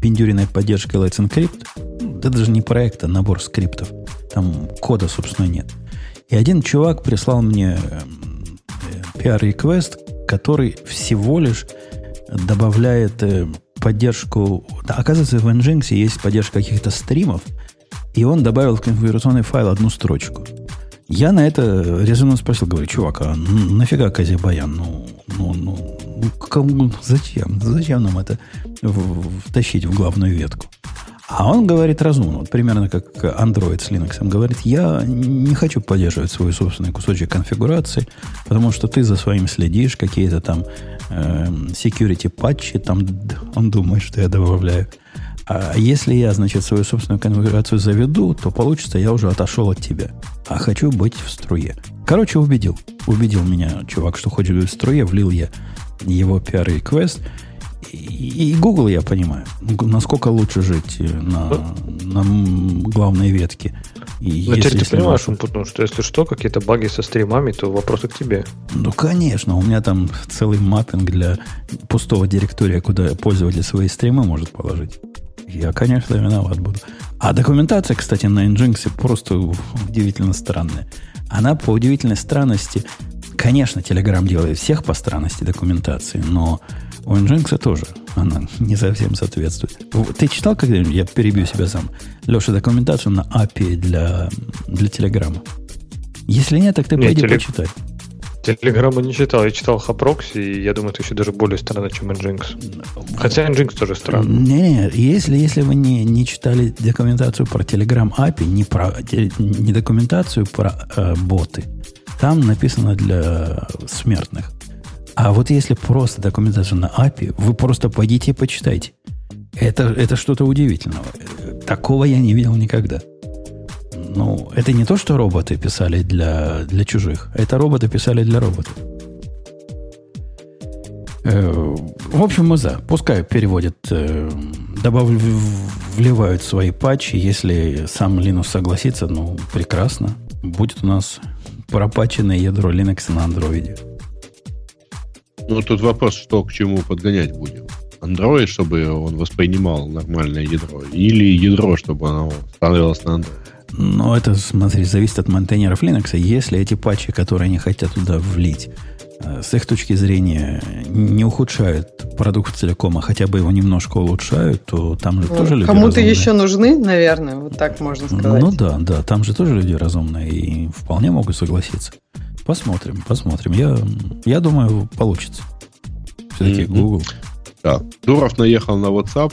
Speaker 1: пиндюриной поддержкой Let's Encrypt. Это даже не проект, а набор скриптов. Там кода, собственно, нет. И один чувак прислал мне PR-реквест, эм, который всего лишь добавляет э, поддержку... Да, оказывается, в Nginx есть поддержка каких-то стримов, и он добавил в конфигурационный файл одну строчку. Я на это резонно спросил, говорю, чувак, а нафига Казибаян? Ну, ну, ну, кому, зачем? Зачем нам это втащить в главную ветку? А он говорит разумно, вот примерно как Android с Linux. Он говорит, я не хочу поддерживать свой собственный кусочек конфигурации, потому что ты за своим следишь, какие-то там э, security патчи, там он думает, что я добавляю. А если я, значит, свою собственную конфигурацию заведу, то получится, я уже отошел от тебя. А хочу быть в струе. Короче, убедил. Убедил меня чувак, что хочет быть в струе. Влил я его PR-реквест. И, и Google я понимаю. Насколько лучше жить на, на главной ветке.
Speaker 4: И ну, теперь ты понимаешь, он, потому что если что, какие-то баги со стримами, то вопросы к тебе.
Speaker 1: Ну, конечно, у меня там целый маппинг для пустого директория, куда пользователь свои стримы может положить. Я, конечно, виноват буду. А документация, кстати, на Nginx просто удивительно странная. Она по удивительной странности, конечно, Telegram делает всех по странности документации, но у Nginx тоже она не совсем соответствует. Ты читал когда-нибудь, я перебью себя сам, Леша, документацию на API для, для Телеграма? Если нет, так ты нет, пойди телег... почитай.
Speaker 4: Телеграма не читал. Я читал Хапрокси, и я думаю, это еще даже более странно, чем Nginx. Хотя Nginx тоже странно.
Speaker 1: Не, если, если вы не, не читали документацию про Telegram API, не, про, не документацию про э, боты, там написано для смертных. А вот если просто документацию на API, вы просто пойдите и почитайте. Это, это что-то удивительного. Такого я не видел никогда. Ну, это не то, что роботы писали для, для чужих. Это роботы писали для роботов. Э, в общем, мы за. Пускай переводят, э, добав, вливают свои патчи. Если сам Linux согласится, ну, прекрасно. Будет у нас пропаченное ядро Linux на андроиде.
Speaker 3: Ну, тут вопрос, что к чему подгонять будем. Android, чтобы он воспринимал нормальное ядро, или ядро, чтобы оно становилось на Android?
Speaker 1: Но это, смотри, зависит от монтейнеров Linux. Если эти патчи, которые они хотят туда влить, э, с их точки зрения не ухудшают продукт целиком, а хотя бы его немножко улучшают, то там же ну, тоже люди
Speaker 2: Кому-то еще нужны, наверное, вот так можно сказать.
Speaker 1: Ну да, да, там же тоже люди разумные и вполне могут согласиться. Посмотрим, посмотрим. Я, я думаю, получится. Все-таки mm-hmm. Google.
Speaker 3: Да. Дуров наехал на WhatsApp,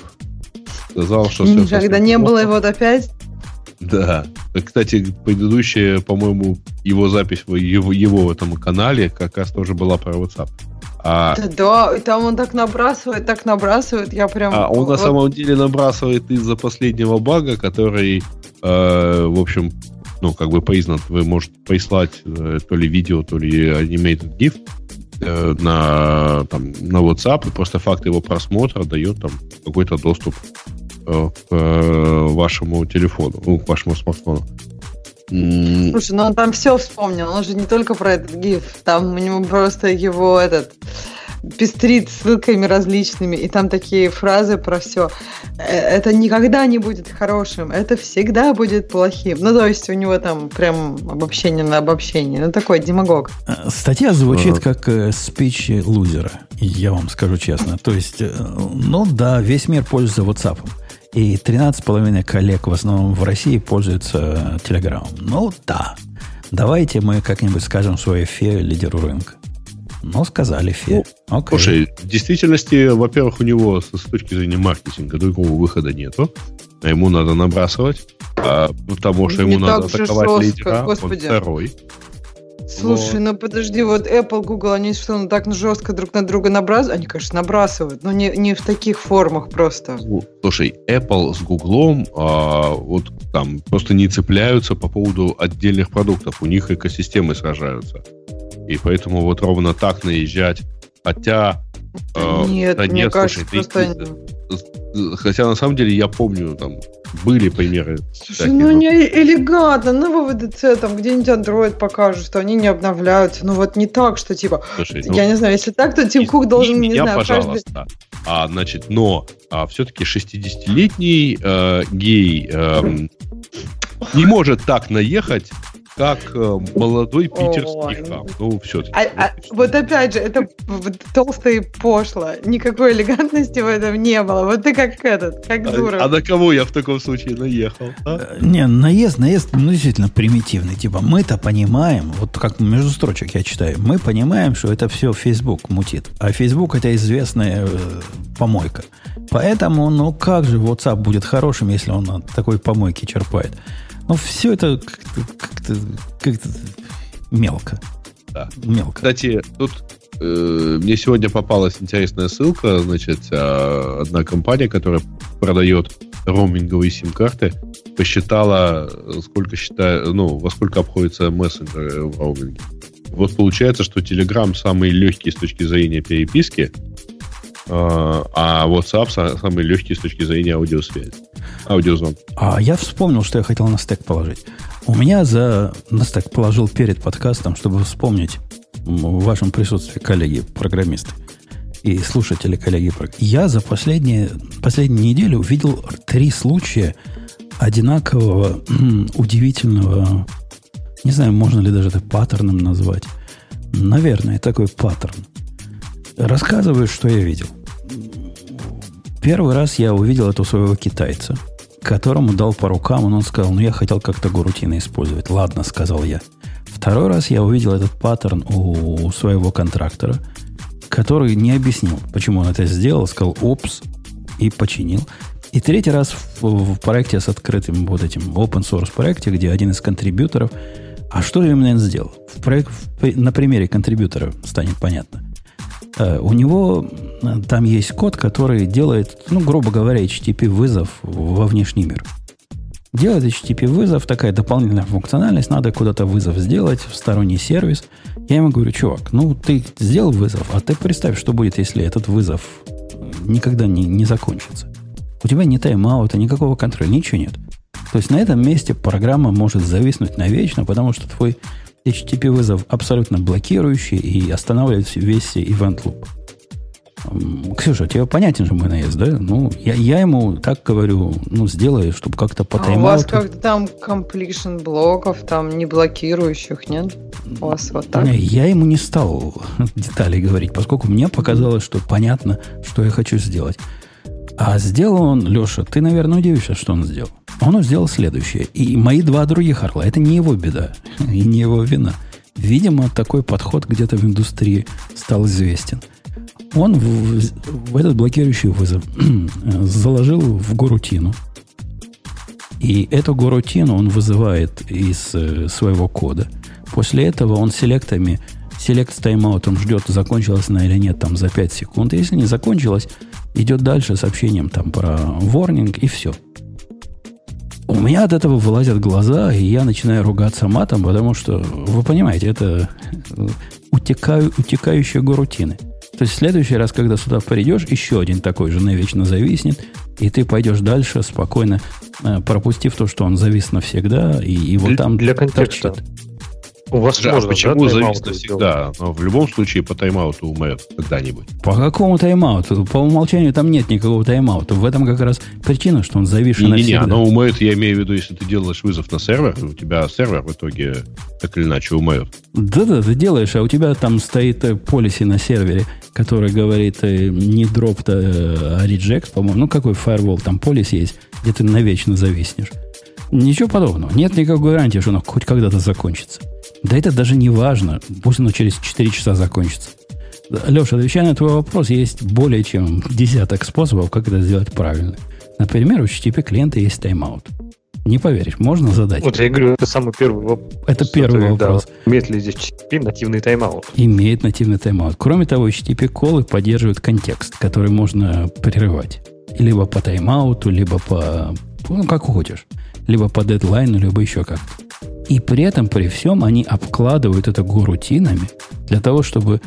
Speaker 3: сказал, что...
Speaker 2: Никогда не было его опять
Speaker 3: да. Кстати, предыдущая, по-моему, его запись в его, его в этом канале как раз тоже была про WhatsApp.
Speaker 2: А... Да, да, там он так набрасывает, так набрасывает, я прям...
Speaker 3: А он вот... на самом деле набрасывает из-за последнего бага, который, э, в общем, ну, как бы признан, вы можете прислать э, то ли видео, то ли animated GIF э, на, там, на WhatsApp, и просто факт его просмотра дает там какой-то доступ к э, вашему телефону, ну, к вашему смартфону.
Speaker 2: Слушай, ну он там все вспомнил, он же не только про этот гиф, там у него просто его этот пестрит ссылками различными, и там такие фразы про все. Э, это никогда не будет хорошим, это всегда будет плохим. Ну, то есть у него там прям обобщение на обобщение. Ну, такой демагог.
Speaker 1: Статья звучит как спич лузера, я вам скажу честно. То есть, ну да, весь мир пользуется WhatsApp. И 13,5 коллег в основном в России пользуются Телеграмом. Ну да. Давайте мы как-нибудь скажем свое фе лидеру рынка. Ну, сказали фе.
Speaker 3: Ну, Окей. Слушай, в действительности, во-первых, у него с, с точки зрения маркетинга другого выхода нету. А ему надо набрасывать. А, потому что Не ему надо атаковать жестко, лидера. Господи. Он второй.
Speaker 2: Слушай, ну подожди, вот Apple, Google, они что, ну так жестко друг на друга набрасывают? Они, конечно, набрасывают, но не, не в таких формах просто.
Speaker 3: Слушай, Apple с Google а, вот там просто не цепляются по поводу отдельных продуктов. У них экосистемы сражаются. И поэтому вот ровно так наезжать. Хотя...
Speaker 2: А, нет, да мне нет, кажется, слушай, просто...
Speaker 3: Ты, хотя на самом деле я помню там были примеры.
Speaker 2: Слушай, ну не элегантно, ну, ВВДЦ там где-нибудь Android покажут, что они не обновляются. Ну вот не так, что типа, Слушай, я ну, не знаю, если так, то Тим Кук должен,
Speaker 3: не
Speaker 2: меня, знаю,
Speaker 3: пожалуйста. Каждый... А, значит, но а, все-таки 60-летний э, гей э, не может так наехать как э, молодой питерский хам. Ну, все-таки.
Speaker 2: А, а, вот опять же, это толсто и пошло. Никакой элегантности в этом не было. Вот ты как этот, как а, дура.
Speaker 3: А на кого я в таком случае наехал? А?
Speaker 1: Э, не, наезд, наезд, ну, действительно примитивный. Типа, мы-то понимаем, вот как между строчек я читаю, мы понимаем, что это все Facebook мутит. А Facebook это известная э, помойка. Поэтому, ну, как же WhatsApp будет хорошим, если он от такой помойки черпает? Ну, все это как-то, как-то, как-то мелко.
Speaker 3: Да. Мелко. Кстати, тут э, мне сегодня попалась интересная ссылка. Значит, э, одна компания, которая продает роуминговые сим-карты, посчитала, сколько считает, ну, во сколько обходится мессенджеры в роуминге. Вот получается, что Telegram самый легкий с точки зрения переписки, а WhatsApp самый легкий с точки зрения аудиосвязи. Аудиозон.
Speaker 1: А я вспомнил, что я хотел на стек положить. У меня за на стек положил перед подкастом, чтобы вспомнить в вашем присутствии коллеги-программисты и слушатели коллеги. Я за последние, последнюю неделю увидел три случая одинакового удивительного, не знаю, можно ли даже это паттерном назвать. Наверное, такой паттерн. Рассказываю, что я видел. Первый раз я увидел это у своего китайца, которому дал по рукам, и он сказал, ну я хотел как-то гурутины использовать. Ладно, сказал я. Второй раз я увидел этот паттерн у своего контрактора, который не объяснил, почему он это сделал, сказал «опс» и починил. И третий раз в, в проекте с открытым вот этим open source проекте, где один из контрибьюторов, а что именно он сделал? В проект, в, на примере контрибьютора станет понятно. Uh, у него uh, там есть код, который делает, ну, грубо говоря, HTTP вызов во внешний мир. Делает HTTP вызов, такая дополнительная функциональность, надо куда-то вызов сделать в сторонний сервис. Я ему говорю, чувак, ну ты сделал вызов, а ты представь, что будет, если этот вызов никогда не, не закончится. У тебя ни тайм-аута, никакого контроля, ничего нет. То есть на этом месте программа может зависнуть навечно, потому что твой HTTP вызов абсолютно блокирующий и останавливает весь event loop. Ксюша, тебе понятен же мой наезд, да? Ну, я, я ему так говорю, ну, сделай, чтобы как-то по
Speaker 2: а у вас как-то там completion блоков, там не блокирующих, нет? У вас вот так? Не,
Speaker 1: я ему не стал деталей говорить, поскольку мне показалось, что понятно, что я хочу сделать. А сделал он, Леша, ты, наверное, удивишься, что он сделал. Он сделал следующее. И мои два других орла, это не его беда и не его вина. Видимо, такой подход где-то в индустрии стал известен – он в, в этот блокирующий вызов заложил в горутину. И эту горутину он вызывает из э, своего кода. После этого он селектами, селект с тайм-аутом ждет, закончилась она или нет там за 5 секунд. Если не закончилась, идет дальше сообщением там про warning и все. У меня от этого вылазят глаза, и я начинаю ругаться матом, потому что, вы понимаете, это э, утекаю, утекающие горутины. То есть в следующий раз, когда сюда придешь, еще один такой же навечно зависнет, и ты пойдешь дальше спокойно, э, пропустив то, что он завис навсегда, и его
Speaker 4: для,
Speaker 1: там
Speaker 4: для контекста.
Speaker 3: Торчит. У вас же, а почему да, завис навсегда? Но в любом случае по тайм-ауту умрет когда-нибудь.
Speaker 1: По какому тайм-ауту? По умолчанию там нет никакого тайм-аута. В этом как раз причина, что он зависший
Speaker 3: навсегда. Не-не, оно умрет, я имею в виду, если ты делаешь вызов на сервер, у тебя сервер в итоге так или иначе умрет.
Speaker 1: Да-да, ты делаешь, а у тебя там стоит э, полиси на сервере, который говорит э, не дроп, а reject, по-моему. Ну, какой firewall там полис есть, где ты навечно зависнешь. Ничего подобного. Нет никакой гарантии, что оно хоть когда-то закончится. Да это даже не важно. Пусть оно через 4 часа закончится. Леша, отвечая на твой вопрос, есть более чем десяток способов, как это сделать правильно. Например, у HTTP клиента есть тайм-аут. Не поверишь, можно задать.
Speaker 4: Вот я говорю, это самый первый вопрос.
Speaker 1: Это первый вопрос. Да,
Speaker 4: имеет ли здесь HTTP нативный тайм-аут?
Speaker 1: Имеет нативный тайм-аут. Кроме того, HTTP call ы поддерживают контекст, который можно прерывать. Либо по тайм-ауту, либо по... Ну, как хочешь. Либо по дедлайну, либо еще как-то. И при этом, при всем, они обкладывают это горутинами для того, чтобы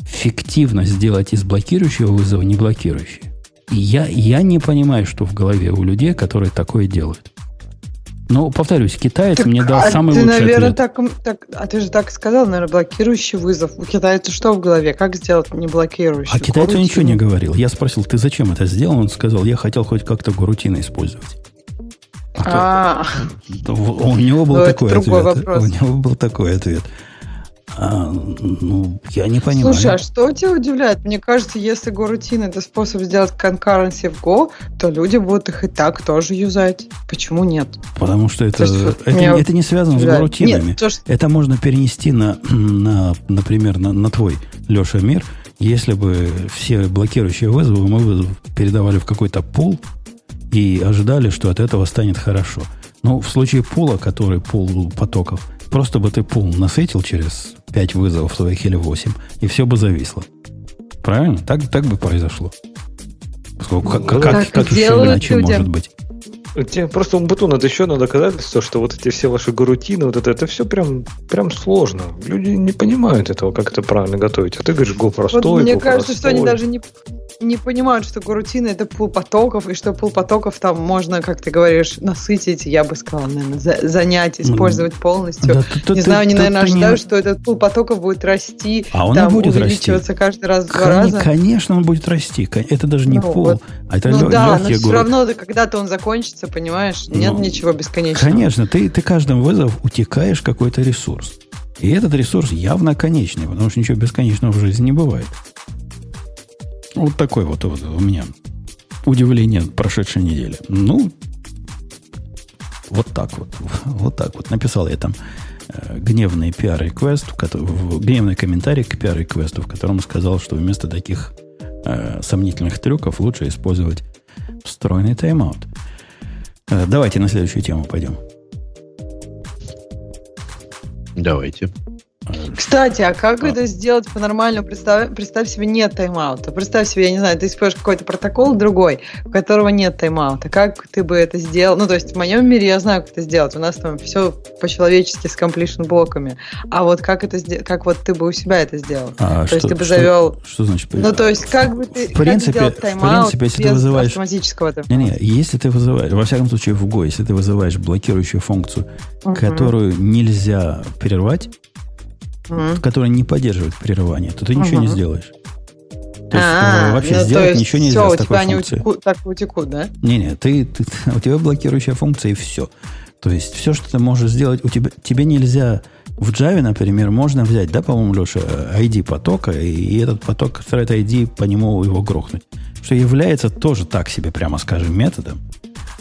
Speaker 1: фиктивно сделать из блокирующего вызова не блокирующий. И я, я не понимаю, что в голове у людей, которые такое делают. Но, повторюсь, китаец так, мне дал а самый
Speaker 2: ты,
Speaker 1: лучший
Speaker 2: наверное,
Speaker 1: ответ.
Speaker 2: Так, так, а ты же так сказал, наверное, блокирующий вызов. У китайца что в голове? Как сделать не блокирующий?
Speaker 1: А китайцу ничего не говорил. Я спросил, ты зачем это сделал? Он сказал, я хотел хоть как-то гурутины использовать. А, у него был такой ответ. У него был такой ответ. А, ну, я не понимаю.
Speaker 2: Слушай, а что тебя удивляет? Мне кажется, если горутин это способ сделать concurrency в Go, то люди будут их и так тоже юзать. Почему нет?
Speaker 1: Потому что это, есть, это, это не связано удивляет. с горутинами. Нет, то, что... Это можно перенести на, на например, на, на твой, Леша, мир. Если бы все блокирующие вызовы мы передавали в какой-то пул, и ожидали, что от этого станет хорошо. Но в случае пула, который пул потоков, просто бы ты пул насытил через 5 вызовов своих или 8, и все бы зависло. Правильно? Так, так бы произошло. Поскольку, как, как, как, как еще иначе люди. может быть?
Speaker 4: Тебе просто Умбутун, это еще надо доказательство, что вот эти все ваши гарутины, вот это, это все прям, прям сложно. Люди не понимают этого, как это правильно готовить. А ты говоришь, го простой,
Speaker 2: вот Мне
Speaker 4: го
Speaker 2: кажется,
Speaker 4: простой.
Speaker 2: что они даже не, не понимают, что горутина это пул потоков, и что пул потоков там можно, как ты говоришь, насытить, я бы сказала, наверное, за, занять, использовать полностью. Да, ты, не ты, знаю, они, ты, наверное, ожидают, не... что этот пул потоков будет расти,
Speaker 1: а он
Speaker 2: там,
Speaker 1: будет
Speaker 2: увеличиваться
Speaker 1: расти.
Speaker 2: каждый раз в два раза.
Speaker 1: Конечно, он будет расти. Это даже не ну, пул, вот. а это
Speaker 2: ну,
Speaker 1: лё-
Speaker 2: да, но все равно когда-то он закончится, понимаешь? Нет ну, ничего бесконечного.
Speaker 1: Конечно, ты, ты каждым вызов утекаешь какой-то ресурс. И этот ресурс явно конечный, потому что ничего бесконечного в жизни не бывает. Вот такой вот, у меня удивление прошедшей недели. Ну, вот так вот. Вот так вот. Написал я там э, гневный пиар-реквест, гневный комментарий к пиар-реквесту, в котором сказал, что вместо таких э, сомнительных трюков лучше использовать встроенный тайм-аут. Э, давайте на следующую тему пойдем.
Speaker 3: Давайте.
Speaker 2: Кстати, а как а. это сделать по-нормальному? Представь, представь себе, нет тайм-аута. Представь себе, я не знаю, ты используешь какой-то протокол другой, у которого нет тайм-аута. Как ты бы это сделал? Ну, то есть в моем мире я знаю, как это сделать. У нас там все по-человечески с completion блоками. А вот как это сделать? Как вот ты бы у себя это сделал?
Speaker 1: А,
Speaker 2: то
Speaker 1: что,
Speaker 2: есть ты бы завел...
Speaker 1: Что, что значит?
Speaker 2: Ну, то есть как бы ты...
Speaker 1: В принципе, в принципе если ты вызываешь...
Speaker 2: автоматического
Speaker 1: Не-не, если ты вызываешь... Во всяком случае, в Go, если ты вызываешь блокирующую функцию, угу. которую нельзя прервать, mm-hmm. которая не поддерживает прерывание, то ты ничего mm-hmm. не сделаешь. То есть А-а-а, вообще ну, сделать есть ничего нельзя
Speaker 2: все,
Speaker 1: с такой
Speaker 2: у тебя
Speaker 1: функцией.
Speaker 2: Утекут, так утекут, да?
Speaker 1: Не-не, ты, ты, у тебя блокирующая функция и все. То есть все, что ты можешь сделать, у тебя, тебе нельзя в Java, например, можно взять, да, по-моему, Леша, ID потока, и этот поток, thread ID, по нему его грохнуть. Что является тоже так себе, прямо скажем, методом,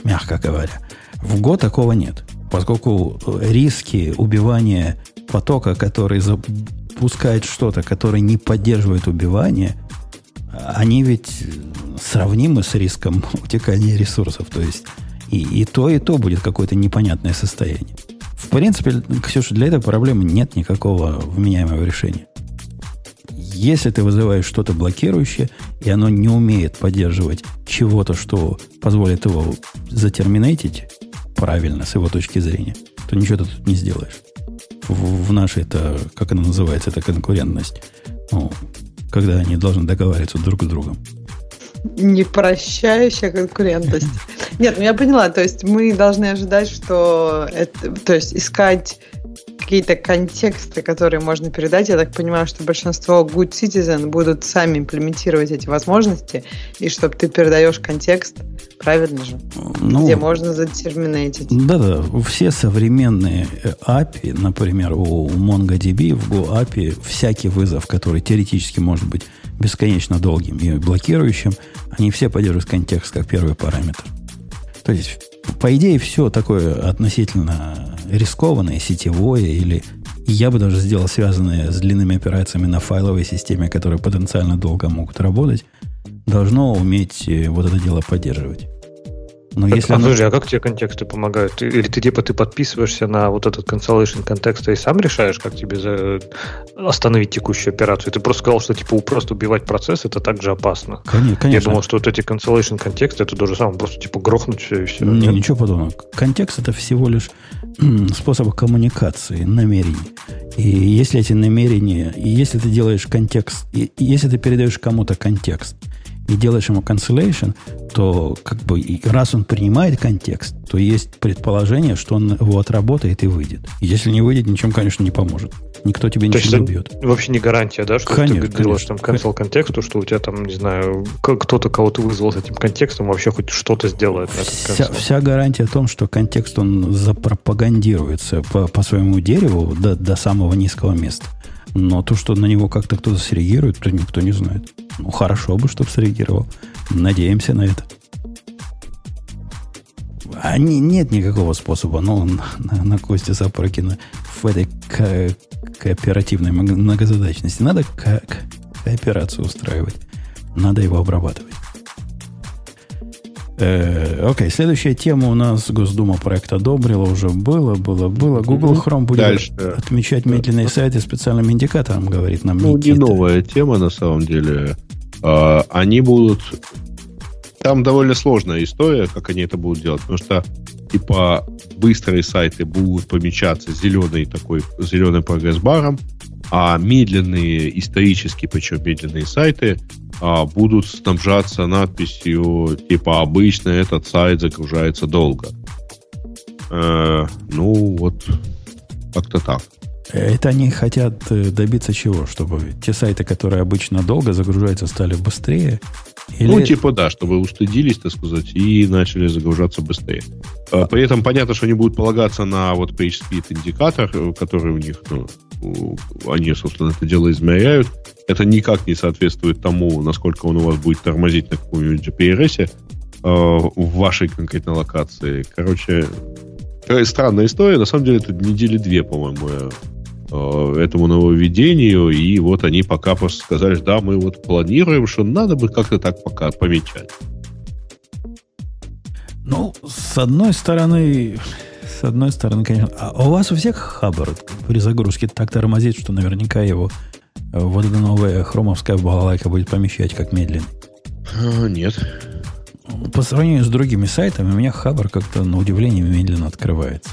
Speaker 1: мягко говоря. В Go такого нет. Поскольку риски убивания потока, который запускает что-то, который не поддерживает убивание, они ведь сравнимы с риском утекания ресурсов. То есть и, и то, и то будет какое-то непонятное состояние. В принципе, Ксюша, для этой проблемы нет никакого вменяемого решения. Если ты вызываешь что-то блокирующее, и оно не умеет поддерживать чего-то, что позволит его затерминатить правильно, с его точки зрения, то ничего ты тут не сделаешь в, в нашей, это, как она называется, это конкурентность. Ну, когда они должны договариваться друг с другом.
Speaker 2: Непрощающая конкурентность. Нет, ну я поняла, то есть мы должны ожидать, что это, то есть искать какие-то контексты, которые можно передать. Я так понимаю, что большинство good citizen будут сами имплементировать эти возможности, и чтобы ты передаешь контекст, правильно же? Ну, где можно затерминатить.
Speaker 1: Да-да, все современные API, например, у MongoDB в Go API, всякий вызов, который теоретически может быть бесконечно долгим и блокирующим, они все поддерживают контекст как первый параметр. То есть, по идее, все такое относительно рискованное, сетевое или я бы даже сделал связанное с длинными операциями на файловой системе, которые потенциально долго могут работать, должно уметь э, вот это дело поддерживать.
Speaker 4: Но так, если а, оно... подожди, а как тебе контексты помогают? Или ты типа ты подписываешься на вот этот cancellation контекста и сам решаешь, как тебе за... остановить текущую операцию? Ты просто сказал, что типа просто убивать процесс это также опасно.
Speaker 1: Конечно.
Speaker 4: Я думал, что вот эти cancellation контексты это то же самое, просто типа грохнуть все и все.
Speaker 1: Не, ничего подобного. Контекст это всего лишь способ коммуникации, намерений. И если эти намерения, и если ты делаешь контекст, и если ты передаешь кому-то контекст, и делаешь ему cancellation, то как бы раз он принимает контекст, то есть предположение, что он его отработает и выйдет. Если не выйдет, ничем, конечно, не поможет. Никто тебе то ничего не убьет.
Speaker 4: Вообще не гарантия, да, что
Speaker 1: конечно,
Speaker 4: ты делаешь там cancel контексту, что у тебя там, не знаю, кто-то кого-то вызвал с этим контекстом, вообще хоть что-то сделает
Speaker 1: вся, вся гарантия о том, что контекст он запропагандируется по, по своему дереву до, до самого низкого места. Но то, что на него как-то кто-то среагирует, то никто не знает. Ну, хорошо бы, чтобы среагировал. Надеемся на это. А не, нет никакого способа, ну, на, на, на Косте Сапрыкина в этой ко- кооперативной многозадачности. Надо ко- кооперацию устраивать. Надо его обрабатывать. Э, окей, следующая тема у нас Госдума проект одобрила, уже было, было, было. Google Chrome будет Дальше. отмечать медленные сайты специальным индикатором, говорит нам
Speaker 3: Ну, Никита. не новая тема, на самом деле. А, они будут... Там довольно сложная история, как они это будут делать, потому что типа быстрые сайты будут помечаться зеленый такой, зеленым прогресс-баром, а медленные, исторически причем медленные сайты а, будут снабжаться надписью типа «Обычно этот сайт загружается долго». Э, ну, вот как-то так.
Speaker 1: Это они хотят э, добиться чего? Чтобы те сайты, которые обычно долго загружаются, стали быстрее?
Speaker 3: Или... Ну, типа, да, чтобы устыдились, так сказать, и начали загружаться быстрее. А, при этом понятно, что они будут полагаться на вот PageSpeed индикатор, э, который у них, ну, они, собственно, это дело измеряют. Это никак не соответствует тому, насколько он у вас будет тормозить на каком-нибудь GPRS э, в вашей конкретной локации. Короче, странная история. На самом деле, это недели две, по-моему, этому нововведению, и вот они пока просто сказали, да, мы вот планируем, что надо бы как-то так пока помечать.
Speaker 1: Ну, с одной стороны, с одной стороны, конечно. А у вас у всех хабр при загрузке так тормозит, что наверняка его э, вот эта новая хромовская балалайка будет помещать как медленный?
Speaker 3: А, нет.
Speaker 1: По сравнению с другими сайтами, у меня хабр как-то на удивление медленно открывается.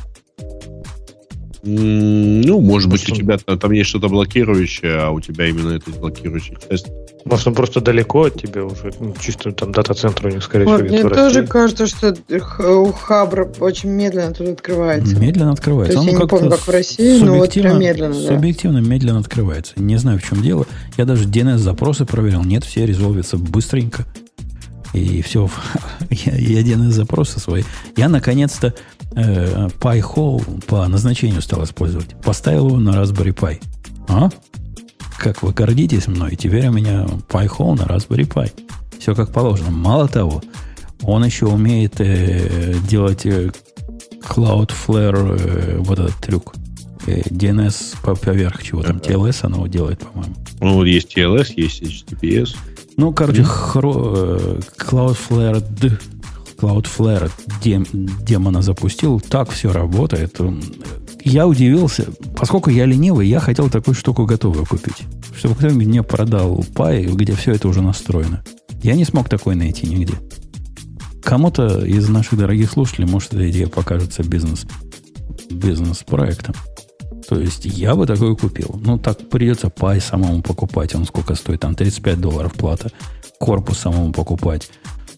Speaker 3: Ну, может быть, у тебя там есть что-то блокирующее, а у тебя именно эта блокирующая часть.
Speaker 4: Может, он просто далеко от тебя уже, ну, чисто там дата-центр у них, скорее
Speaker 2: вот, всего, Мне тоже кажется, что у Хабра очень медленно тут открывается.
Speaker 1: Медленно открывается.
Speaker 2: То есть он я не помню, как в России, но вот прям медленно.
Speaker 1: Субъективно
Speaker 2: да.
Speaker 1: медленно открывается. Не знаю, в чем дело. Я даже DNS-запросы проверил. Нет, все резолвятся быстренько. И все, я, я DNS-запросы свои. Я наконец-то э, PyHole по назначению стал использовать. Поставил его на Raspberry Pi. А? Как вы гордитесь мной, теперь у меня PyHole на Raspberry Pi. Все как положено. Мало того, он еще умеет э, делать э, Cloudflare, э, вот этот трюк. Э, DNS поверх чего там, TLS оно делает, по-моему.
Speaker 3: Ну, есть TLS, есть HTTPS.
Speaker 1: Ну, короче, хро, э, Cloudflare D Cloudflare дем, демона запустил, так все работает. Я удивился, поскольку я ленивый, я хотел такую штуку готовую купить. Чтобы кто-нибудь мне продал пай, где все это уже настроено. Я не смог такой найти нигде. Кому-то из наших дорогих слушателей, может, эта идея покажется бизнес, бизнес-проектом. То есть я бы такой купил. Ну, так придется пай самому покупать. Он сколько стоит? Там 35 долларов плата. Корпус самому покупать.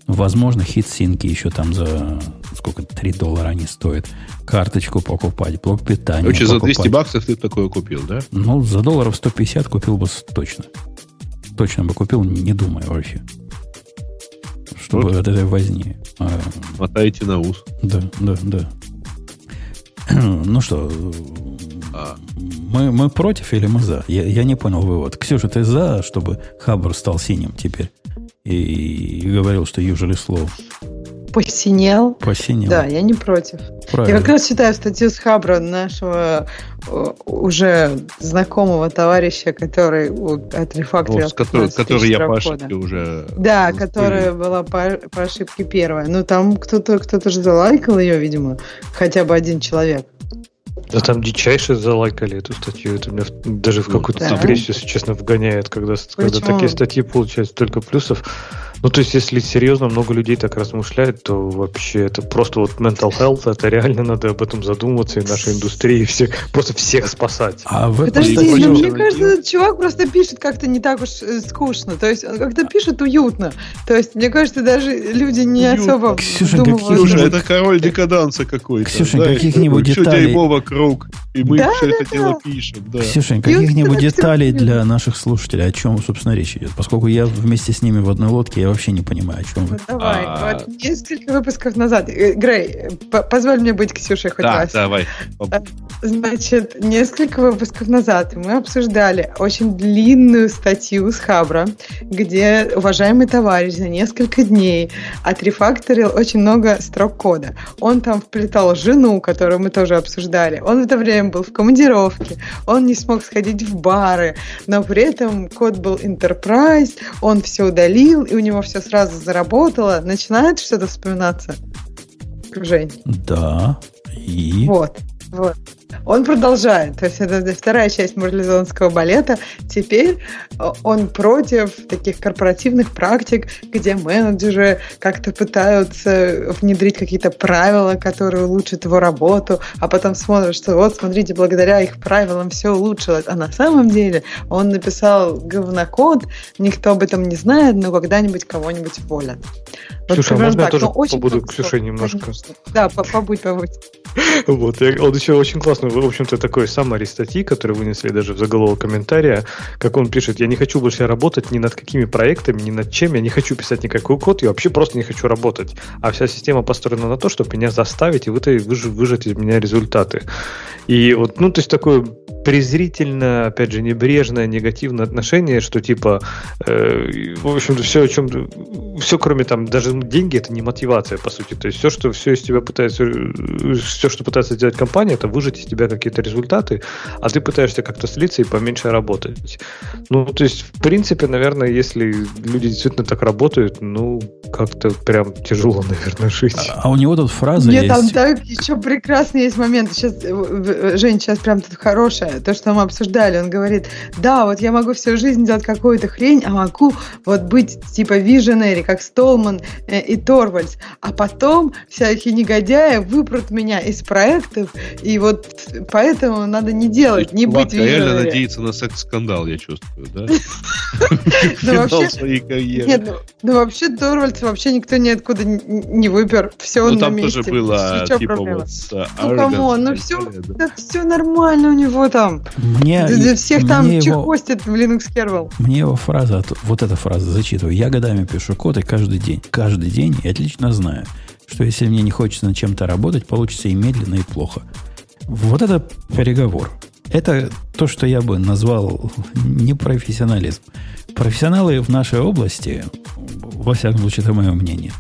Speaker 1: Возможно, хит-синки еще там за сколько, 3 доллара они стоят. Карточку покупать, блок питания
Speaker 3: Короче, покупать. за 200 баксов ты такое купил, да?
Speaker 1: Ну, за долларов 150 купил бы точно. Точно бы купил, не думаю вообще. Чтобы вот. от этой возни.
Speaker 3: А, Мотаете на ус.
Speaker 1: Да, да, да. Ну что, а. мы, мы против или мы за? Я, я не понял вывод. Ксюша, ты за, чтобы Хабр стал синим теперь? И, и говорил, что usually slow.
Speaker 2: Посинел.
Speaker 1: Посинел.
Speaker 2: Да, я не против. Правильно. Я как раз читаю статью с Хабра, нашего э, уже знакомого товарища, который отрефакторил.
Speaker 3: Который, который я по ошибке уже...
Speaker 2: Да, успели. которая была по, по ошибке первая. Ну, там кто-то кто же залайкал ее, видимо, хотя бы один человек.
Speaker 4: Да там дичайше залайкали эту статью. Это меня даже в какую-то да. депрессию, если честно, вгоняет, когда, когда такие статьи получают столько плюсов. Ну, то есть, если серьезно много людей так размышляет, то вообще это просто вот mental health, это реально надо об этом задумываться, и нашей индустрии, и всех, просто всех спасать.
Speaker 2: А в Подожди, но мне кажется, этот чувак просто пишет как-то не так уж э, скучно, то есть он как-то пишет уютно. То есть, мне кажется, даже люди не Уют. особо
Speaker 1: Ксюша, Ксюша,
Speaker 3: это король декаданса какой-то.
Speaker 1: Ксюша, каких-нибудь деталей...
Speaker 3: дюймово круг, и мы да, все да, это да. дело пишем. Да.
Speaker 1: Ксюша, каких-нибудь деталей для наших слушателей, о чем, собственно, речь идет? Поскольку я вместе с ними в одной лодке, я вообще не понимаю, о чем
Speaker 2: вы? Ну, давай. А... Вот несколько выпусков назад. Э, Грей, позволь мне быть Ксюшей хоть да, раз.
Speaker 3: давай.
Speaker 2: Э, значит, несколько выпусков назад мы обсуждали очень длинную статью с Хабра, где уважаемый товарищ за несколько дней отрефакторил очень много строк кода. Он там вплетал жену, которую мы тоже обсуждали. Он в это время был в командировке. Он не смог сходить в бары, но при этом код был enterprise, он все удалил, и у него все сразу заработало начинает что-то вспоминаться? Жень.
Speaker 1: Да. И?
Speaker 2: Вот. Вот. Он продолжает. То есть это вторая часть марлезонского балета. Теперь э, он против таких корпоративных практик, где менеджеры как-то пытаются внедрить какие-то правила, которые улучшат его работу, а потом смотрят, что вот, смотрите, благодаря их правилам все улучшилось. А на самом деле он написал говнокод, никто об этом не знает, но когда-нибудь кого-нибудь волят.
Speaker 4: Вот Слушай, а можно так, я тоже побуду к Ксюше немножко?
Speaker 2: Конечно. Да, побудь, побудь.
Speaker 4: Вот, он еще очень классно, в общем-то, такой саммари статьи, который вынесли даже в заголовок комментария, как он пишет, я не хочу больше работать ни над какими проектами, ни над чем, я не хочу писать никакой код, я вообще просто не хочу работать. А вся система построена на то, чтобы меня заставить и выжать из меня результаты. И вот, ну, то есть такое презрительно, опять же, небрежное, негативное отношение, что типа, э, в общем-то, все, о чем все, кроме там, даже деньги, это не мотивация, по сути. То есть все, что все из тебя пытается, все, что пытается сделать компания, это выжать из тебя какие-то результаты, а ты пытаешься как-то слиться и поменьше работать. Ну, то есть, в принципе, наверное, если люди действительно так работают, ну, как-то прям тяжело, наверное, жить.
Speaker 1: А, а у него тут фраза
Speaker 2: Нет,
Speaker 1: есть.
Speaker 2: там так еще прекрасный есть момент. Сейчас, э, Жень, сейчас прям тут хорошая. То, что мы обсуждали. Он говорит, да, вот я могу всю жизнь делать какую-то хрень, а могу вот быть типа виженери, как Столман э, и Торвальдс. А потом всякие негодяи выпрут меня из проектов, и вот поэтому надо не делать, не быть visionary.
Speaker 3: реально надеется на секс-скандал, я чувствую, да?
Speaker 2: Ну вообще, нет, ну вообще Торвальдс вообще никто ниоткуда не выпер, все
Speaker 3: он
Speaker 2: на месте.
Speaker 3: Ну там тоже было типа вот
Speaker 2: Ну come on, ну все нормально у него там.
Speaker 1: Мне,
Speaker 2: Для всех там мне чехостит в Linux kernel.
Speaker 1: Мне его фраза, вот эта фраза зачитываю. Я годами пишу код и каждый день. Каждый день и отлично знаю, что если мне не хочется над чем-то работать, получится и медленно, и плохо. Вот это переговор. Это то, что я бы назвал непрофессионализм. Профессионалы в нашей области, во всяком случае, это мое мнение,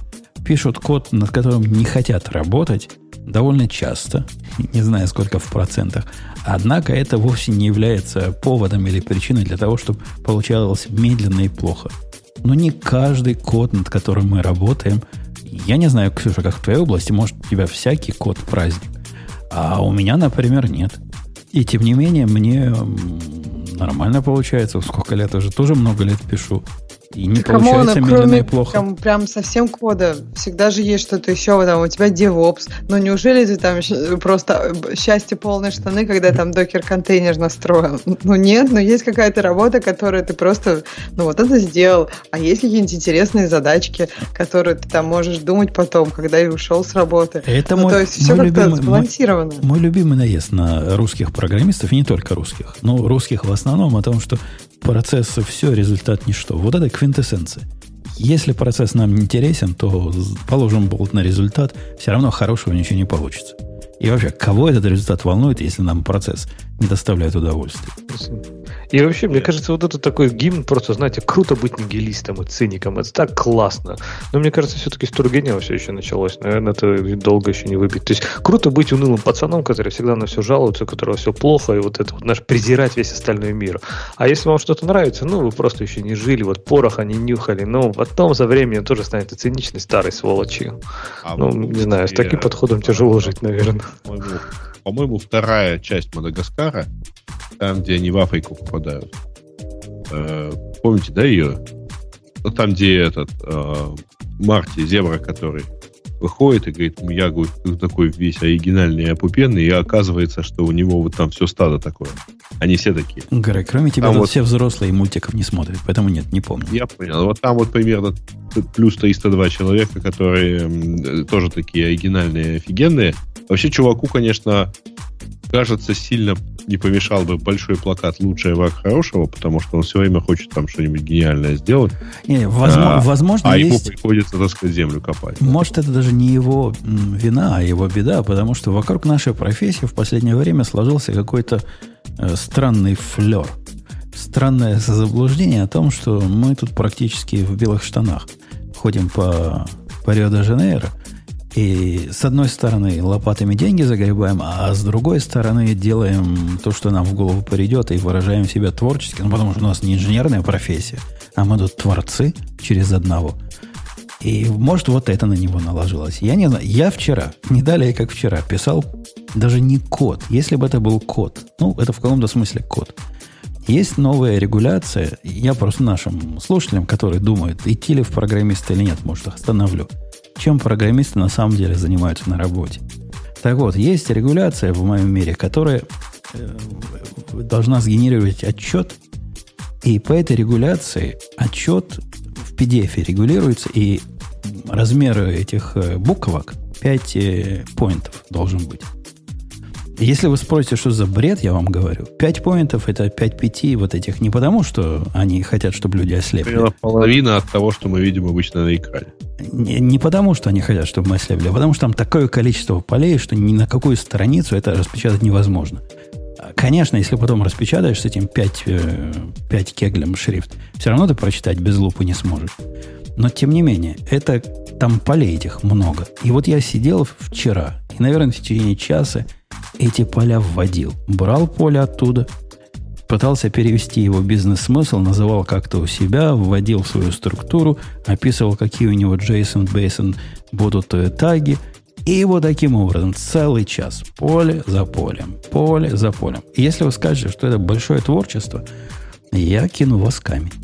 Speaker 1: пишут код, над которым не хотят работать довольно часто, не знаю сколько в процентах, однако это вовсе не является поводом или причиной для того, чтобы получалось медленно и плохо. Но не каждый код, над которым мы работаем, я не знаю, Ксюша, как в твоей области, может, у тебя всякий код праздник, а у меня, например, нет. И тем не менее, мне нормально получается. Сколько лет уже тоже много лет пишу. И не Come on, получается
Speaker 2: ну,
Speaker 1: медленно и плохо.
Speaker 2: Прям, прям совсем кода. Всегда же есть что-то еще. Там, у тебя DevOps. Но неужели ты там просто счастье полные штаны, когда там Docker -контейнер настроил? Ну нет, но есть какая-то работа, которую ты просто, ну вот это сделал. А есть какие-нибудь интересные задачки, которые ты там можешь думать потом, когда и ушел с работы.
Speaker 1: Это
Speaker 2: ну,
Speaker 1: мой,
Speaker 2: то есть все как-то сбалансировано.
Speaker 1: Мой, мой любимый наезд на русских программистов, и не только русских, но русских в основном о том, что процессы все, результат ничто. Вот это квинтэссенция. Если процесс нам не интересен, то положим болт на результат, все равно хорошего ничего не получится. И вообще, кого этот результат волнует, если нам процесс не доставляет удовольствия?
Speaker 4: И вообще, мне кажется, вот это такой гимн, просто, знаете, круто быть нигилистом и циником. Это так классно. Но мне кажется, все-таки с Тургенева все еще началось. Наверное, это долго еще не выбить. То есть круто быть унылым пацаном, который всегда на все жалуется, у которого все плохо, и вот это вот наш презирать весь остальной мир. А если вам что-то нравится, ну, вы просто еще не жили, вот пороха не нюхали, но потом за временем тоже станете циничной старой сволочью. А ну, не знаю, с таким подходом тяжело жить, наверное.
Speaker 3: По-моему, вторая часть Мадагаскара там, где они в Африку попадают. Э, помните, да, ее? Ну, там, где этот э, Марти, зебра, который выходит и говорит, я говорю, такой весь оригинальный и опупенный, и оказывается, что у него вот там все стадо такое. Они все такие.
Speaker 1: Грег, кроме тебя, там вот все взрослые мультиков не смотрят, поэтому нет, не помню.
Speaker 3: Я понял. Вот там вот примерно плюс 302 человека, которые тоже такие оригинальные, офигенные. Вообще, чуваку, конечно, кажется, сильно не помешал бы большой плакат «Лучшее враг хорошего», потому что он все время хочет там что-нибудь гениальное сделать.
Speaker 1: Не, возможно, а, возможно
Speaker 3: а
Speaker 1: есть...
Speaker 3: ему приходится, так сказать, землю копать.
Speaker 1: Может, это даже не его вина, а его беда, потому что вокруг нашей профессии в последнее время сложился какой-то э, странный флер. Странное заблуждение о том, что мы тут практически в белых штанах ходим по, по Рио-де-Жанейро – и с одной стороны лопатами деньги загребаем, а с другой стороны делаем то, что нам в голову придет, и выражаем себя творчески. Ну, потому что у нас не инженерная профессия, а мы тут творцы через одного. И может вот это на него наложилось. Я не знаю. Я вчера, не далее как вчера, писал даже не код. Если бы это был код, ну, это в каком-то смысле код. Есть новая регуляция. Я просто нашим слушателям, которые думают, идти ли в программисты или нет, может, их остановлю. Чем программисты на самом деле занимаются на работе. Так вот, есть регуляция в моем мире, которая э, должна сгенерировать отчет, и по этой регуляции отчет в PDF регулируется, и размер этих э, буквок 5 э, поинтов должен быть. Если вы спросите, что за бред, я вам говорю, 5 поинтов это 5 пяти вот этих не потому, что они хотят, чтобы люди ослепли. Примерно
Speaker 3: половина от того, что мы видим обычно на экране.
Speaker 1: Не, не потому, что они хотят, чтобы мы ослепли, а потому что там такое количество полей, что ни на какую страницу это распечатать невозможно. Конечно, если потом распечатаешь с этим 5, 5 э, кеглем шрифт, все равно ты прочитать без лупы не сможешь. Но, тем не менее, это там полей этих много. И вот я сидел вчера, и, наверное, в течение часа эти поля вводил. Брал поле оттуда, пытался перевести его бизнес-смысл, называл как-то у себя, вводил в свою структуру, описывал, какие у него JSON, JSON будут э, таги – и вот таким образом целый час поле за полем, поле за полем. И если вы скажете, что это большое творчество, я кину вас камень.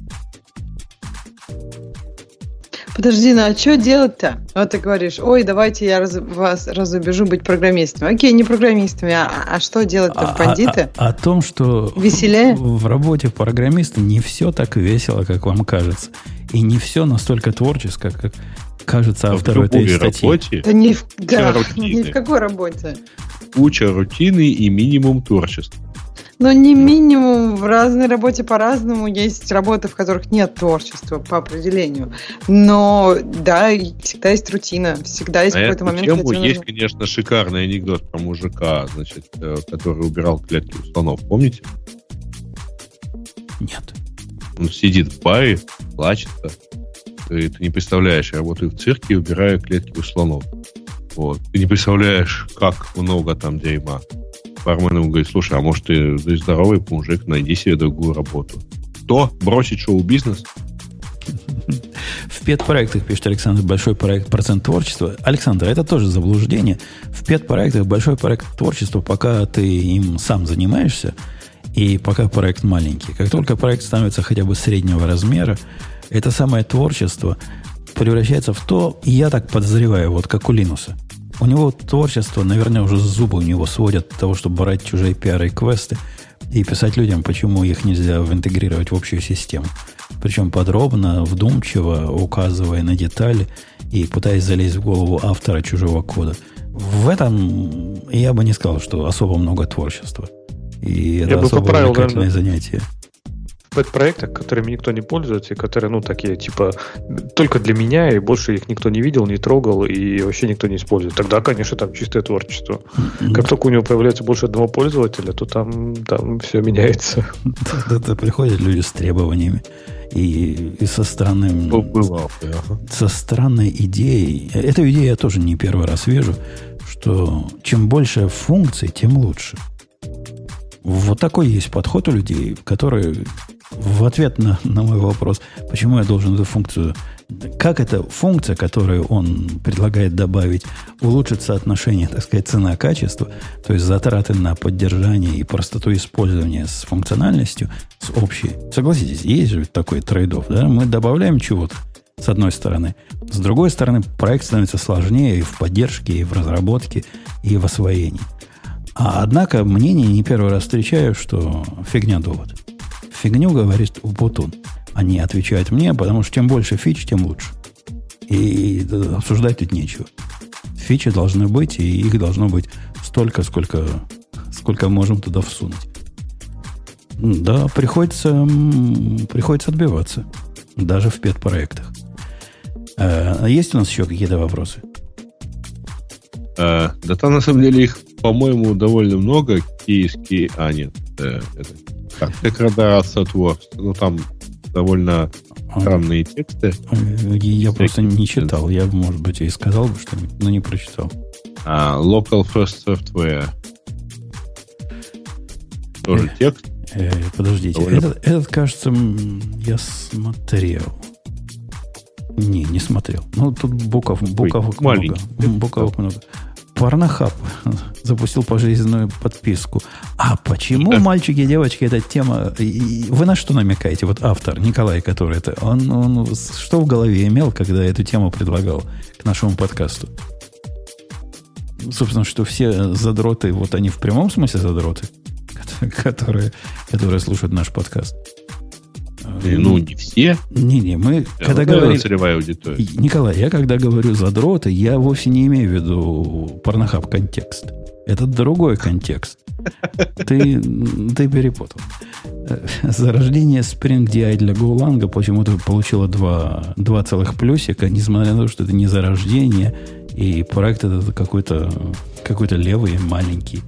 Speaker 2: Подожди, ну а что делать-то? Вот ты говоришь, ой, давайте я раз, вас разубежу быть программистами. Окей, не программистами, а, а что делать-то, а, бандиты?
Speaker 1: А, а, о том, что
Speaker 2: Веселее?
Speaker 1: В, в работе программиста не все так весело, как вам кажется. И не все настолько творческое, как кажется автору этой статьи.
Speaker 3: Работе,
Speaker 2: да не в, да, ни в какой работе.
Speaker 3: Куча рутины и минимум творчества.
Speaker 2: Но не минимум, в разной работе по-разному. Есть работы, в которых нет творчества по определению. Но да, всегда есть рутина. Всегда есть а какой-то момент,
Speaker 3: тему когда Есть, нужно... конечно, шикарный анекдот про мужика, значит, э, который убирал клетки у слонов. Помните?
Speaker 1: Нет.
Speaker 3: Он сидит в баре, плачет, ты, ты не представляешь, я работаю в цирке и убираю клетки у слонов. Вот. Ты не представляешь, как много там дерьма. Бармен ему говорит, слушай, а может ты, ты здоровый мужик, найди себе другую работу. Кто? Бросить шоу-бизнес?
Speaker 1: В пет-проектах, пишет Александр, большой проект процент творчества. Александр, это тоже заблуждение. В пет-проектах большой проект творчества, пока ты им сам занимаешься, и пока проект маленький. Как только проект становится хотя бы среднего размера, это самое творчество превращается в то, я так подозреваю, вот как у Линуса. У него творчество, наверное, уже зубы у него сводят от того, чтобы брать чужие пиары и квесты и писать людям, почему их нельзя интегрировать в общую систему. Причем подробно, вдумчиво, указывая на детали и пытаясь залезть в голову автора чужого кода. В этом я бы не сказал, что особо много творчества. И это я особо увлекательное занятие
Speaker 4: пэт-проектах, которыми никто не пользуется, и которые, ну, такие, типа, только для меня, и больше их никто не видел, не трогал, и вообще никто не использует. Тогда, конечно, там чистое творчество. Как только у него появляется больше одного пользователя, то там, там все меняется.
Speaker 1: Это приходят люди с требованиями. И, и со странным...
Speaker 3: Бывал,
Speaker 1: со странной идеей. Эту идею я тоже не первый раз вижу, что чем больше функций, тем лучше. Вот такой есть подход у людей, которые в ответ на, на мой вопрос, почему я должен эту функцию, как эта функция, которую он предлагает добавить, улучшит соотношение, так сказать, цена-качество, то есть затраты на поддержание и простоту использования с функциональностью, с общей. Согласитесь, есть же такой трейдов, да? Мы добавляем чего-то, с одной стороны. С другой стороны, проект становится сложнее и в поддержке, и в разработке, и в освоении. А однако мнение не первый раз встречаю, что фигня довод фигню говорит Убутун. Они отвечают мне, потому что чем больше фич, тем лучше. И обсуждать тут нечего. Фичи должны быть, и их должно быть столько, сколько, сколько можем туда всунуть. Да, приходится, приходится отбиваться. Даже в пет-проектах. А есть у нас еще какие-то вопросы?
Speaker 3: А, да там на самом деле их, по-моему, довольно много. Киевские... А, нет. Э, это как деградация творчества. Ну, там довольно странные тексты.
Speaker 1: Я просто не читал. Я, может быть, и сказал бы что-нибудь, но не прочитал.
Speaker 3: А, local First Software. Тоже э, текст.
Speaker 1: Э, подождите. Довольно... Этот, этот, кажется, я смотрел. Не, не смотрел. Ну, тут букв, буковок Ой, много. Буковок много. Порнохаб запустил пожизненную подписку. А почему, мальчики и девочки, эта тема... Вы на что намекаете? Вот автор, Николай, который это... Он, он что в голове имел, когда эту тему предлагал к нашему подкасту? Собственно, что все задроты, вот они в прямом смысле задроты, которые, которые слушают наш подкаст.
Speaker 3: И, ну, не все.
Speaker 1: Не-не, мы,
Speaker 3: Да,
Speaker 1: когда
Speaker 3: вот
Speaker 1: говорим...
Speaker 3: целевая аудитория.
Speaker 1: Николай, я когда говорю задроты, я вовсе не имею в виду порнохаб контекст. Это другой контекст. Ты, ты перепутал. Э, Зарождение Spring DI для GoLang почему-то получило два, два целых плюсика, несмотря на то, что это не зарождение, и проект этот какой-то какой левый, маленький.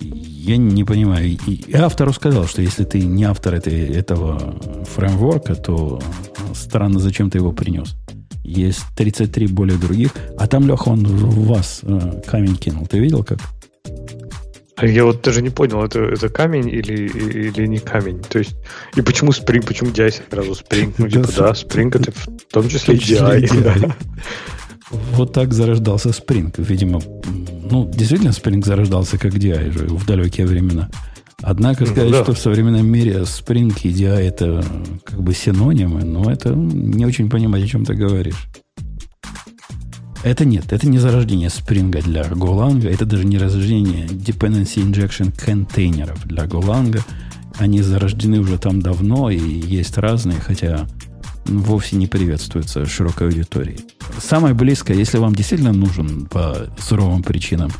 Speaker 1: Я не понимаю. И, автору сказал, что если ты не автор этой, этого фреймворка, то странно, зачем ты его принес. Есть 33 более других. А там, Леха, он в вас э, камень кинул. Ты видел как?
Speaker 4: Я вот даже не понял, это, это камень или, или не камень. То есть, и почему Spring, почему DI сразу Spring? Ну, типа, да, Spring это в том числе
Speaker 1: В том числе
Speaker 4: DI.
Speaker 1: Вот так зарождался Spring. Видимо, ну, действительно, Spring зарождался как DI же в далекие времена. Однако
Speaker 4: Ну,
Speaker 1: сказать,
Speaker 4: да.
Speaker 1: что в современном мире Spring и DI это как бы синонимы, но это не очень понимать, о чем ты говоришь. Это нет, это не зарождение Spring для Golang, это даже не зарождение Dependency Injection контейнеров для Golang. Они зарождены уже там давно и есть разные, хотя вовсе не приветствуются широкой аудиторией. Самое близкое, если вам действительно нужен по суровым причинам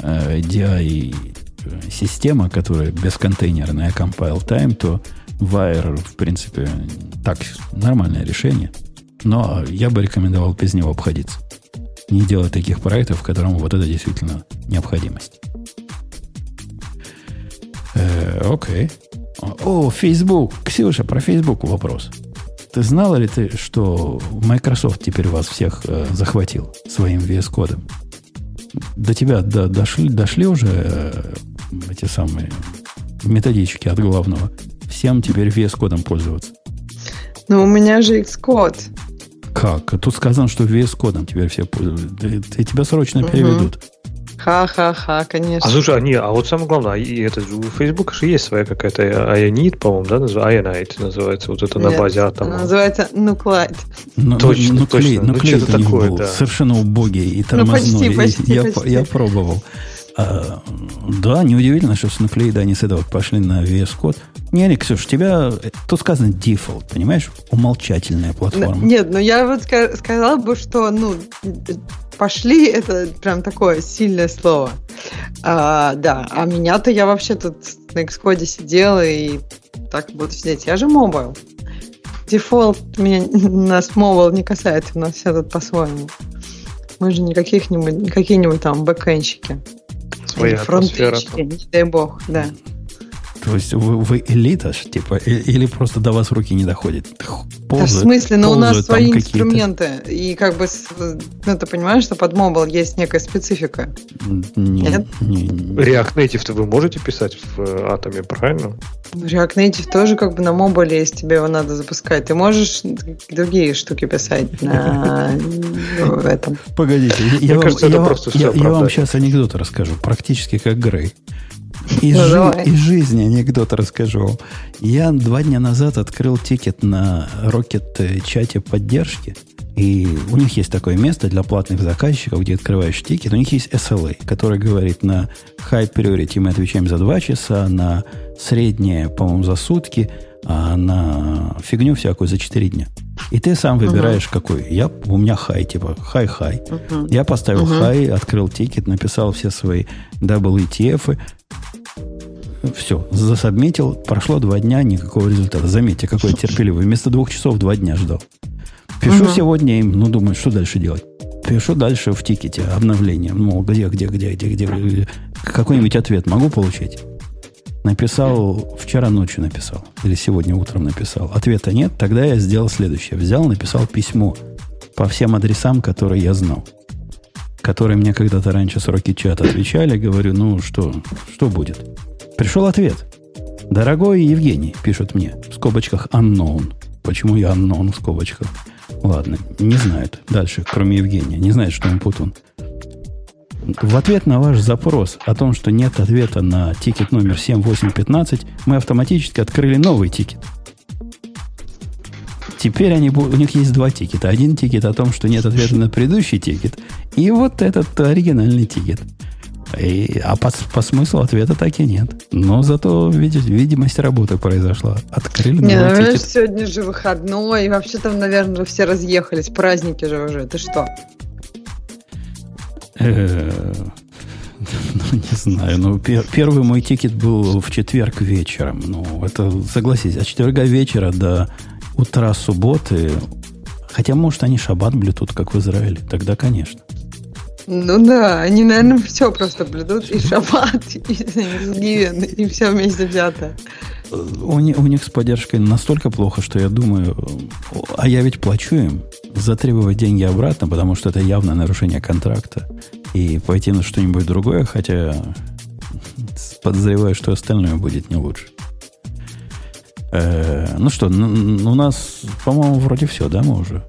Speaker 1: э, DI система, которая бесконтейнерная compile time, то Wire, в принципе, так нормальное решение. Но я бы рекомендовал без него обходиться. Не делать таких проектов, в котором вот это действительно необходимость. Э, окей. О, Facebook. Ксюша, про Facebook вопрос. Ты знала ли ты, что Microsoft теперь вас всех э, захватил своим VS кодом? До тебя до- дошли, дошли уже э, эти самые методички от главного. Всем теперь VS кодом пользоваться.
Speaker 2: Ну, у меня же Xcode.
Speaker 1: Как? Тут сказано, что VS кодом теперь все пользуются. Тебя срочно
Speaker 2: Мгм.
Speaker 1: переведут.
Speaker 2: Ха-ха-ха, конечно.
Speaker 4: А слушай, а, не, а вот самое главное, и это у Facebook же есть своя какая-то Ionit, по-моему, да, называется, Ionite называется, вот это на
Speaker 2: Нет,
Speaker 4: базе
Speaker 2: она
Speaker 4: атома.
Speaker 2: Называется Nuclide.
Speaker 1: Ну,
Speaker 4: Точно,
Speaker 1: ну,
Speaker 4: точно.
Speaker 1: ну,
Speaker 4: Ну,
Speaker 1: клей
Speaker 4: что-то такое,
Speaker 1: был
Speaker 4: да.
Speaker 1: совершенно убогий и
Speaker 2: Ну,
Speaker 1: тормозной.
Speaker 2: почти, почти,
Speaker 1: я,
Speaker 2: почти.
Speaker 1: я пробовал. А, да, неудивительно, что с Nuclide они с этого пошли на VS Code. Не, не, Ксюш, тебя... э, Тут сказано default, понимаешь? Умолчательная платформа.
Speaker 2: Ну, Нет, ну я вот ска- сказала бы, что, ну, пошли, это прям такое сильное слово. А, да, а меня-то я вообще тут на Xcode сидела и так буду сидеть. Я же mobile. Default меня нас mobile не касается, у нас все тут по-своему. Мы же не каких-нибудь, не какие-нибудь там бэкэнщики.
Speaker 4: Своя
Speaker 2: Или
Speaker 4: атмосфера.
Speaker 2: не дай бог, да.
Speaker 1: То есть вы, вы элита, типа, или просто до вас руки не доходят? Х-
Speaker 2: Да в
Speaker 1: ползают-
Speaker 2: смысле, но у нас
Speaker 1: ползают
Speaker 2: свои инструменты. И как бы, ну ты понимаешь, что под mobile есть некая специфика.
Speaker 1: Не,
Speaker 2: Нет?
Speaker 1: не- не-
Speaker 4: React Native-то вы можете писать в э, атоме, правильно?
Speaker 2: React Native тоже как бы на мобиле, если тебе его надо запускать. Ты можешь другие штуки писать на ну, этом.
Speaker 1: Погодите, я, вам, сейчас анекдот расскажу, практически как Грей. Из,
Speaker 2: Ну,
Speaker 1: жи- из жизни анекдот расскажу. Я два дня назад открыл тикет на Rocket э, чате поддержки. И у них есть такое место для платных заказчиков, где открываешь тикет. У них есть SLA, который говорит, на high priority мы отвечаем за два часа, на среднее, по-моему, за сутки, а на фигню всякую за 4 дня. И ты сам выбираешь, какой. Я, у меня хай, типа хай-хай.
Speaker 2: Мгм.
Speaker 1: Я поставил
Speaker 2: Мгм.
Speaker 1: хай, открыл тикет, написал все свои WTF. Все, засобмитил. Прошло два дня, никакого результата. Заметьте, какой я терпеливый. Вместо двух часов два дня ждал. Пишу
Speaker 2: Мгм.
Speaker 1: сегодня им, ну, думаю, что дальше делать? Пишу дальше в тикете обновление. Мол, где, где, где, где, где, где? Какой-нибудь ответ могу получить? Написал, вчера ночью написал, или сегодня утром написал. Ответа нет, тогда я сделал следующее. Взял, написал письмо по всем адресам, которые я знал. Которые мне когда-то раньше с Rocket Chat отвечали. Говорю, ну что, что будет? Пришел ответ. Дорогой Евгений, пишут мне, в скобочках unknown. Почему я unknown в скобочках? Ладно, не знают дальше, кроме Евгения. Не знают, что он путун. В ответ на ваш запрос о том, что нет ответа на тикет номер 7815, мы автоматически открыли новый тикет. Теперь они, у них есть два тикета. Один тикет о том, что нет ответа на предыдущий тикет, и вот этот оригинальный тикет. И, а по, по смыслу ответа так и нет. Но зато видите, видимость работы произошла. Открыли
Speaker 2: Не, ну, тикет. сегодня же выходной, и вообще там, наверное, все разъехались. Праздники же уже. Ты что?
Speaker 1: Э, ну, не знаю. Ну, первый мой тикет был в четверг вечером. Ну, это, согласись, от четверга вечера до утра субботы. Хотя, может, они шаббат блютут, как в Израиле. Тогда, конечно.
Speaker 2: Ну да, они, наверное, все просто блюдут. И шаббат, и Тhanksgiving, и все вместе взято.
Speaker 1: У, них, у них с поддержкой настолько плохо, что я думаю, а я ведь плачу им, затребовать деньги обратно, потому что это явное нарушение контракта, и пойти на что-нибудь другое, хотя подозреваю, что остальное будет не лучше. Э, ну что, у нас, по-моему, вроде все, да, мы уже?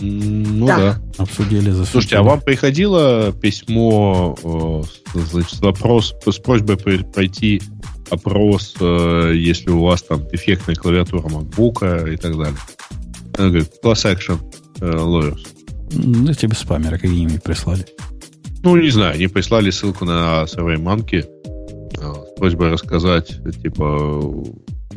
Speaker 3: Ну да. да.
Speaker 1: Обсудили,
Speaker 3: засудили. Слушайте, а вам приходило письмо э, значит, вопрос с просьбой пройти опрос, э, если у вас там дефектная клавиатура MacBook и так далее? Она говорит, class action э, lawyers.
Speaker 1: Ну, тебе спамеры какие-нибудь прислали.
Speaker 3: Ну, не знаю, они прислали ссылку на Survey Monkey с просьбой рассказать, типа,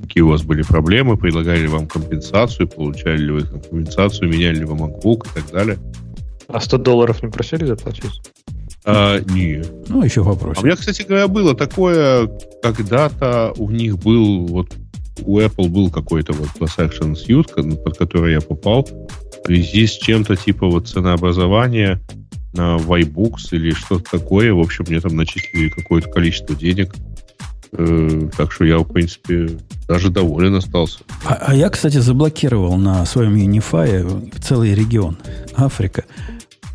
Speaker 3: какие у вас были проблемы, предлагали ли вам компенсацию, получали ли вы компенсацию, меняли ли вы MacBook и так далее.
Speaker 4: А 100 долларов не просили заплатить?
Speaker 3: А, нет.
Speaker 1: Ну, еще вопрос.
Speaker 3: А у меня, кстати говоря, было такое, когда-то у них был, вот у Apple был какой-то вот Class Action Suite, под который я попал, в связи с чем-то типа вот ценообразования на iBooks или что-то такое. В общем, мне там начислили какое-то количество денег. Э, так что я, в принципе, даже доволен остался.
Speaker 1: А, а я, кстати, заблокировал на своем Unify целый регион Африка.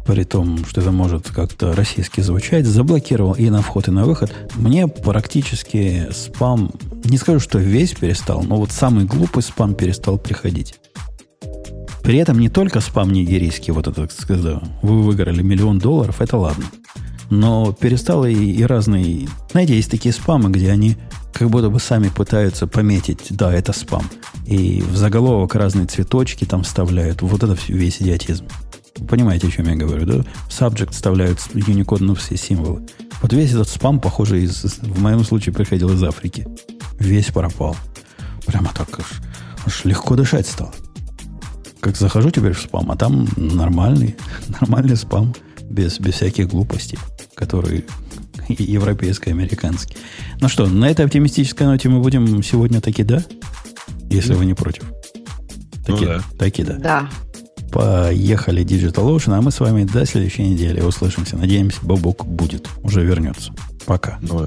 Speaker 1: При том, что это может как-то российски звучать, заблокировал и на вход, и на выход. Мне практически спам, не скажу, что весь перестал, но вот самый глупый спам перестал приходить. При этом не только спам нигерийский, вот это, когда вы выиграли миллион долларов, это ладно. Но перестало и, и разные... Знаете, есть такие спамы, где они как будто бы сами пытаются пометить, да, это спам. И в заголовок разные цветочки там вставляют. Вот это весь идиотизм. Вы понимаете, о чем я говорю, да? В subject вставляют Unicode все символы. Вот весь этот спам, похоже, из, в моем случае приходил из Африки. Весь пропал. Прямо так аж, аж легко дышать стало. Как захожу теперь в спам, а там нормальный, нормальный спам, без, без всяких глупостей который европейский, американский. Ну что, на этой оптимистической ноте мы будем сегодня таки да? Если вы не против. Таки, ну, да. таки да.
Speaker 2: Да.
Speaker 1: Поехали Digital Ocean, а мы с вами до следующей недели услышимся. Надеемся, Бобок будет, уже вернется. Пока.
Speaker 3: Ну,